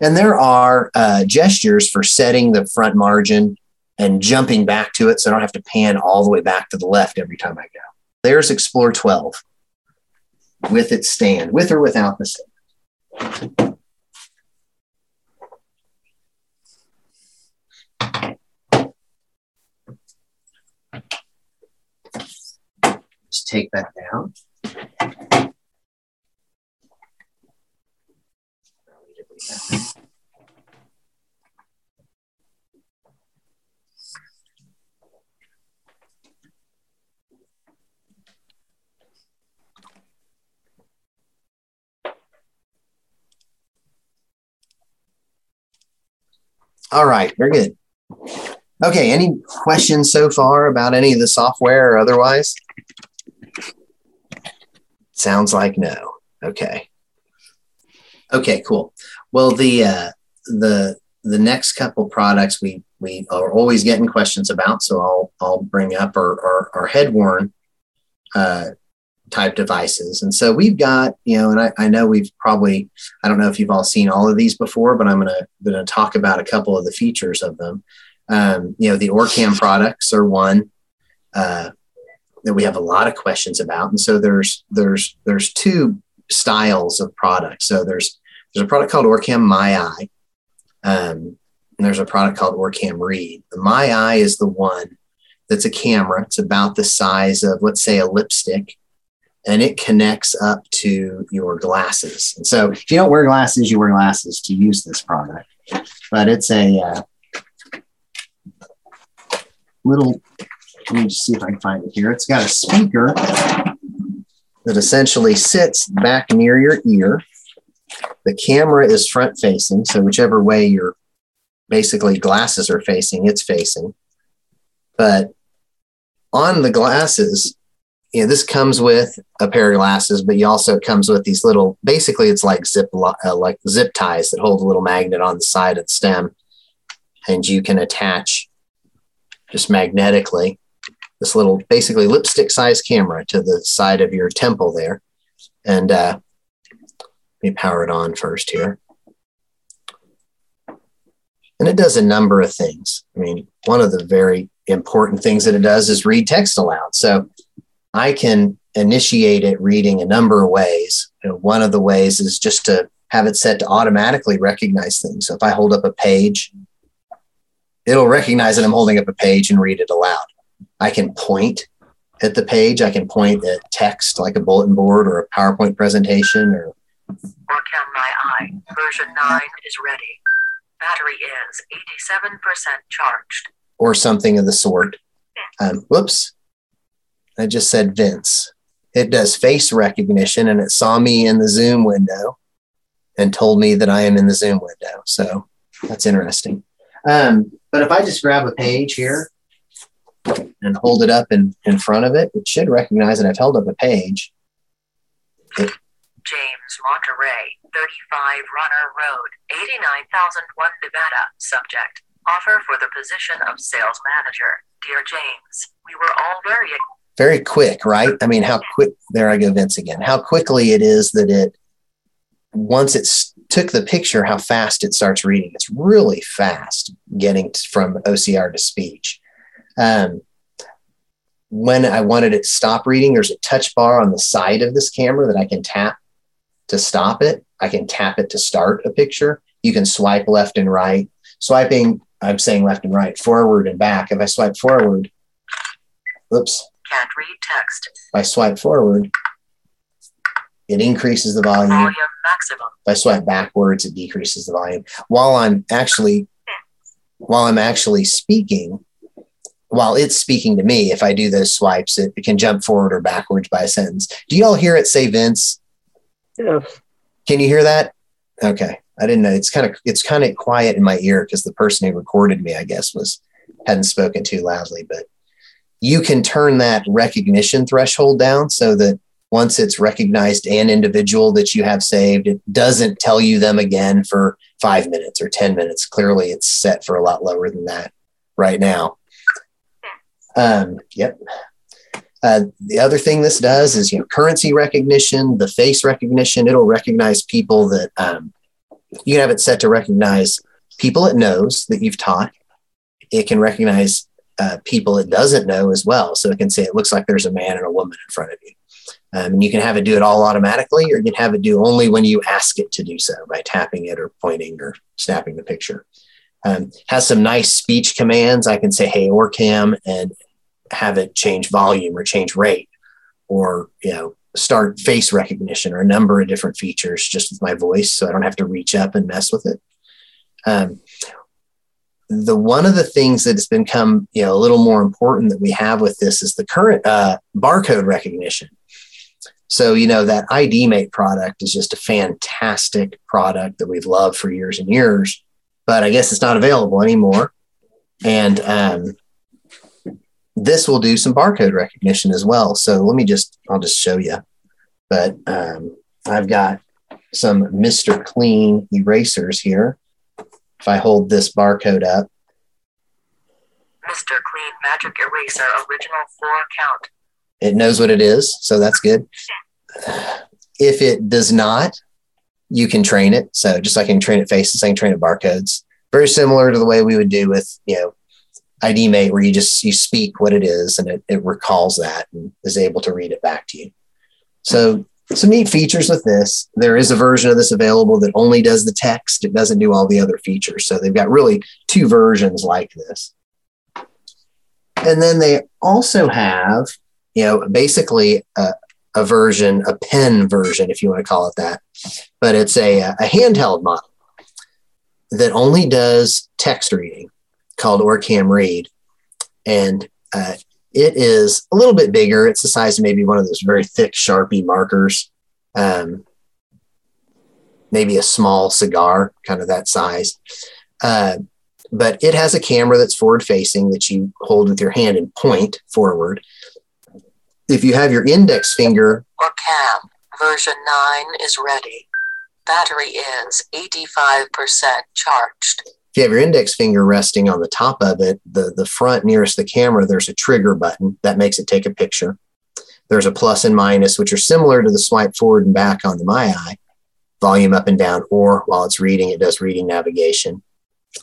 And there are uh, gestures for setting the front margin and jumping back to it so I don't have to pan all the way back to the left every time I go. There's Explorer 12 with its stand, with or without the stand. Just take that down. All right, very good. Okay, any questions so far about any of the software or otherwise? Sounds like no. Okay. Okay, cool. Well, the uh, the the next couple products we we are always getting questions about, so I'll I'll bring up our our, head worn uh, type devices. And so we've got, you know, and I, I know we've probably, I don't know if you've all seen all of these before, but I'm gonna gonna talk about a couple of the features of them. Um, you know, the Orcam products are one. Uh, that we have a lot of questions about. And so there's there's there's two styles of products. So there's there's a product called Orcam My Eye, um, and there's a product called Orcam Read. The My Eye is the one that's a camera. It's about the size of let's say a lipstick, and it connects up to your glasses. And so if you don't wear glasses, you wear glasses to use this product. But it's a uh, little let me just see if I can find it here. It's got a speaker that essentially sits back near your ear. The camera is front facing, so whichever way your basically glasses are facing, it's facing. But on the glasses, you know, this comes with a pair of glasses, but you also comes with these little. Basically, it's like zip uh, like zip ties that hold a little magnet on the side of the stem, and you can attach just magnetically this little basically lipstick size camera to the side of your temple there. And uh, let me power it on first here. And it does a number of things. I mean, one of the very important things that it does is read text aloud. So I can initiate it reading a number of ways. You know, one of the ways is just to have it set to automatically recognize things. So if I hold up a page, it'll recognize that I'm holding up a page and read it aloud. I can point at the page. I can point at text like a bulletin board or a PowerPoint presentation or Orcam My Eye version 9 is ready. Battery is 87% charged. or something of the sort. Um, whoops. I just said Vince. It does face recognition and it saw me in the Zoom window and told me that I am in the Zoom window. So that's interesting. Um, but if I just grab a page here and hold it up in, in front of it, it should recognize that I've held up a page. It, James Monterey, 35 Runner Road, 89001 Nevada. Subject. Offer for the position of sales manager. Dear James, we were all very very quick, right? I mean, how quick, there I go, Vince again, how quickly it is that it, once it's took the picture, how fast it starts reading. It's really fast getting from OCR to speech. Um, when I wanted it to stop reading, there's a touch bar on the side of this camera that I can tap to stop it. I can tap it to start a picture. You can swipe left and right. Swiping, I'm saying left and right, forward and back. If I swipe forward, oops, can't read text. if I swipe forward, it increases the volume. Volume maximum. If I swipe backwards, it decreases the volume. While I'm actually, while I'm actually speaking, while it's speaking to me, if I do those swipes, it, it can jump forward or backwards by a sentence. Do you all hear it say Vince? Yes. Can you hear that? Okay. I didn't know. It's kind of it's kind of quiet in my ear because the person who recorded me, I guess, was hadn't spoken too loudly. But you can turn that recognition threshold down so that once it's recognized an individual that you have saved, it doesn't tell you them again for five minutes or 10 minutes. Clearly, it's set for a lot lower than that right now. Um, yep. Uh, the other thing this does is, you know, currency recognition, the face recognition. It'll recognize people that um, you have it set to recognize people it knows that you've taught. It can recognize uh, people it doesn't know as well. So it can say it looks like there's a man and a woman in front of you. Um, and you can have it do it all automatically, or you can have it do only when you ask it to do so by tapping it or pointing or snapping the picture. Um, has some nice speech commands. I can say, "Hey, Orcam," and have it change volume or change rate, or you know, start face recognition or a number of different features just with my voice, so I don't have to reach up and mess with it. Um, the one of the things that has become you know a little more important that we have with this is the current uh, barcode recognition. So you know that ID Mate product is just a fantastic product that we've loved for years and years, but I guess it's not available anymore. And um, this will do some barcode recognition as well. So let me just I'll just show you. But um, I've got some Mr. Clean erasers here. If I hold this barcode up, Mr. Clean Magic Eraser Original 4 count. it knows what it is. So that's good. If it does not, you can train it. So just like I can train it faces, I can train it barcodes. Very similar to the way we would do with, you know, ID Mate, where you just you speak what it is and it, it recalls that and is able to read it back to you. So some neat features with this. There is a version of this available that only does the text. It doesn't do all the other features. So they've got really two versions like this. And then they also have, you know, basically a, a version, a pen version, if you want to call it that. But it's a, a handheld model that only does text reading called Orcam Read. And uh, it is a little bit bigger. It's the size of maybe one of those very thick Sharpie markers. Um, maybe a small cigar, kind of that size. Uh, but it has a camera that's forward facing that you hold with your hand and point forward. If you have your index finger, Orcam version 9 is ready. Battery is 85% charged. If you have your index finger resting on the top of it, the, the front nearest the camera, there's a trigger button that makes it take a picture. There's a plus and minus, which are similar to the swipe forward and back on the My Eye, volume up and down, or while it's reading, it does reading navigation.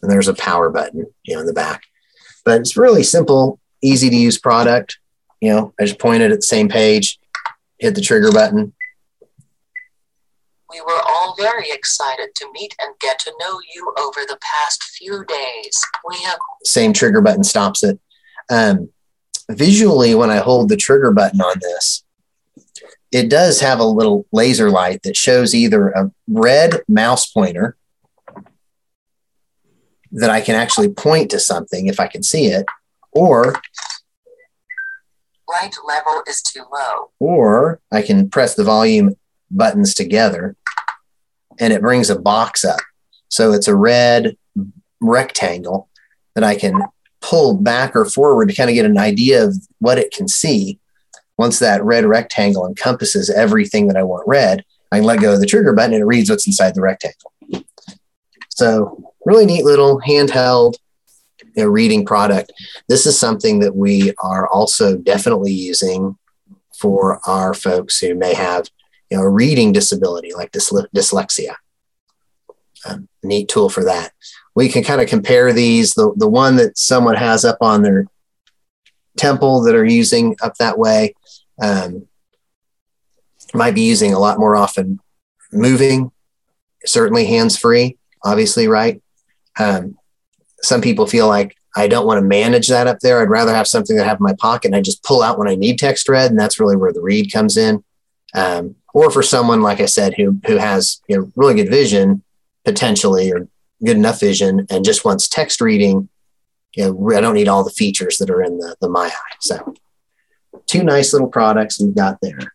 And there's a power button, you know, in the back. But it's really simple, easy to use product. You know, I just pointed at the same page, hit the trigger button. We were all very excited to meet and get to know you over the past few days. We have Same trigger button stops it. Um, visually, when I hold the trigger button on this, it does have a little laser light that shows either a red mouse pointer that I can actually point to something if I can see it, or Light level is too low. or I can press the volume buttons together and it brings a box up. So it's a red rectangle that I can pull back or forward to kind of get an idea of what it can see. Once that red rectangle encompasses everything that I want red, I can let go of the trigger button and it reads what's inside the rectangle. So, really neat little handheld you know, reading product. This is something that we are also definitely using for our folks who may have you know, a reading disability like dysle- dyslexia. Um, neat tool for that. We can kind of compare these. The, the one that someone has up on their temple that are using up that way um, might be using a lot more often moving, certainly hands free, obviously, right? Um, some people feel like I don't want to manage that up there. I'd rather have something that I have in my pocket and I just pull out when I need text read, and that's really where the read comes in. Um, or for someone like I said who who has you know, really good vision, potentially or good enough vision, and just wants text reading. You know, I don't need all the features that are in the the My Eye. So, two nice little products we've got there.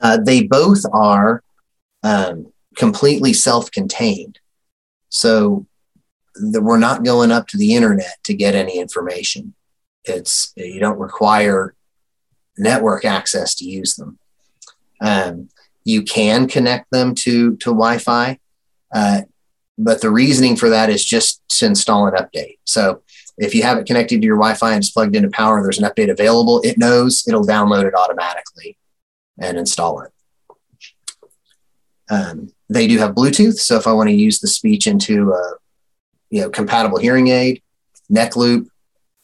Uh, they both are um, completely self-contained. So the, we're not going up to the internet to get any information. It's you don't require network access to use them. Um, you can connect them to to Wi-Fi, uh, but the reasoning for that is just to install an update. So if you have it connected to your Wi-Fi and it's plugged into power, there's an update available. It knows it'll download it automatically and install it. Um, they do have Bluetooth, so if I want to use the speech into a you know compatible hearing aid, neck loop,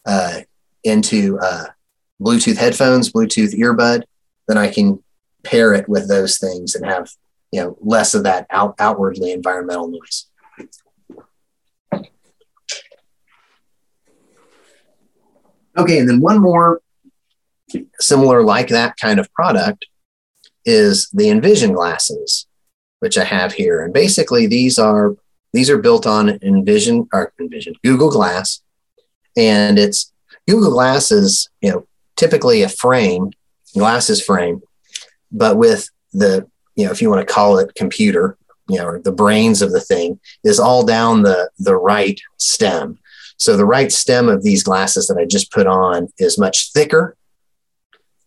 uh, into uh, Bluetooth headphones, Bluetooth earbud, then I can pair it with those things and have you know less of that out, outwardly environmental noise. Okay, and then one more similar like that kind of product is the Envision glasses which I have here. And basically, these are these are built on Envision or Envision Google Glass, and it's Google Glass is you know typically a frame, glasses frame, but with the you know if you want to call it computer, you know, or the brains of the thing is all down the the right stem. So the right stem of these glasses that I just put on is much thicker.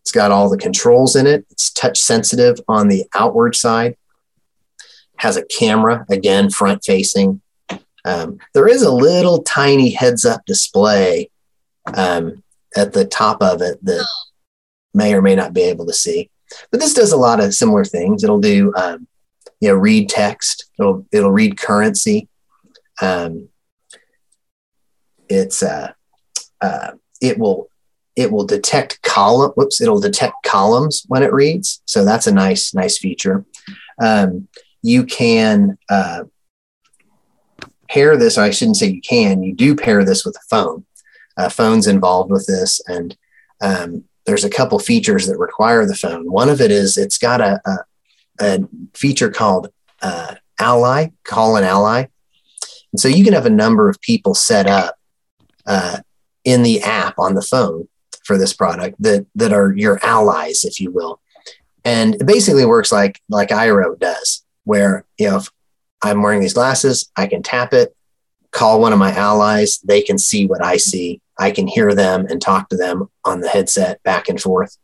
It's got all the controls in it. It's touch sensitive on the outward side has a camera, again, front facing. Um, there is a little tiny heads up display um, at the top of it that may or may not be able to see. But this does a lot of similar things. It'll do, um, you know, read text. It'll it'll read currency. Um, it's uh, uh, it will it will detect column. Whoops! It'll detect columns when it reads. So that's a nice nice feature. Um, you can uh, pair this, or I shouldn't say you can, you do pair this with a phone. Uh, phone's involved with this, and um, there's a couple features that require the phone. One of it is it's got a, a, a feature called uh, Ally, call an ally. And so you can have a number of people set up uh, in the app on the phone for this product that, that are your allies, if you will. And it basically works like, like Aira does where you know if I'm wearing these glasses, I can tap it, call one of my allies, they can see what I see. I can hear them and talk to them on the headset back and forth.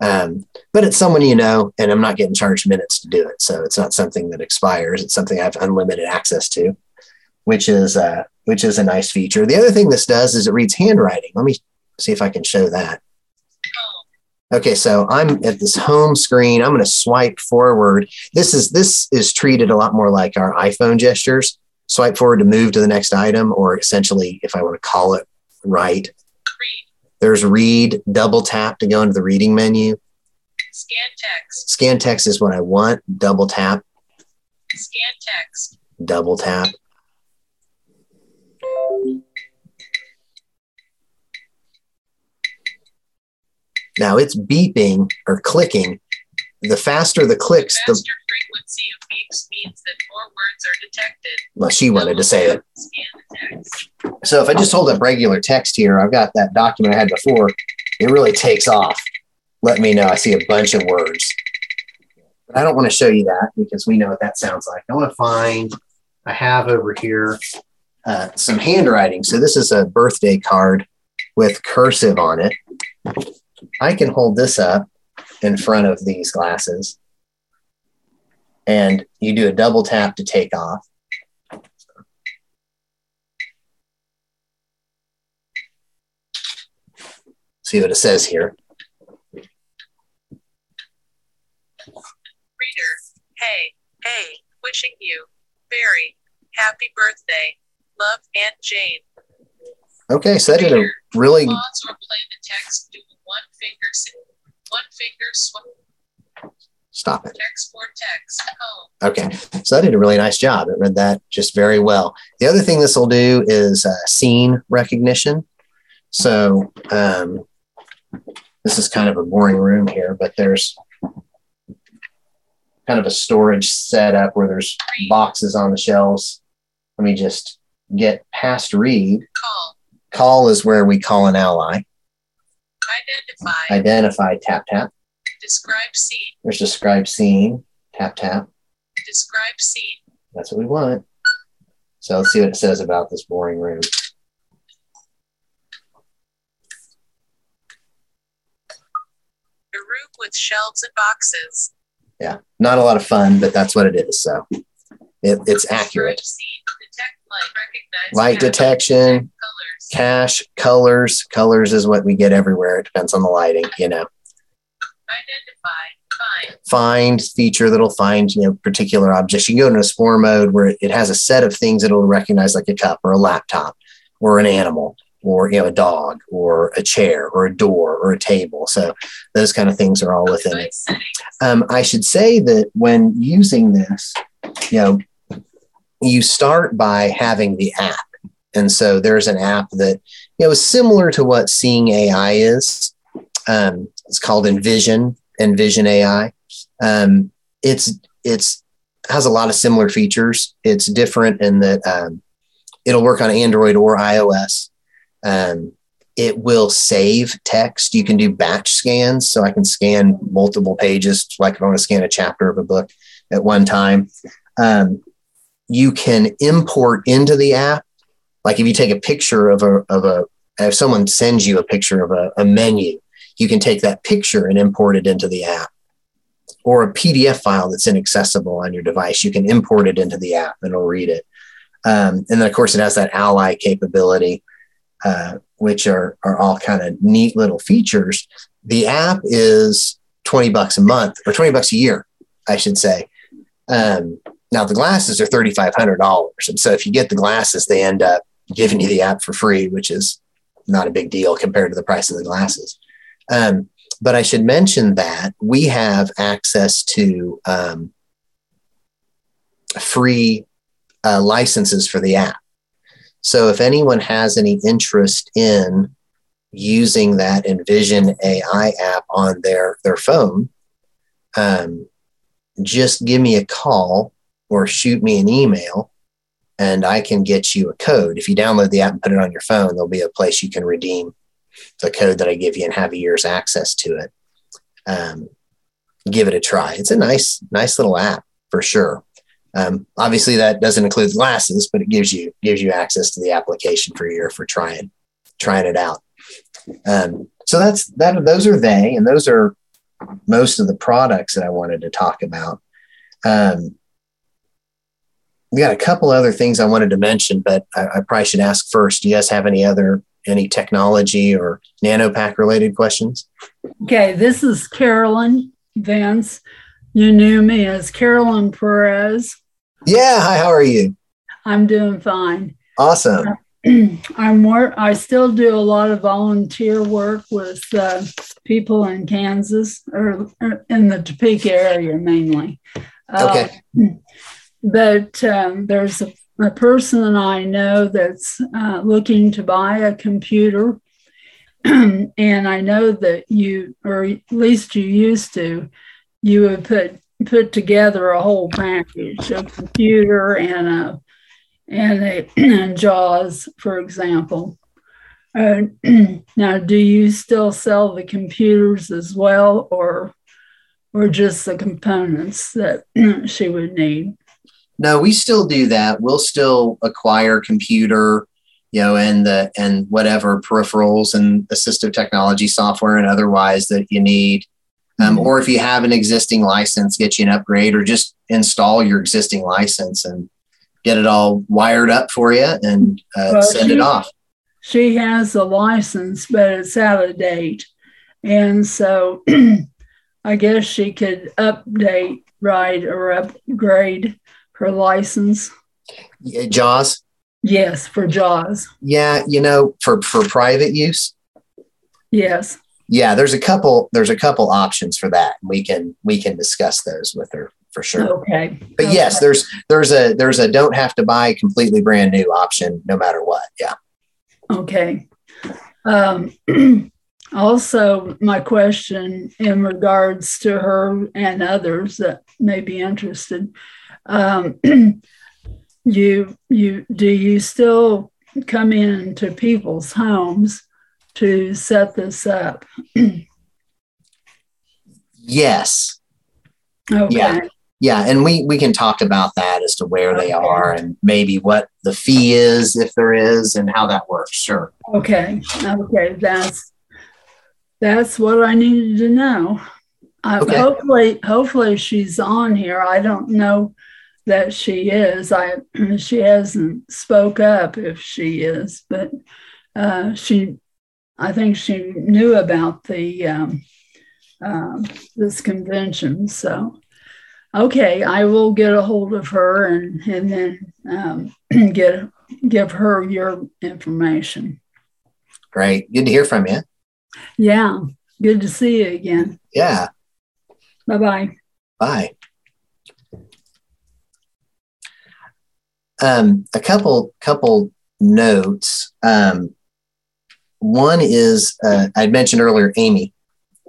Um, but it's someone you know, and I'm not getting charged minutes to do it. So it's not something that expires. It's something I have unlimited access to, which is uh, which is a nice feature. The other thing this does is it reads handwriting. Let me see if I can show that. Okay, so I'm at this home screen. I'm going to swipe forward. This is this is treated a lot more like our iPhone gestures. Swipe forward to move to the next item, or essentially, if I want to call it right. There's read, double tap to go into the reading menu. Scan text. Scan text is what I want. Double tap, Scan text. double tap. Now it's beeping or clicking. The faster the clicks, the frequency of beeps means that more words are detected. well, she wanted to say it. So if I just hold up regular text here, I've got that document I had before. It really takes off. Let me know. I see a bunch of words. But I don't want to show you that because we know what that sounds like. I want to find, I have over here uh, some handwriting. So this is a birthday card with cursive on it. I can hold this up in front of these glasses and you do a double tap to take off. See what it says here. Reader, hey, hey, wishing you very happy birthday. Love, Aunt Jane. Okay, so that did a really Pause or play the text. Do one finger, one finger swipe. Stop it. Text for text. Home. Okay, so that did a really nice job. It read that just very well. The other thing this will do is uh, scene recognition. So um, this is kind of a boring room here, but there's kind of a storage setup where there's boxes on the shelves. Let me just get past read. Call. Call is where we call an ally. Identify. Identify, tap, tap. Describe scene. There's describe scene, tap, tap. Describe scene. That's what we want. So let's see what it says about this boring room. A room with shelves and boxes. Yeah, not a lot of fun, but that's what it is. So it, it's accurate. Detect light. Light detection, cash, colors. Colors is what we get everywhere. It depends on the lighting, you know. Identify. Find. Find feature that'll find you know particular objects. You can go into a explore mode where it has a set of things that'll recognize, like a cup or a laptop or an animal or you know a dog or a chair or a door or a table. So those kind of things are all within it. Um, I should say that when using this, you know, you start by having the app. And so there's an app that, you know, is similar to what Seeing AI is. Um, it's called Envision, Envision AI. Um, it's, it's, has a lot of similar features. It's different in that um, it'll work on Android or iOS. Um, it will save text. You can do batch scans. So I can scan multiple pages, like if I want to scan a chapter of a book at one time. Um, you can import into the app. Like if you take a picture of a, of a, if someone sends you a picture of a, a menu, you can take that picture and import it into the app. Or a PDF file that's inaccessible on your device, you can import it into the app and it'll read it. Um, and then, of course, it has that ally capability, uh, which are, are all kind of neat little features. The app is 20 bucks a month or 20 bucks a year, I should say. Um, now, the glasses are $3,500. And so if you get the glasses, they end up giving you the app for free, which is not a big deal compared to the price of the glasses. Um, but I should mention that we have access to um, free uh, licenses for the app. So if anyone has any interest in using that Envision AI app on their their phone, um, just give me a call or shoot me an email, and I can get you a code. If you download the app and put it on your phone, there'll be a place you can redeem the code that I give you and have a year's access to it. Um, give it a try. It's a nice, nice little app for sure. Um, obviously, that doesn't include glasses, but it gives you gives you access to the application for a year for trying trying it out. Um, so that's that. Those are they, and those are most of the products that I wanted to talk about. Um, we got a couple other things I wanted to mention, but I, I probably should ask first. Do you guys have any other any technology or NanoPac related questions? Okay, this is Carolyn Vance. You knew me as Carolyn Perez. Yeah. Hi. How are you? I'm doing fine. Awesome. [CLEARS THROAT] I'm work. I still do a lot of volunteer work with uh, people in Kansas or, or in the Topeka area mainly. Uh, Okay. but um, there's a, a person I know that's uh, looking to buy a computer, [CLEARS THROAT] and I know that you, or at least you used to, you would put put together a whole package, a computer and a and a [CLEARS THROAT] and JAWS, for example. Uh, [CLEARS THROAT] now, do you still sell the computers as well, or or just the components that she would need? No, we still do that. We'll still acquire computer, you know, and the and whatever peripherals and assistive technology software and otherwise that you need. Um, or if you have an existing license, get you an upgrade, or just install your existing license and get it all wired up for you and uh, well, send she, it off. She has a license, but it's out of date, and so [CLEARS THROAT] I guess she could update, right, or upgrade her license. Yeah, JAWS. Yes, for JAWS. Yeah, you know, for for private use. Yes. Yeah, there's a couple. There's a couple options for that. We can we can discuss those with her for sure. Okay. But okay. yes, there's there's a there's a don't have to buy completely brand new option no matter what. Yeah. Okay. Um, [CLEARS THROAT] also, my question in regards to her and others that may be interested, um, [CLEARS THROAT] you you do you still come into people's homes to set this up? [CLEARS THROAT] yes. Okay. Yeah. Yeah, and we we can talk about that as to where okay. they are and maybe what the fee is if there is and how that works. Sure. Okay. Okay, that's that's what I needed to know. Uh, okay. Hopefully, hopefully she's on here. I don't know that she is. I [CLEARS THROAT] she hasn't spoke up if she is, but uh, she, I think she knew about the um, uh, this convention. So okay, I will get a hold of her and and then um, [CLEARS THROAT] get give her your information. Great, good to hear from you. Yeah, good to see you again. Yeah. Bye bye bye. Um, a couple couple notes. Um, one is uh, I mentioned earlier Amy,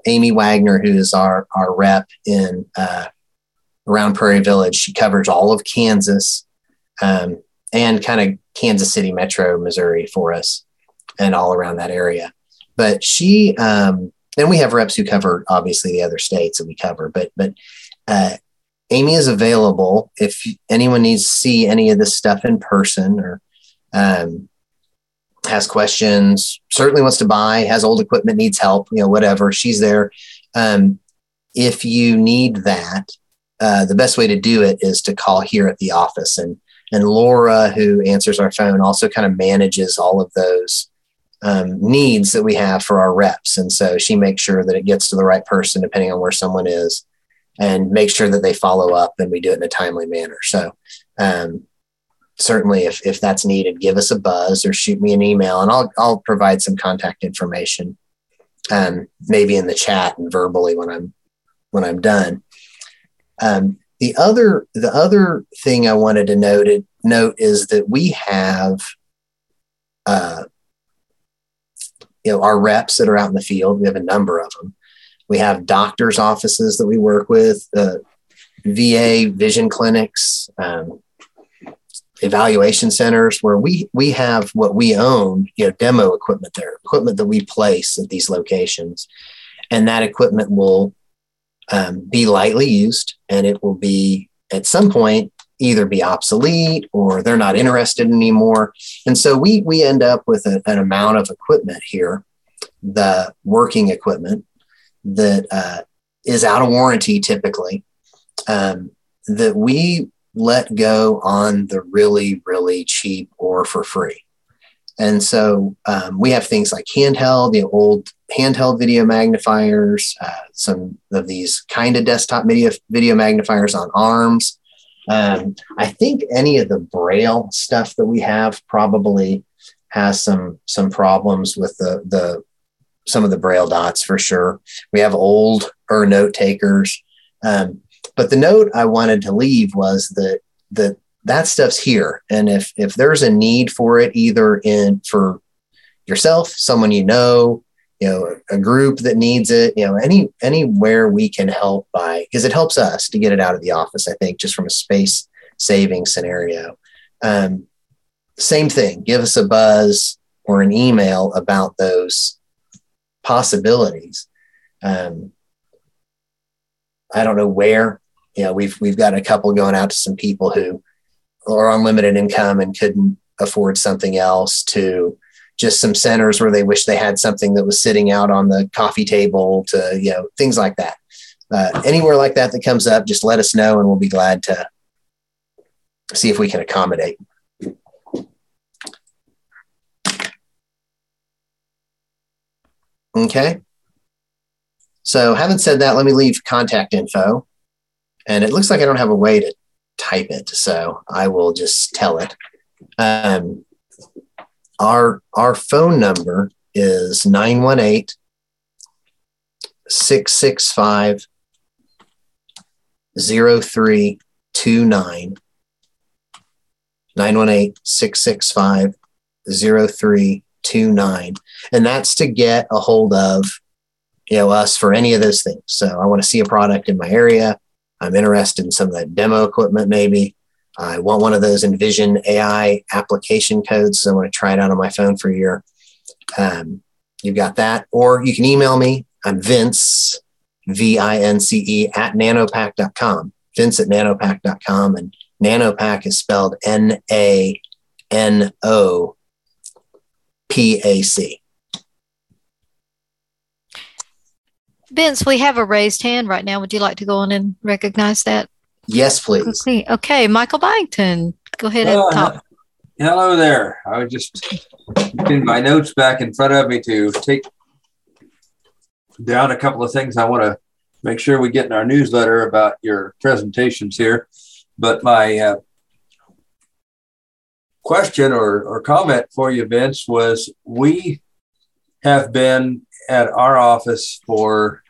Amy Wagner, who is our our rep in uh, around Prairie Village. She covers all of Kansas um, and kind of Kansas City, Metro, Missouri for us, and all around that area. But she, um, and we have reps who cover obviously the other states that we cover. But but uh, Amy is available if anyone needs to see any of this stuff in person or um, has questions. Certainly wants to buy, has old equipment, needs help. You know, whatever. She's there. Um, if you need that, uh, the best way to do it is to call here at the office. And, and Laura, who answers our phone, also kind of manages all of those um, needs that we have for our reps. And so she makes sure that it gets to the right person depending on where someone is and make sure that they follow up and we do it in a timely manner. So, um, certainly if, if that's needed, give us a buzz or shoot me an email and I'll, I'll provide some contact information, um, maybe in the chat and verbally when I'm, when I'm done. Um, the other the other thing I wanted to note note is that we have uh, you know our reps that are out in the field. We have a number of them. We have doctors' offices that we work with, uh, VA vision clinics, um, evaluation centers where we we have what we own, you know, demo equipment there, equipment that we place at these locations, and that equipment will um, be lightly used and it will be at some point either be obsolete or they're not interested anymore. And so we, we end up with a, an amount of equipment here, the working equipment that uh, is out of warranty typically, um, that we let go on the really, really cheap or for free. And so um, we have things like handheld, the old handheld video magnifiers, uh, some of these kind of desktop video, video magnifiers on arms. Um, I think any of the braille stuff that we have probably has some some problems with the the some of the braille dots for sure. We have old or note takers, um, but the note I wanted to leave was that that that stuff's here, and if if there's a need for it, either in for yourself, someone you know, you know, a group that needs it, you know, any anywhere we can help by because it helps us to get it out of the office. I think just from a space saving scenario. Um, same thing. Give us a buzz or an email about those possibilities. Um, I don't know where. You know, we've we've got a couple going out to some people who are on limited income and couldn't afford something else to just some centers where they wish they had something that was sitting out on the coffee table to you know things like that uh, anywhere like that that comes up just let us know and we'll be glad to see if we can accommodate okay. So having said that let me leave contact info. And it looks like i don't have a way to type it so i will just tell it. Um, our our phone number is 918 665 0329 918 665 0329 and that's to get a hold of you know us for any of those things so i want to see a product in my area i'm interested in some of that demo equipment maybe I want one of those Envision AI application codes. So I want to try it out on my phone for a year. Um, you've got that. Or you can email me. I'm Vince, V I N C E, at nanopac.com. Vince at nanopac.com. And NanoPac is spelled N A N O P A C. Vince, we have a raised hand right now. Would you like to go on and recognize that? Yes, please. Okay, okay. Michael Byington, go ahead and Uh, talk. Hello there. I was just getting my notes back in front of me to take down a couple of things I want to make sure we get in our newsletter about your presentations here. But my uh, question or, or comment for you, Vince, was we have been at our office for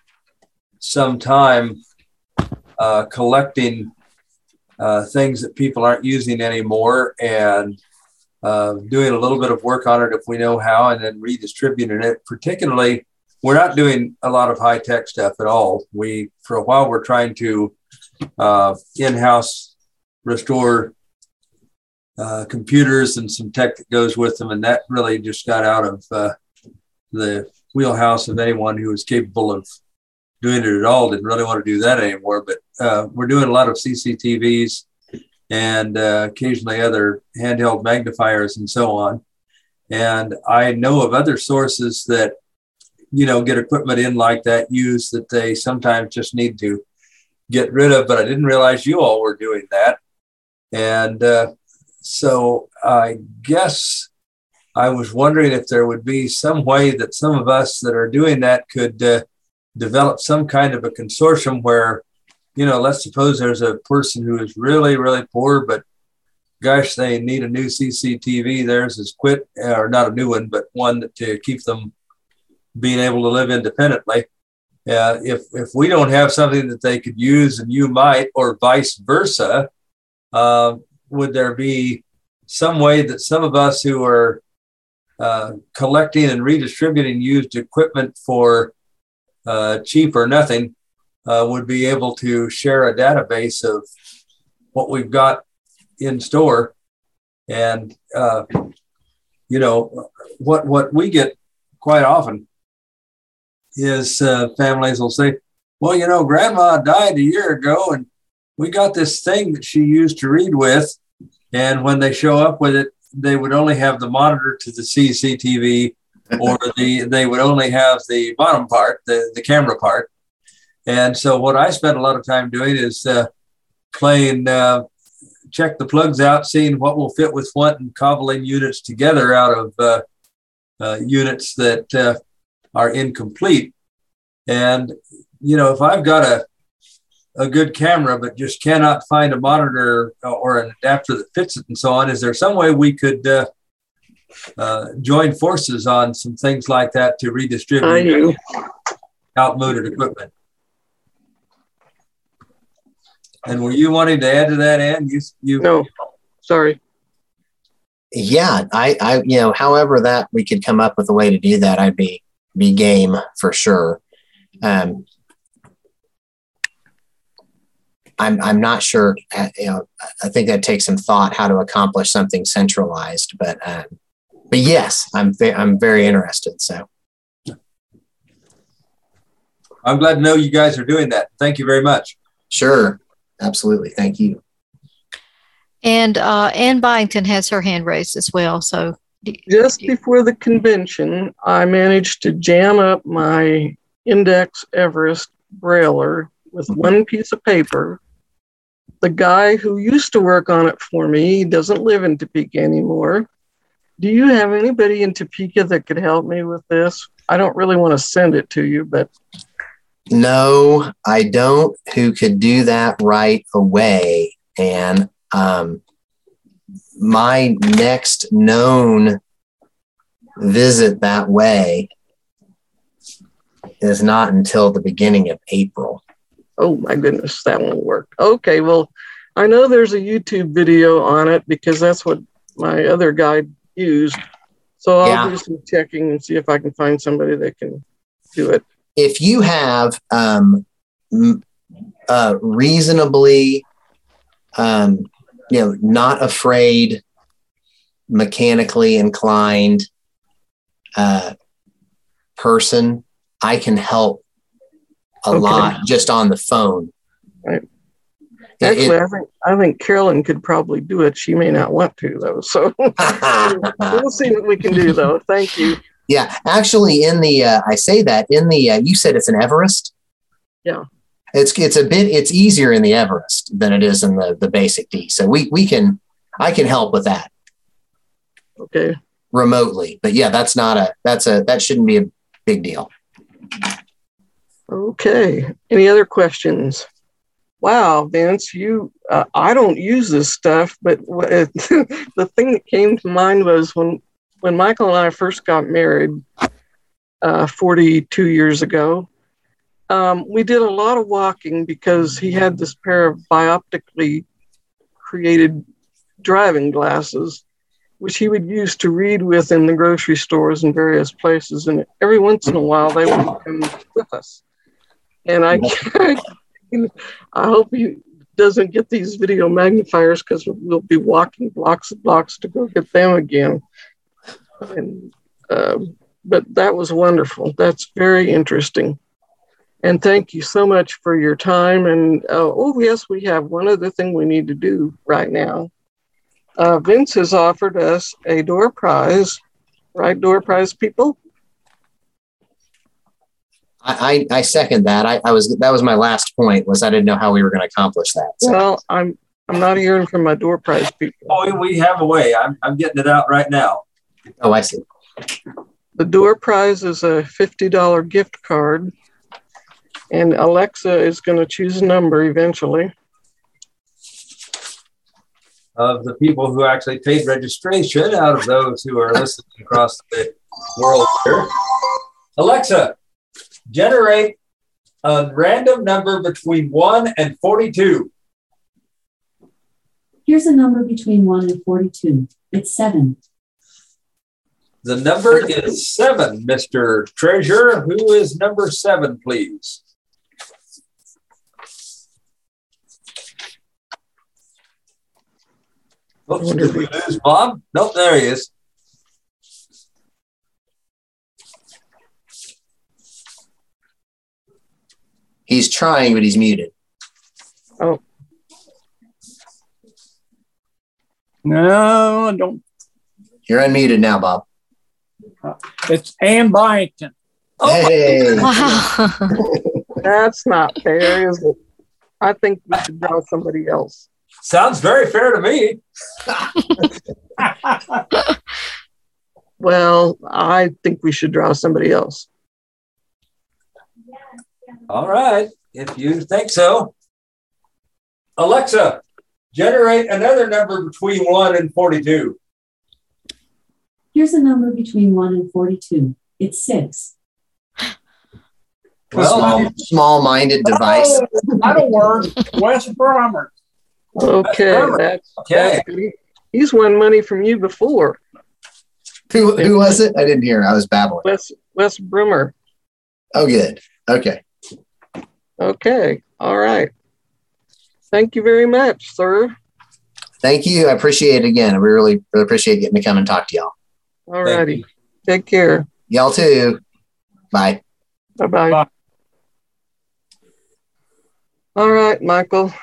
some time uh, collecting uh, things that people aren't using anymore and uh, doing a little bit of work on it if we know how, and then redistributing it. Particularly, we're not doing a lot of high tech stuff at all. We, for a while, we're trying to uh, in house restore uh, computers and some tech that goes with them, and that really just got out of uh, the wheelhouse of anyone who was capable of doing it at all. Didn't really want to do that anymore. But uh, we're doing a lot of CCTVs and uh, occasionally other handheld magnifiers and so on. And I know of other sources that, you know, get equipment in like that use that they sometimes just need to get rid of. But I didn't realize you all were doing that. And uh, so I guess I was wondering if there would be some way that some of us that are doing that could uh, develop some kind of a consortium where you know, let's suppose there's a person who is really, really poor, but gosh, they need a new CCTV. Theirs is quit, or not a new one, but one to keep them being able to live independently. Uh, if if we don't have something that they could use, and you might, or vice versa, uh, would there be some way that some of us who are uh, collecting and redistributing used equipment for uh, cheap or nothing uh, would be able to share a database of what we've got in store? And uh, you know what what we get quite often is uh, families will say well you know grandma died a year ago and we got this thing that she used to read with and when they show up with it they would only have the monitor to the cctv [LAUGHS] or the they would only have the bottom part the, the camera part and so what I spend a lot of time doing is uh, playing, uh, check the plugs out, seeing what will fit with what, and cobbling units together out of uh, uh units that uh, are incomplete. And you know, if I've got a a good camera but just cannot find a monitor or an adapter that fits it and so on, is there some way we could uh, join forces on some things like that to redistribute outmoded equipment? And were you wanting to add to that, Ann? You, you no, sorry. Yeah, I, I, you know, however that we could come up with a way to do that, I'd be be game for sure. Um, I'm I'm not sure. uh, You know, I think that takes some thought how to accomplish something centralized. But um, but yes, I'm ve- I'm very interested. So I'm glad to know you guys are doing that. Thank you very much. sure, absolutely. Thank you. And uh, Ann Byington has her hand raised as well. So Just before the convention, I managed to jam up my Index Everest Brailer with one piece of paper. The guy who used to work on it for me doesn't live in Topeka anymore. Do you have anybody in Topeka that could help me with this? I don't really want to send it to you, but No, I don't. Who could do that right away? And um, my next known visit that way is not until the beginning of April. Oh my goodness, that won't work. Okay, well, I know there's a YouTube video on it because that's what my other guy used. So I'll Yeah. do some checking and see if I can find somebody that can do it. If you have um, uh, reasonably, um, you know, not afraid, mechanically inclined uh, person, I can help a Okay. lot just on the phone. Right. Actually, it- I think I think Carolyn could probably do it. She may not want to though. So [LAUGHS] we'll see what we can do though. Thank you. Yeah, actually, in the uh, I say that in the uh, you said it's an Everest. Yeah. It's it's a bit it's easier in the Everest than it is in the the basic D. So we we can I can help with that Okay. remotely. But yeah, that's not a that's a that shouldn't be a big deal. Okay. Any other questions? Wow, Vince, you, uh, I don't use this stuff, but what, [LAUGHS] the thing that came to mind was when, when Michael and I first got married uh, 42 years ago, um, we did a lot of walking because he had this pair of bioptically created driving glasses, which he would use to read with in the grocery stores and various places. And every once in a while, they would come with us. And I, [LAUGHS] I hope he doesn't get these video magnifiers because we'll be walking blocks and blocks to go get them again. And, um, but that was wonderful. That's very interesting. And thank you so much for your time. And uh, oh, yes, we have one other thing we need to do right now. Uh, Vince has offered us a door prize, right? Door prize people. I, I, I second that. I, I was that was my last point was I didn't know how we were going to accomplish that. So. Well, I'm I'm not hearing from my door prize people. Oh, we have a way. I'm, I'm getting it out right now. Oh, I see. The door prize is a $50 gift card, and Alexa is going to choose a number eventually. Of the people who actually paid registration out of those who are listening across the world here. Alexa, generate a random number between 1 and 42. Here's a number between 1 and 42. It's 7. The number is 7, Mr. Treasurer. Who is number 7, please? Oops, did we lose Bob? Nope, there he is. He's trying, but he's muted. Oh, No, I don't. You're unmuted now, Bob. Uh, it's Ann Byington. Oh. Hey. [LAUGHS] that's not fair, is it? I think we should draw somebody else. Sounds very fair to me. [LAUGHS] Well, I think we should draw somebody else. All right, if you think so. Alexa, generate another number between 1 and 42. Here's a number between 1 and 42. It's 6. [LAUGHS] Well, small-minded oh, device. Oh, that'll work. Wes Brummer. Okay, perfect. that's, Okay. that's. He's won money from you before. Who, who was it? I didn't hear. I was babbling. Wes, Wes Brummer. Oh, good. Okay. Okay. All right. Thank you very much, sir. Thank you. I appreciate it again. We really, really appreciate getting to come and talk to y'all. All righty. Take care. Y'all too. Bye. Bye-bye. All right, Michael.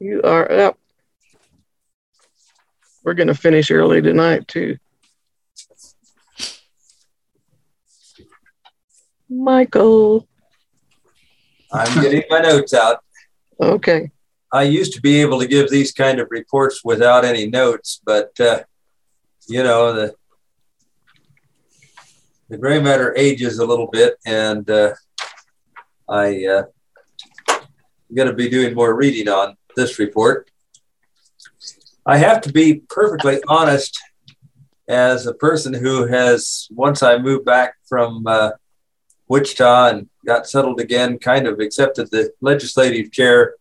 You are up. We're going to finish early tonight, too. Michael. I'm getting my notes out. Okay. I used to be able to give these kind of reports without any notes, but uh, you know the the gray matter ages a little bit, and uh, I uh, I'm going to be doing more reading on this report. I have to be perfectly honest, as a person who has once I moved back from uh, Wichita and got settled again, kind of accepted the legislative chair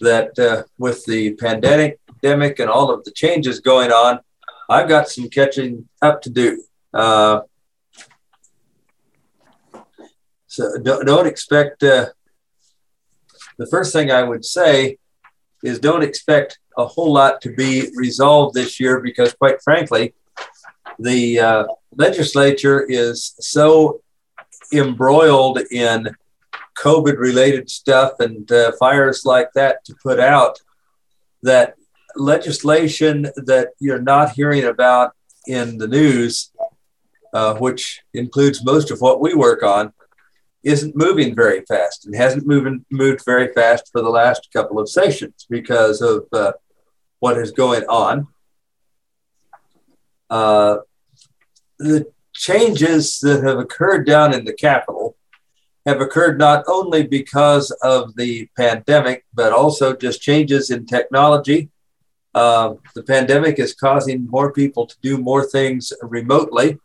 that uh, with the pandemic and all of the changes going on, I've got some catching up to do. Uh, so don't, don't expect, uh, the first thing I would say is don't expect a whole lot to be resolved this year because, quite frankly, the uh, legislature is so embroiled in COVID related stuff and uh, fires like that to put out that legislation that you're not hearing about in the news, uh, which includes most of what we work on, isn't moving very fast and hasn't moving, moved very fast for the last couple of sessions because of uh, what is going on. Uh, the changes that have occurred down in the Capitol have occurred not only because of the pandemic, but also just changes in technology. Uh, the pandemic is causing more people to do more things remotely.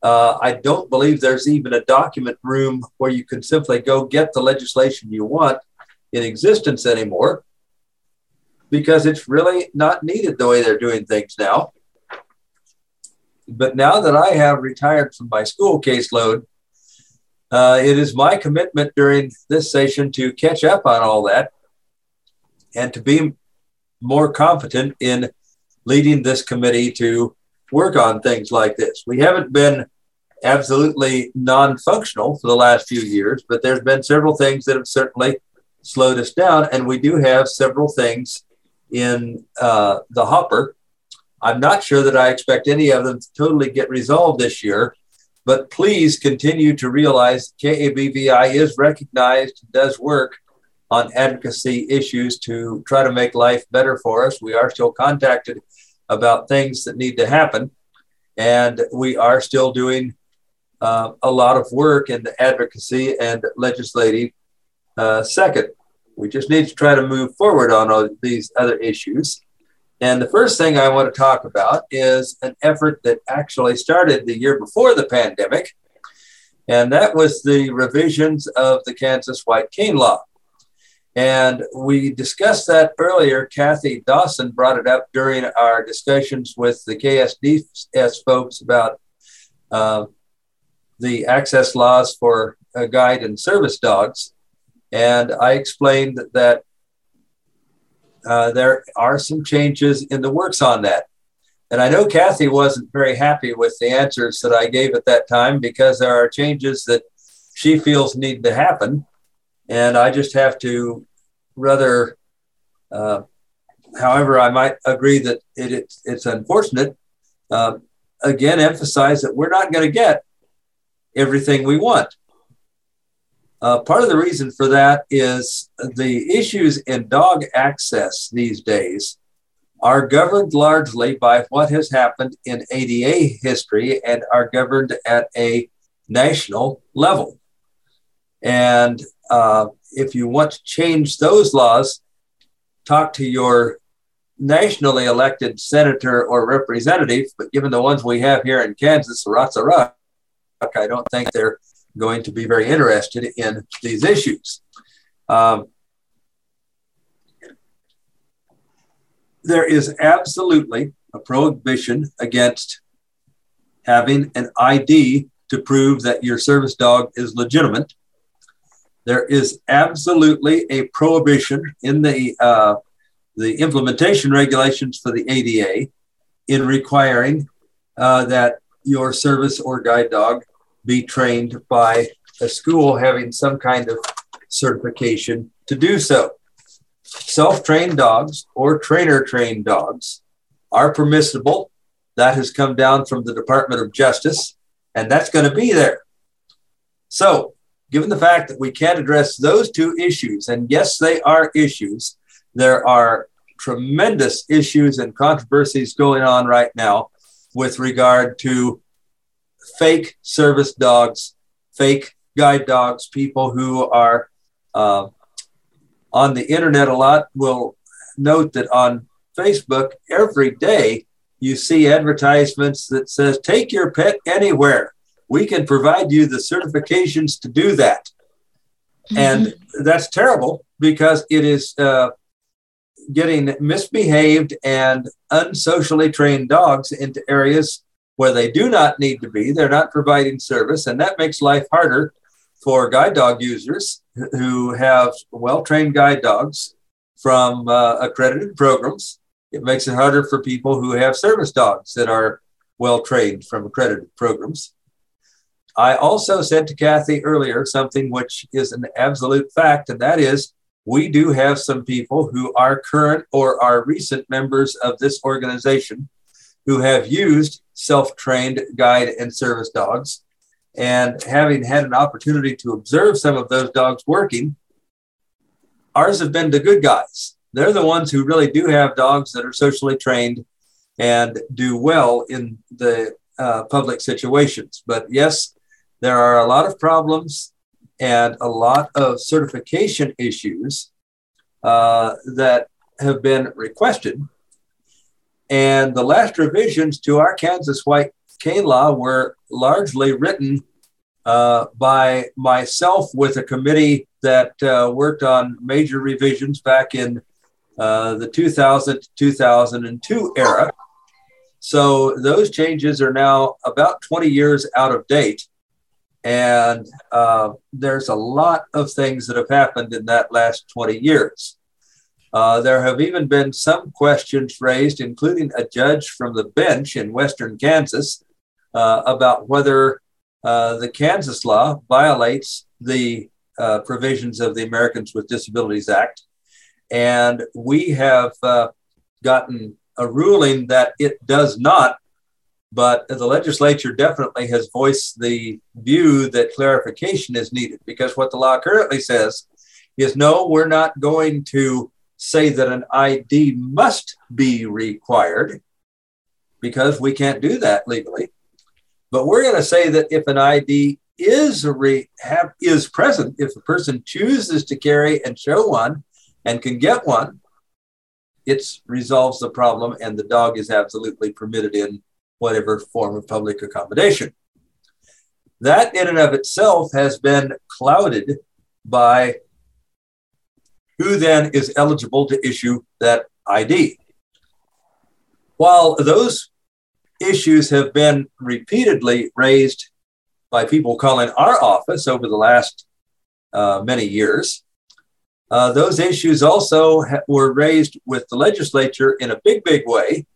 Uh, I don't believe there's even a document room where you can simply go get the legislation you want in existence anymore because it's really not needed the way they're doing things now. But now that I have retired from my school caseload, uh, it is my commitment during this session to catch up on all that and to be more confident in leading this committee to work on things like this. We haven't been absolutely non functional for the last few years, but there's been several things that have certainly slowed us down. And we do have several things in uh, the hopper. I'm not sure that I expect any of them to totally get resolved this year, but please continue to realize KABVI is recognized, does work on advocacy issues to try to make life better for us. We are still contacted about things that need to happen, and we are still doing uh, a lot of work in the advocacy and legislative uh, second. We just need to try to move forward on all these other issues. And the first thing I want to talk about is an effort that actually started the year before the pandemic, and that was the revisions of the Kansas White Cane Law. And we discussed that earlier. Kathy Dawson brought it up during our discussions with the KSDS folks about uh, the access laws for uh, guide and service dogs. And I explained that uh, there are some changes in the works on that. And I know Kathy wasn't very happy with the answers that I gave at that time because there are changes that she feels need to happen. And I just have to rather, uh, however, I might agree that it, it's, it's unfortunate, uh, again, emphasize that we're not going to get everything we want. Uh, part of the reason for that is the issues in dog access these days are governed largely by what has happened in ADA history and are governed at a national level. And uh, if you want to change those laws, talk to your nationally elected senator or representative. But given the ones we have here in Kansas, Ratsa I don't think they're going to be very interested in these issues. Um, there is absolutely a prohibition against having an ID to prove that your service dog is legitimate. There is absolutely a prohibition in the uh, the implementation regulations for the ADA in requiring uh, that your service or guide dog be trained by a school having some kind of certification to do so. Self trained dogs or trainer trained dogs are permissible. That has come down from the Department of Justice, and that's going to be there. So, given the fact that we can't address those two issues, and yes, they are issues, there are tremendous issues and controversies going on right now with regard to fake service dogs, fake guide dogs, people who are uh, on the internet a lot will note that on Facebook every day you see advertisements that says take your pet anywhere. We can provide you the certifications to do that. Mm-hmm. And that's terrible because it is uh, getting misbehaved and unsocially trained dogs into areas where they do not need to be. They're not providing service, and that makes life harder for guide dog users who have well trained guide dogs from uh, accredited programs. It makes it harder for people who have service dogs that are well trained from accredited programs. I also said to Kathy earlier something which is an absolute fact, and that is we do have some people who are current or are recent members of this organization who have used self trained guide and service dogs and having had an opportunity to observe some of those dogs working, ours have been the good guys. They're the ones who really do have dogs that are socially trained and do well in the uh, public situations. But yes, there are a lot of problems and a lot of certification issues uh, that have been requested. And the last revisions to our Kansas White cane law were largely written uh, by myself with a committee that uh, worked on major revisions back in uh, the 2000 2002 era. So those changes are now about 20 years out of date. And uh, there's a lot of things that have happened in that last 20 years. Uh, there have even been some questions raised, including a judge from the bench in Western Kansas, uh, about whether uh, the Kansas law violates the uh, provisions of the Americans with Disabilities Act. And we have uh, gotten a ruling that it does not, but the legislature definitely has voiced the view that clarification is needed because what the law currently says is no, we're not going to say that an ID must be required because we can't do that legally. But we're going to say that if an ID is re, have, is present, if a person chooses to carry and show one and can get one, it resolves the problem and the dog is absolutely permitted in whatever form of public accommodation. That in and of itself has been clouded by who then is eligible to issue that ID. While those issues have been repeatedly raised by people calling our office over the last uh, many years. Uh, those issues also ha- were raised with the legislature in a big, big way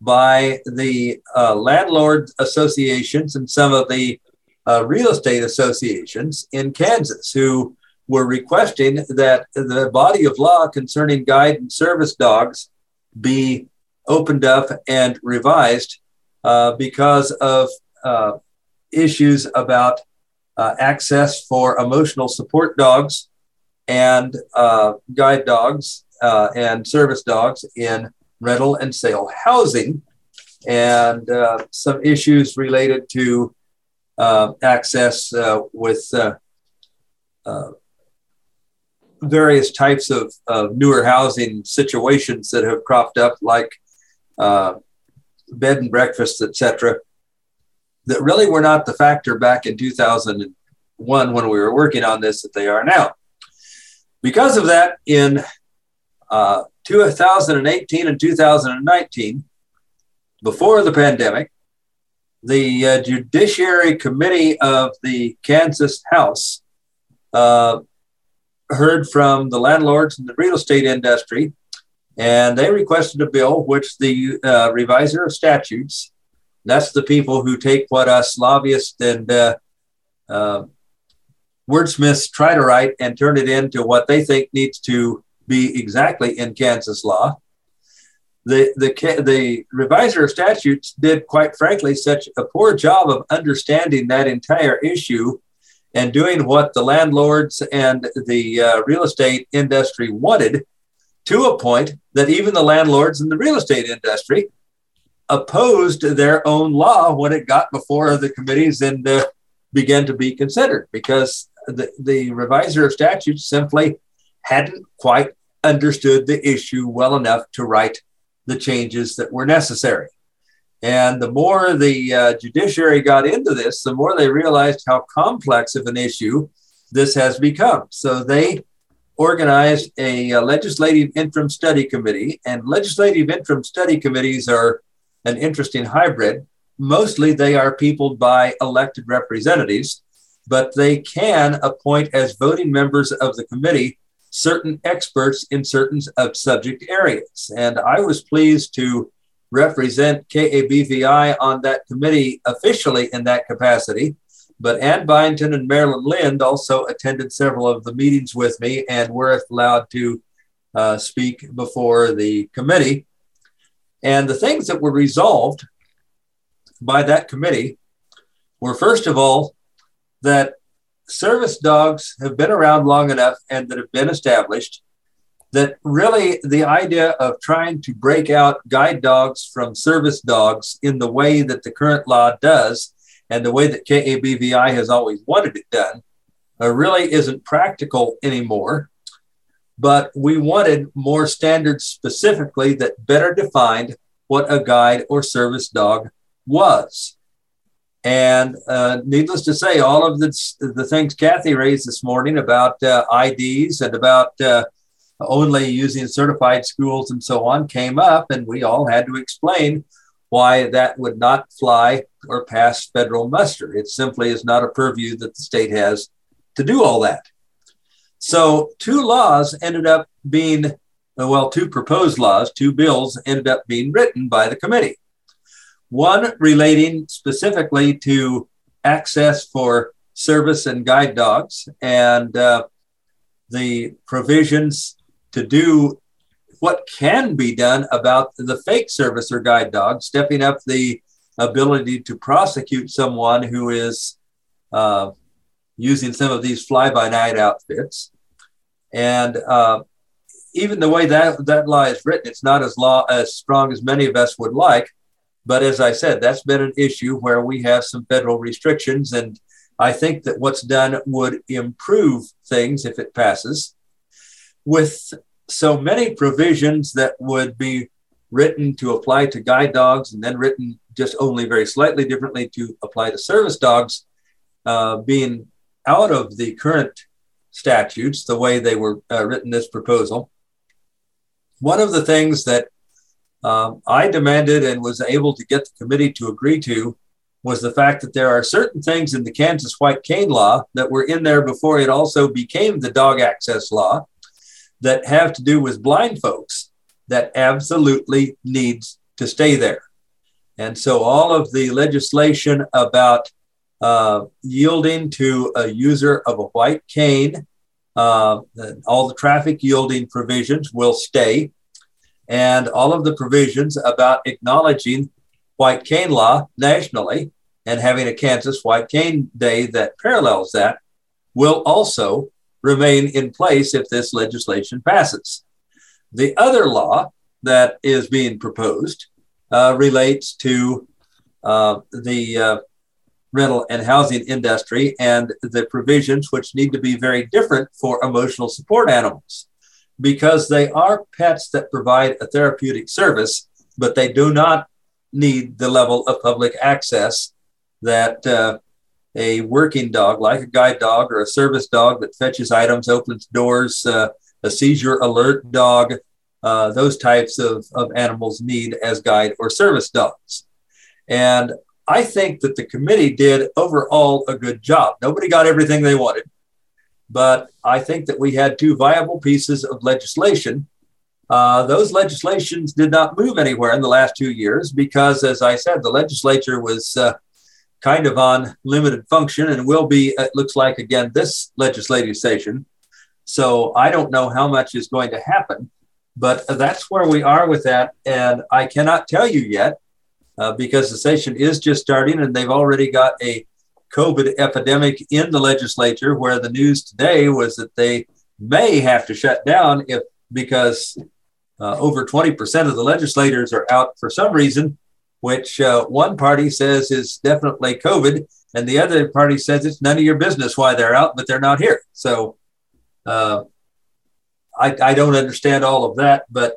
by the uh, landlord associations and some of the uh, real estate associations in Kansas who were requesting that the body of law concerning guide and service dogs be opened up and revised uh, because of uh, issues about uh, access for emotional support dogs and uh, guide dogs uh, and service dogs in rental and sale housing, and some issues related to access with various types of, of, newer housing situations that have cropped up, like uh, bed and breakfasts, etc., that really were not the factor back in 2001 when we were working on this that they are now. Because of that, in uh, 2018 and 2019, before the pandemic, the uh, Judiciary Committee of the Kansas House uh, heard from the landlords in the real estate industry, and they requested a bill which the uh, reviser of statutes, that's the people who take what us lobbyists and uh, uh, wordsmiths try to write and turn it into what they think needs to be exactly in Kansas law. The, the, the reviser of statutes did, quite frankly, such a poor job of understanding that entire issue and doing what the landlords and the uh, real estate industry wanted to a point that even the landlords and the real estate industry opposed their own law when it got before the committees and uh, began to be considered because the, the reviser of statutes simply hadn't quite understood the issue well enough to write the changes that were necessary. And the more the uh, judiciary got into this, the more they realized how complex of an issue this has become. So they organized a, a legislative interim study committee, and legislative interim study committees are an interesting hybrid. Mostly they are peopled by elected representatives, but they can appoint as voting members of the committee certain experts in certain subject areas. And I was pleased to represent KABVI on that committee officially in that capacity. But Ann Byington and Marilyn Lind also attended several of the meetings with me and were allowed to uh, speak before the committee. And the things that were resolved by that committee were, first of all, that service dogs have been around long enough and that have been established that really the idea of trying to break out guide dogs from service dogs in the way that the current law does and the way that KABVI has always wanted it done uh, really isn't practical anymore. But we wanted more standards specifically that better defined what a guide or service dog was. And uh, needless to say, all of the, the things Kathy raised this morning about uh, IDs and about uh, only using certified schools and so on came up, and we all had to explain why that would not fly or pass federal muster. It simply is not a purview that the state has to do all that. So, two laws ended up being, well, two proposed laws, two bills ended up being written by the committee. One relating specifically to access for service and guide dogs and uh, the provisions to do what can be done about the fake service or guide dog, stepping up the ability to prosecute someone who is uh, using some of these fly by night outfits. And uh, even the way that, that law is written, it's not as law as strong as many of us would like. But as I said, that's been an issue where we have some federal restrictions. And I think that what's done would improve things if it passes with so many provisions that would be written to apply to guide dogs and then written just only very slightly differently to apply to service dogs uh, being out of the current statutes the way they were uh, written this proposal. One of the things that um, i demanded and was able to get the committee to agree to was the fact that there are certain things in the kansas white cane law that were in there before it also became the dog access law that have to do with blind folks that absolutely needs to stay there. And so all of the legislation about uh, yielding to a user of a white cane, uh, all the traffic yielding provisions will stay. And all of the provisions about acknowledging white cane law nationally and having a Kansas White Cane Day that parallels that will also remain in place if this legislation passes. The other law that is being proposed uh, relates to uh, the uh, rental and housing industry and the provisions which need to be very different for emotional support animals because they are pets that provide a therapeutic service, but they do not need the level of public access that uh, a working dog, like a guide dog or a service dog that fetches items, opens doors, uh, a seizure alert dog, uh, those types of, of animals need as guide or service dogs. And I think that the committee did overall a good job. Nobody got everything they wanted, but I think that we had two viable pieces of legislation. Uh, those legislations did not move anywhere in the last two years because, as I said, the legislature was uh, kind of on limited function and will be, it looks like, again, this legislative session. So I don't know how much is going to happen, but that's where we are with that. And I cannot tell you yet uh, because the session is just starting and they've already got a COVID epidemic in the legislature where the news today was that they may have to shut down if because uh, over 20% of the legislators are out for some reason, which uh, one party says is definitely COVID, and the other party says it's none of your business why they're out, but they're not here. So uh, I, I, don't understand all of that, but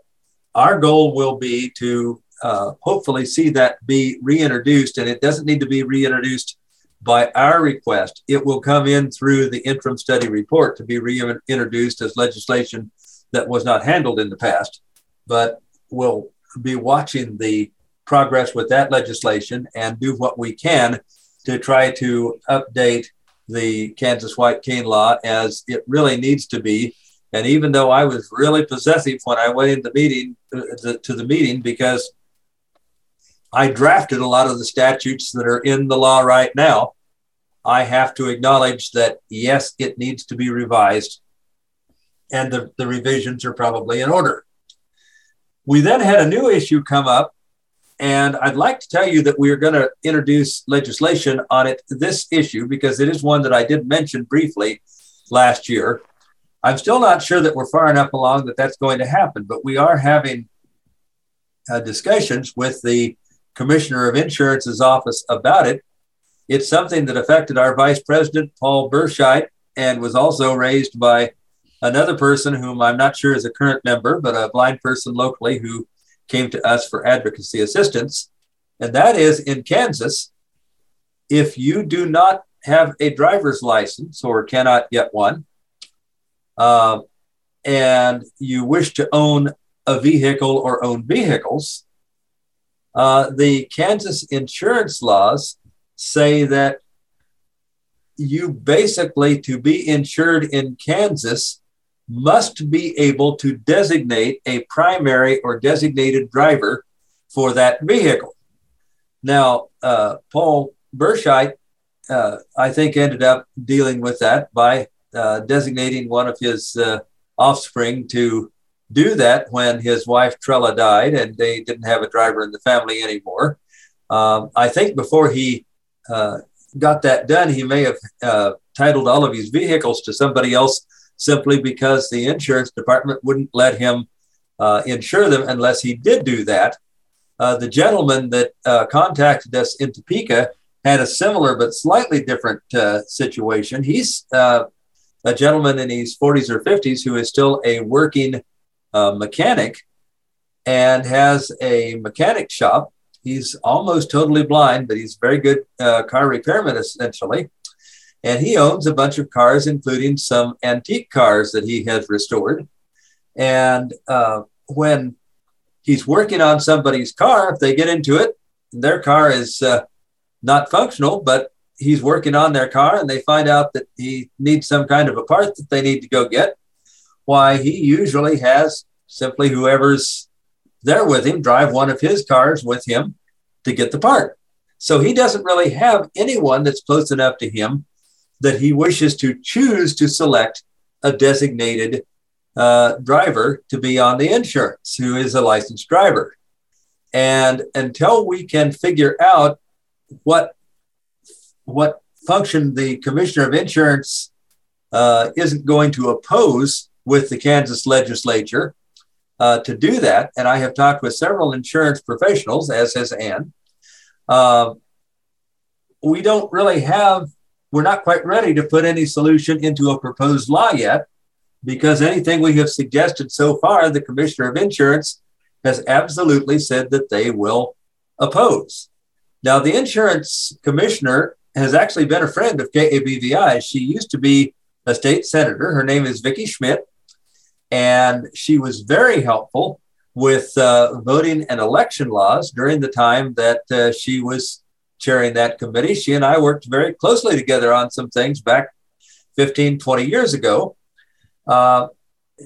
our goal will be to uh, hopefully see that be reintroduced, and it doesn't need to be reintroduced by our request. It will come in through the interim study report to be reintroduced as legislation that was not handled in the past, but we'll be watching the progress with that legislation and do what we can to try to update the Kansas white cane law as it really needs to be. And even though I was really possessive when I went into the meeting uh, to the meeting because I drafted a lot of the statutes that are in the law right now. I have to acknowledge that, yes, it needs to be revised, and the, the revisions are probably in order. We then had a new issue come up, and I'd like to tell you that we are going to introduce legislation on it, this issue, because it is one that I did mention briefly last year. I'm still not sure that we're far enough along that that's going to happen, but we are having uh, discussions with the commissioner of insurance's office about it. It's something that affected our vice president, Paul Burscheit, and was also raised by another person whom I'm not sure is a current member, but a blind person locally who came to us for advocacy assistance. And that is in Kansas, if you do not have a driver's license or cannot get one, uh, and you wish to own a vehicle or own vehicles, uh, the Kansas insurance laws say that you basically, to be insured in Kansas, must be able to designate a primary or designated driver for that vehicle. Now, uh, Paul Burscheit, uh, I think, ended up dealing with that by uh, designating one of his uh, offspring to do that when his wife Trella died and they didn't have a driver in the family anymore. Um, I think before he uh, got that done, he may have uh, titled all of his vehicles to somebody else simply because the insurance department wouldn't let him uh, insure them unless he did do that. Uh, the gentleman that uh, contacted us in Topeka had a similar but slightly different uh, situation. He's a gentleman in his 40s or 50s who is still a working uh, mechanic and has a mechanic shop. He's almost totally blind, but he's very good uh, car repairman essentially. And he owns a bunch of cars, including some antique cars that he has restored. And uh, when he's working on somebody's car, if they get into it, their car is uh, not functional, but he's working on their car and they find out that he needs some kind of a part that they need to go get why he usually has simply whoever's there with him drive one of his cars with him to get the part. So he doesn't really have anyone that's close enough to him that he wishes to choose to select a designated uh, driver to be on the insurance who is a licensed driver. And until we can figure out what what function the commissioner of insurance uh, isn't going to oppose with the Kansas legislature uh, to do that. And I have talked with several insurance professionals, as has Ann. Uh, we don't really have, we're not quite ready to put any solution into a proposed law yet because anything we have suggested so far, the Commissioner of Insurance has absolutely said that they will oppose. Now, the insurance commissioner has actually been a friend of KABVI. She used to be a state senator. Her name is Vicki Schmidt. And she was very helpful with uh, voting and election laws during the time that uh, she was chairing that committee. She and I worked very closely together on some things back 15, 20 years ago. Uh,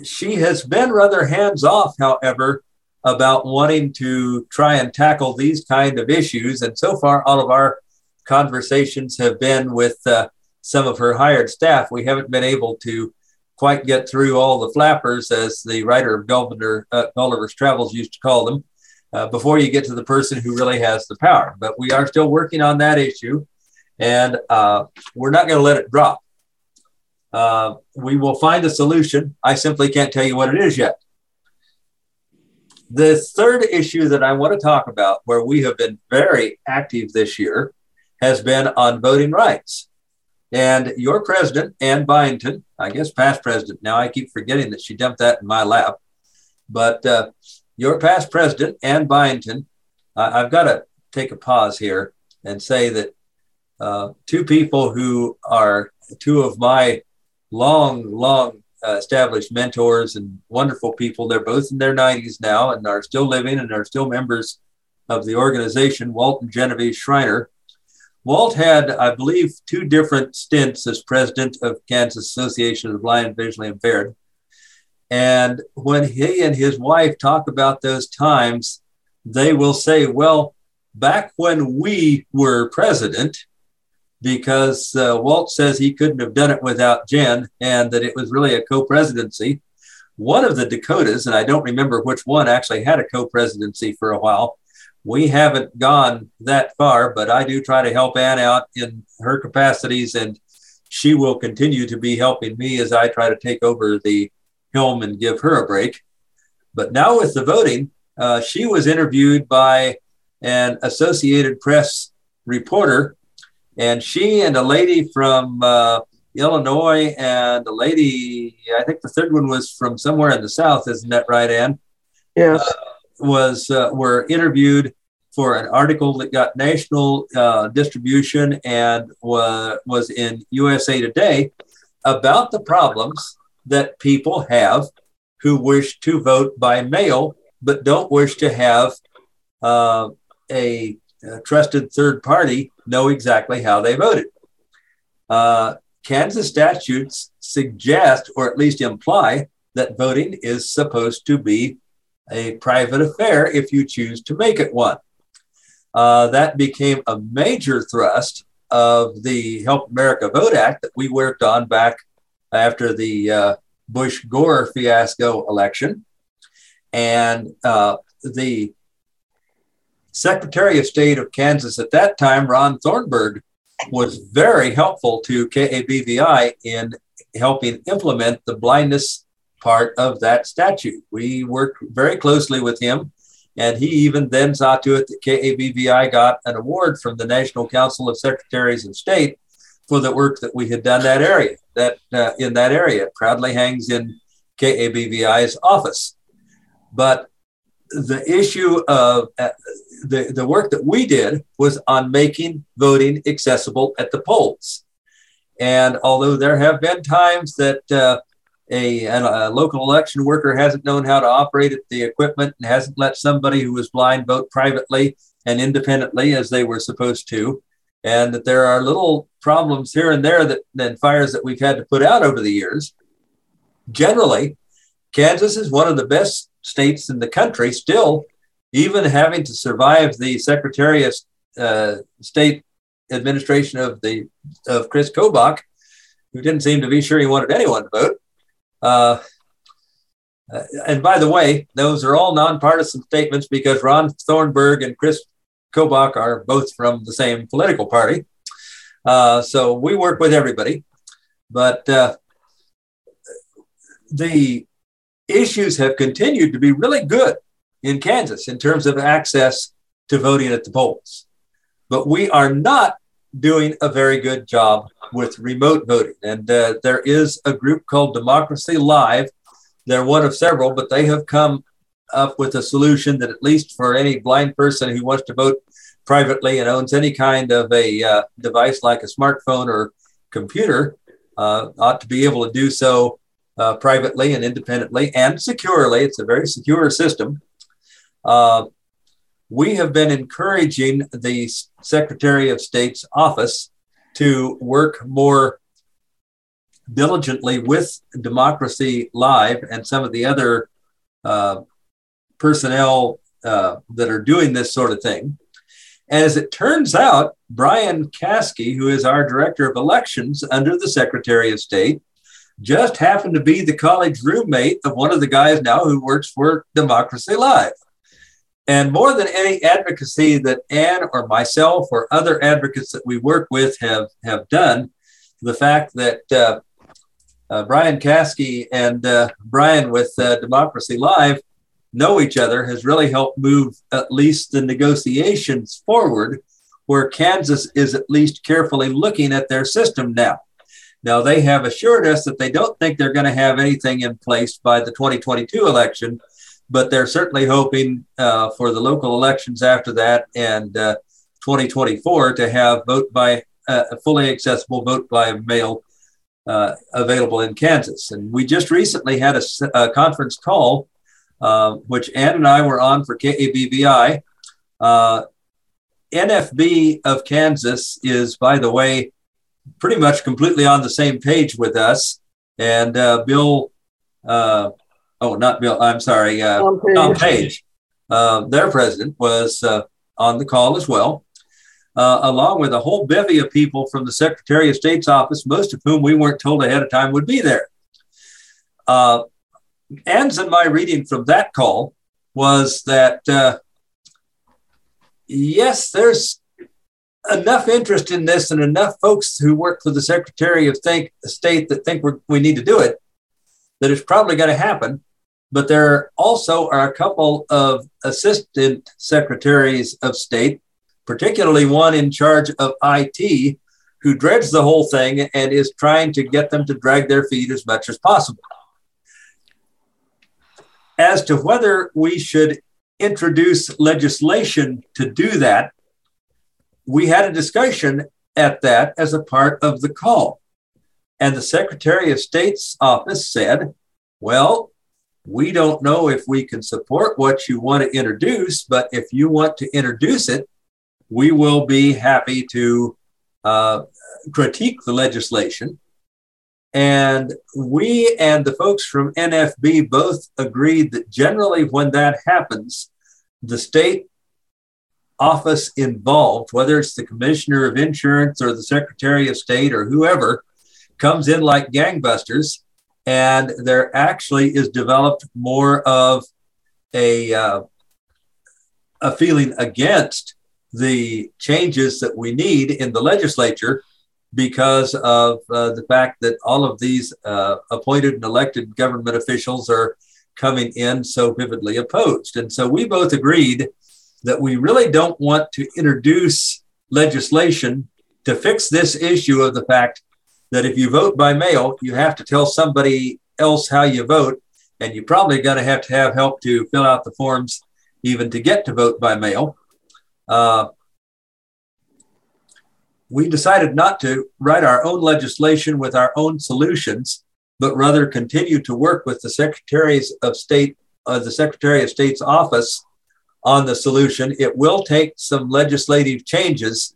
she has been rather hands off, however, about wanting to try and tackle these kind of issues. And so far, all of our conversations have been with uh, some of her hired staff. We haven't been able to quite get through all the flappers, as the writer of Gulliver, uh, Gulliver's Travels used to call them, uh, before you get to the person who really has the power. But we are still working on that issue, and uh, we're not going to let it drop. Uh, we will find a solution. I simply can't tell you what it is yet. The third issue that I want to talk about, where we have been very active this year, has been on voting rights. And your president, Ann Byington, I guess past president, now I keep forgetting that she dumped that in my lap, but uh, your past president, Ann Byington, I've got to take a pause here and say that uh, two people who are two of my long, long uh, established mentors and wonderful people. They're both in their 90s now and are still living and are still members of the organization, Walt and Genevieve Schreiner. Walt had, I believe, two different stints as president of Kansas Association of Blind and Visually Impaired. And when he and his wife talk about those times, they will say, well, back when we were president, because uh, Walt says he couldn't have done it without Jen and that it was really a co presidency. One of the Dakotas, and I don't remember which one, actually had a co presidency for a while. We haven't gone that far, but I do try to help Ann out in her capacities, and she will continue to be helping me as I try to take over the helm and give her a break. But now with the voting, uh, she was interviewed by an Associated Press reporter and she and a lady from uh, Illinois and a lady, I think the third one was from somewhere in the South, isn't that right, Ann? Yes. Uh, was uh, were interviewed for an article that got national uh, distribution and was was in USA Today about the problems that people have who wish to vote by mail but don't wish to have uh, a, a trusted third party know exactly how they voted. Uh, Kansas statutes suggest, or at least imply, that voting is supposed to be a private affair if you choose to make it one. Uh, that became a major thrust of the Help America Vote Act that we worked on back after the uh, Bush Gore fiasco election. And uh, the Secretary of State of Kansas at that time, Ron Thornburgh, was very helpful to KABVI in helping implement the blindness part of that statute. We worked very closely with him, and he even then saw to it that KABVI got an award from the National Council of Secretaries of State for the work that we had done that area. That uh, in that area it proudly hangs in KABVI's office. But the issue of uh, the, the work that we did was on making voting accessible at the polls. And although there have been times that uh, a, a, local election worker hasn't known how to operate the equipment and hasn't let somebody who was blind vote privately and independently as they were supposed to, and that there are little problems here and there that and fires that we've had to put out over the years. Generally, Kansas is one of the best states in the country still even having to survive the Secretary of uh, State administration of the of Chris Kobach, who didn't seem to be sure he wanted anyone to vote. Uh, uh, and by the way, those are all nonpartisan statements because Ron Thornburgh and Chris Kobach are both from the same political party. Uh, so we work with everybody, but uh, the issues have continued to be really good in Kansas in terms of access to voting at the polls. But we are not doing a very good job with remote voting. And uh, there is a group called Democracy Live. They're one of several, but they have come up with a solution that, at least for any blind person who wants to vote privately and owns any kind of a uh, device like a smartphone or computer, uh, ought to be able to do so uh, privately and independently and securely. It's a very secure system. Uh, we have been encouraging the Secretary of State's office to work more diligently with Democracy Live and some of the other uh, personnel uh, that are doing this sort of thing. As it turns out, Bryan Caskey, who is our director of elections under the Secretary of State, just happened to be the college roommate of one of the guys now who works for Democracy Live. And more than any advocacy that Ann or myself or other advocates that we work with have, have done, the fact that uh, uh, Bryan Caskey and uh, Brian with uh, Democracy Live know each other has really helped move at least the negotiations forward, where Kansas is at least carefully looking at their system now. Now, they have assured us that they don't think they're going to have anything in place by the 2022 election, but they're certainly hoping uh, for the local elections after that and uh, 2024 to have vote by uh, fully accessible vote by mail uh, available in Kansas. And we just recently had a, a conference call, uh, which Ann and I were on for KABVI. Uh, NFB of Kansas is, by the way, pretty much completely on the same page with us. And uh, Bill, uh, oh, not Bill, I'm sorry, uh, Tom Page, Tom Page uh, their president, was uh, on the call as well, uh, along with a whole bevy of people from the Secretary of State's office, most of whom we weren't told ahead of time would be there. Uh, Ann's and my reading from that call was that uh, yes, there's enough interest in this and enough folks who work for the Secretary of think, State that think we need to do it that it's probably going to happen. But there also are a couple of assistant secretaries of state, particularly one in charge of IT, who dreads the whole thing and is trying to get them to drag their feet as much as possible. As to whether we should introduce legislation to do that, we had a discussion at that as a part of the call. And the Secretary of State's office said, well, we don't know if we can support what you want to introduce, but if you want to introduce it, we will be happy to uh, critique the legislation. And we and the folks from NFB both agreed that generally, when that happens, the state office involved, whether it's the commissioner of insurance or the secretary of state or whoever, comes in like gangbusters. And there actually is developed more of a, uh, a feeling against the changes that we need in the legislature because of uh, the fact that all of these uh, appointed and elected government officials are coming in so vividly opposed. And so we both agreed that we really don't want to introduce legislation to fix this issue of the fact that if you vote by mail, you have to tell somebody else how you vote, and you're probably going to have to have help to fill out the forms even to get to vote by mail. Uh, we decided not to write our own legislation with our own solutions, but rather continue to work with the secretaries of state, uh, the Secretary of State's office on the solution. It will take some legislative changes,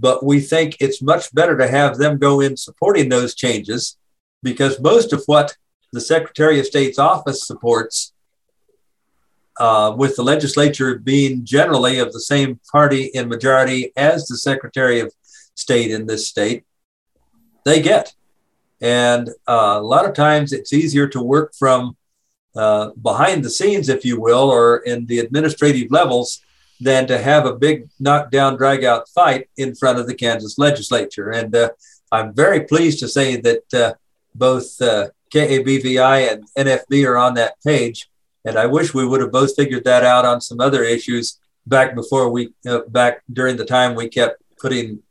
but we think it's much better to have them go in supporting those changes because most of what the Secretary of State's office supports, uh, with the legislature being generally of the same party in majority as the Secretary of State in this state, they get. And uh, a lot of times it's easier to work from uh, behind the scenes, if you will, or in the administrative levels, than to have a big knockdown, drag out fight in front of the Kansas legislature. And uh, I'm very pleased to say that uh, both uh, KABVI and NFB are on that page. And I wish we would have both figured that out on some other issues back before we, uh, back during the time we kept putting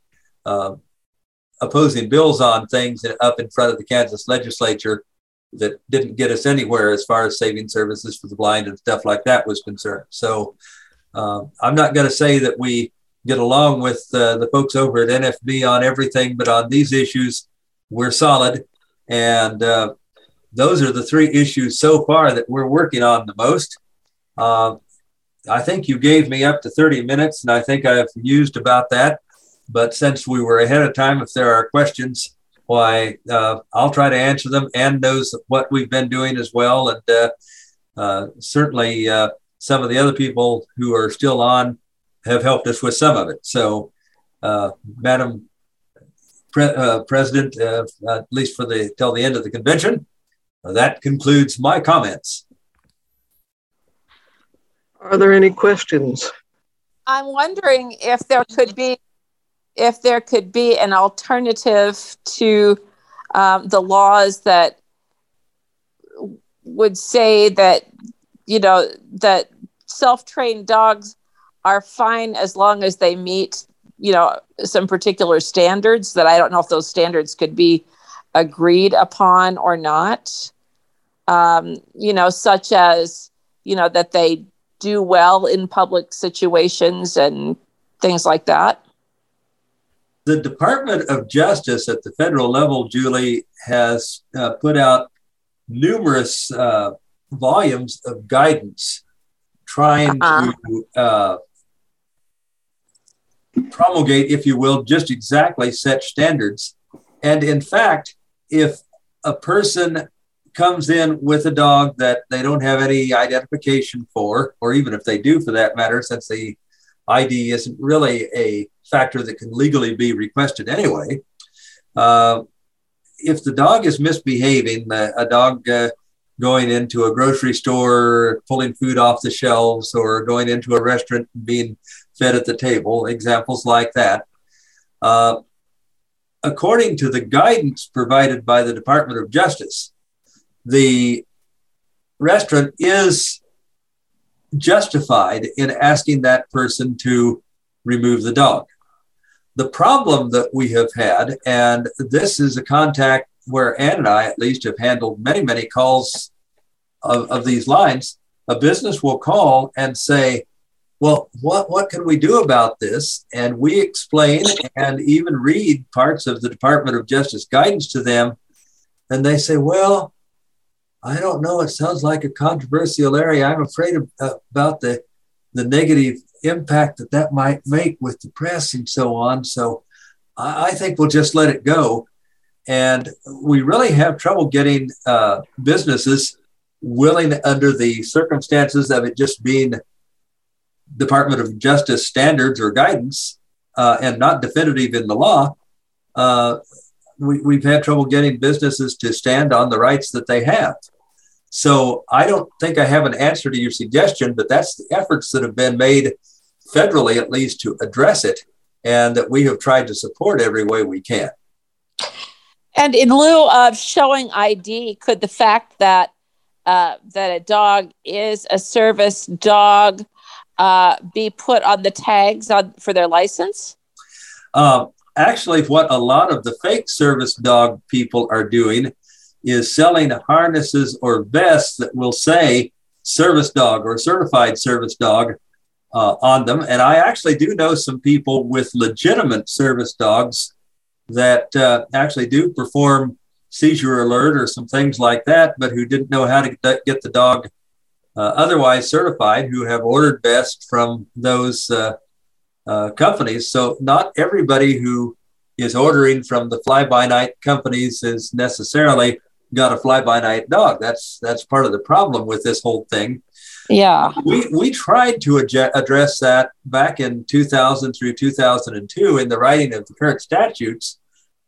opposing bills on things up in front of the Kansas legislature that didn't get us anywhere as far as saving services for the blind and stuff like that was concerned. So uh, I'm not going to say that we get along with uh, the folks over at NFB on everything, but on these issues, we're solid. And uh, those are the three issues so far that we're working on the most. Uh, I think you gave me up to 30 minutes, and I think I've used about that. But since we were ahead of time, if there are questions, why uh, I'll try to answer them. and knows what we've been doing as well, and uh, uh, certainly uh, some of the other people who are still on have helped us with some of it. So, uh, Madam Pre- uh, President, at least for the till the end of the convention, that concludes my comments. Are there any questions? I'm wondering if there could be if there could be an alternative to um, the laws that would say that you know that self-trained dogs are fine as long as they meet you know some particular standards that i don't know if those standards could be agreed upon or not um, you know such as you know that they do well in public situations and things like that? The Department of Justice at the federal level, Julie, has uh, put out numerous uh, volumes of guidance trying uh-huh. to uh, promulgate, if you will, just exactly such standards. And in fact, if a person comes in with a dog that they don't have any identification for, or even if they do for that matter, since the ID isn't really a factor that can legally be requested anyway. Uh, if the dog is misbehaving, uh, a dog uh, going into a grocery store, pulling food off the shelves, or going into a restaurant and being fed at the table, examples like that. Uh, according to the guidance provided by the Department of Justice, the restaurant is justified in asking that person to remove the dog. The problem that we have had, and this is a contact where Ann and I at least have handled many, many calls of, of these lines, a business will call and say, well, what, what can we do about this? And we explain and even read parts of the Department of Justice guidance to them. And they say, well, I don't know. It sounds like a controversial area. I'm afraid of, uh, about the the negative impact that that might make with the press and so on. So I, I think we'll just let it go. And we really have trouble getting uh, businesses willing, under the circumstances of it just being Department of Justice standards or guidance uh, and not definitive in the law, uh, we, we've had trouble getting businesses to stand on the rights that they have. So I don't think I have an answer to your suggestion, but that's the efforts that have been made federally, at least, to address it, and that we have tried to support every way we can. And in lieu of showing ID, could the fact that uh, that a dog is a service dog uh, be put on the tags on for their license? Uh, actually, what a lot of the fake service dog people are doing is selling harnesses or vests that will say service dog or certified service dog uh, on them. And I actually do know some people with legitimate service dogs that uh, actually do perform seizure alert or some things like that, but who didn't know how to get the dog uh, otherwise certified, who have ordered best from those uh, uh, companies. So not everybody who is ordering from the fly by night companies is necessarily got a fly by night dog. That's that's part of the problem with this whole thing. Yeah. We we tried to ad- address that back in 2000 through 2002 in the writing of the current statutes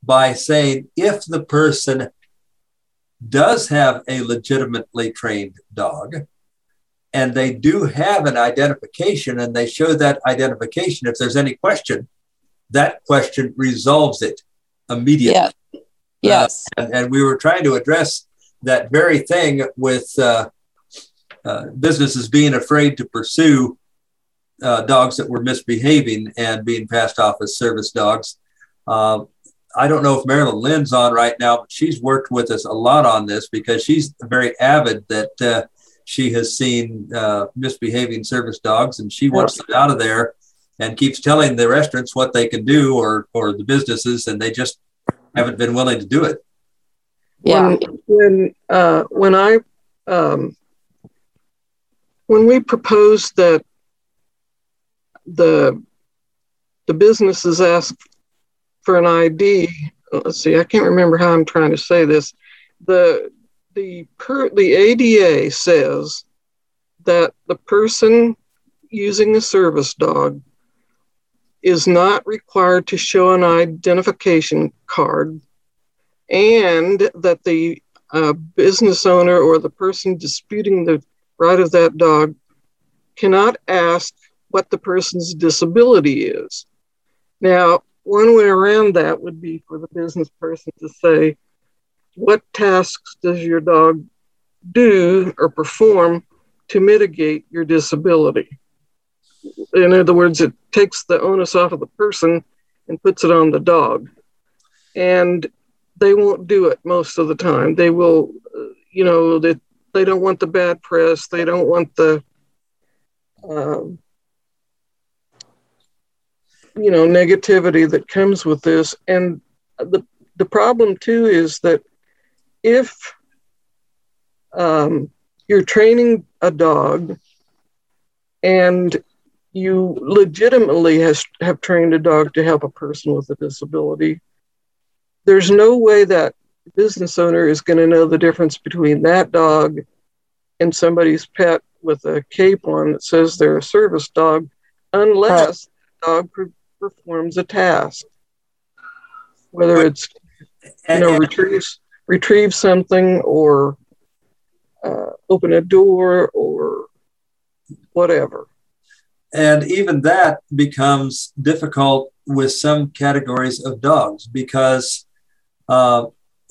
by saying if the person does have a legitimately trained dog and they do have an identification and they show that identification if there's any question that question resolves it immediately. Yeah. Yes. Uh, and, and, we were trying to address that very thing with uh, uh, businesses being afraid to pursue uh, dogs that were misbehaving and being passed off as service dogs. Um, I don't know if Marilyn Lynn's on right now, but she's worked with us a lot on this because she's very avid that uh, she has seen uh, misbehaving service dogs and she wants them out of there and keeps telling the restaurants what they can do or or the businesses and they just haven't been willing to do it. Yeah. When when, uh, when I um, when we proposed that the the businesses ask for an ID. Let's see, I can't remember how I'm trying to say this. The the per, the ADA says that the person using a service dog is not required to show an identification card and that the uh, business owner or the person disputing the right of that dog cannot ask what the person's disability is. Now, one way around that would be for the business person to say, What tasks does your dog do or perform to mitigate your disability? In other words, it takes the onus off of the person and puts it on the dog. And they won't do it most of the time. They will, uh, you know, they, they don't want the bad press. They don't want the, um, you know, negativity that comes with this. And the, the problem too is that if um, you're training a dog and you legitimately has, have trained a dog to help a person with a disability, there's no way that business owner is going to know the difference between that dog and somebody's pet with a cape on that says they're a service dog unless the dog per- performs a task. Whether it's you know retrieve retrieve something or uh, open a door or whatever. And even that becomes difficult with some categories of dogs because uh,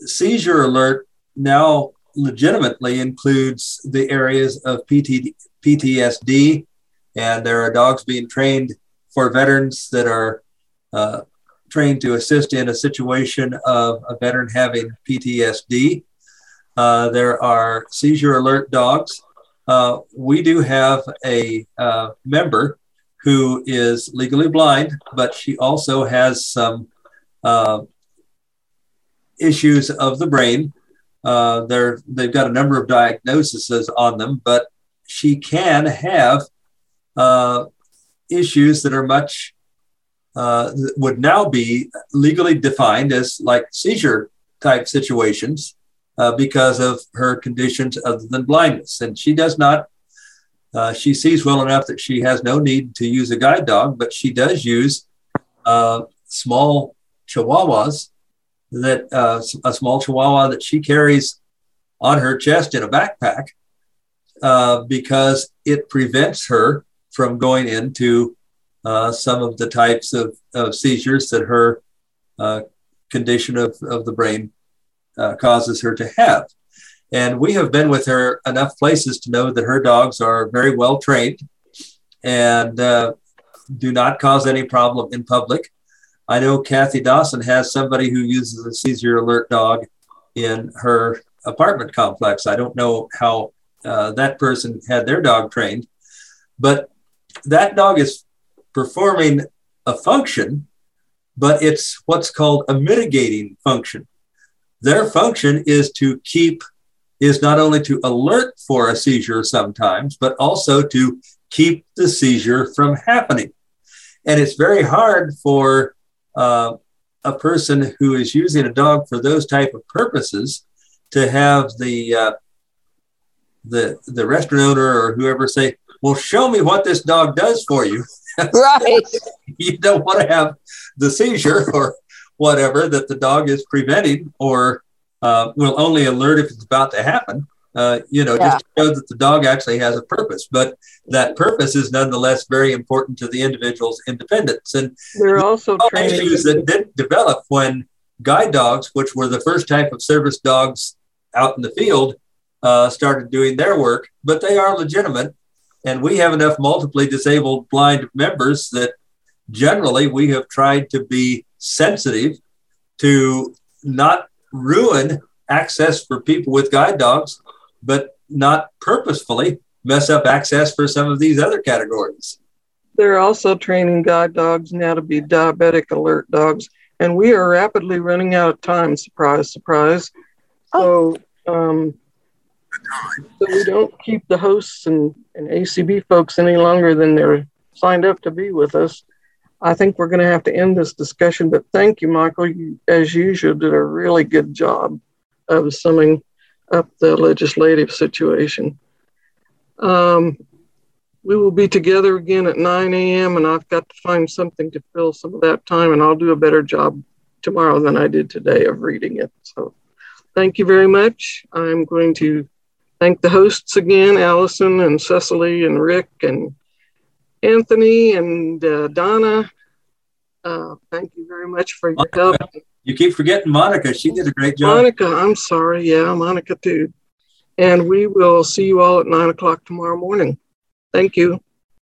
seizure alert now legitimately includes the areas of PT, PTSD, and there are dogs being trained for veterans that are uh, trained to assist in a situation of a veteran having PTSD. Uh, there are seizure alert dogs. Uh, we do have a uh, member who is legally blind, but she also has some uh, issues of the brain. Uh, they're, they've got a number of diagnoses on them, but she can have uh, issues that are much, uh, would now be legally defined as like seizure type situations uh, because of her conditions other than blindness. And she does not, uh, she sees well enough that she has no need to use a guide dog, but she does use uh, small chihuahuas that uh, a small chihuahua that she carries on her chest in a backpack uh, because it prevents her from going into uh, some of the types of, of seizures that her uh, condition of, of the brain uh, causes her to have. And we have been with her enough places to know that her dogs are very well trained and uh, do not cause any problem in public. I know Kathy Dawson has somebody who uses a seizure alert dog in her apartment complex. I don't know how uh, that person had their dog trained, but that dog is performing a function, but it's what's called a mitigating function. Their function is to keep, is not only to alert for a seizure sometimes, but also to keep the seizure from happening. And it's very hard for uh, a person who is using a dog for those type of purposes to have the uh, the the restaurant owner or whoever say, "Well, show me what this dog does for you." [LAUGHS] Right. you don't want to have the seizure or whatever that the dog is preventing, or uh, will only alert if it's about to happen uh, you know, yeah. just to show that the dog actually has a purpose. But that purpose is nonetheless very important to the individual's independence. And there are also issues that didn't develop when guide dogs, which were the first type of service dogs out in the field, uh, started doing their work. But they are legitimate, and we have enough multiply disabled blind members that generally we have tried to be sensitive to not ruin access for people with guide dogs but not purposefully mess up access for some of these other categories. They're also training guide dogs now to be diabetic alert dogs, and we are rapidly running out of time. Surprise, surprise. So, um, so we don't keep the hosts and, and ACB folks any longer than they're signed up to be with us. I think we're going to have to end this discussion, but thank you, Michael. You, as usual, did a really good job of summing up the legislative situation. Um, we will be together again at 9 a.m., and I've got to find something to fill some of that time, and I'll do a better job tomorrow than I did today of reading it. So thank you very much. I'm going to thank the hosts again, Allison and Cecily and Rick and Anthony and uh, Donna. Uh, thank you very much for your help. You keep forgetting Monica. She did a great job. Monica, I'm sorry. Yeah, Monica too. And we will see you all at nine o'clock tomorrow morning. Thank you.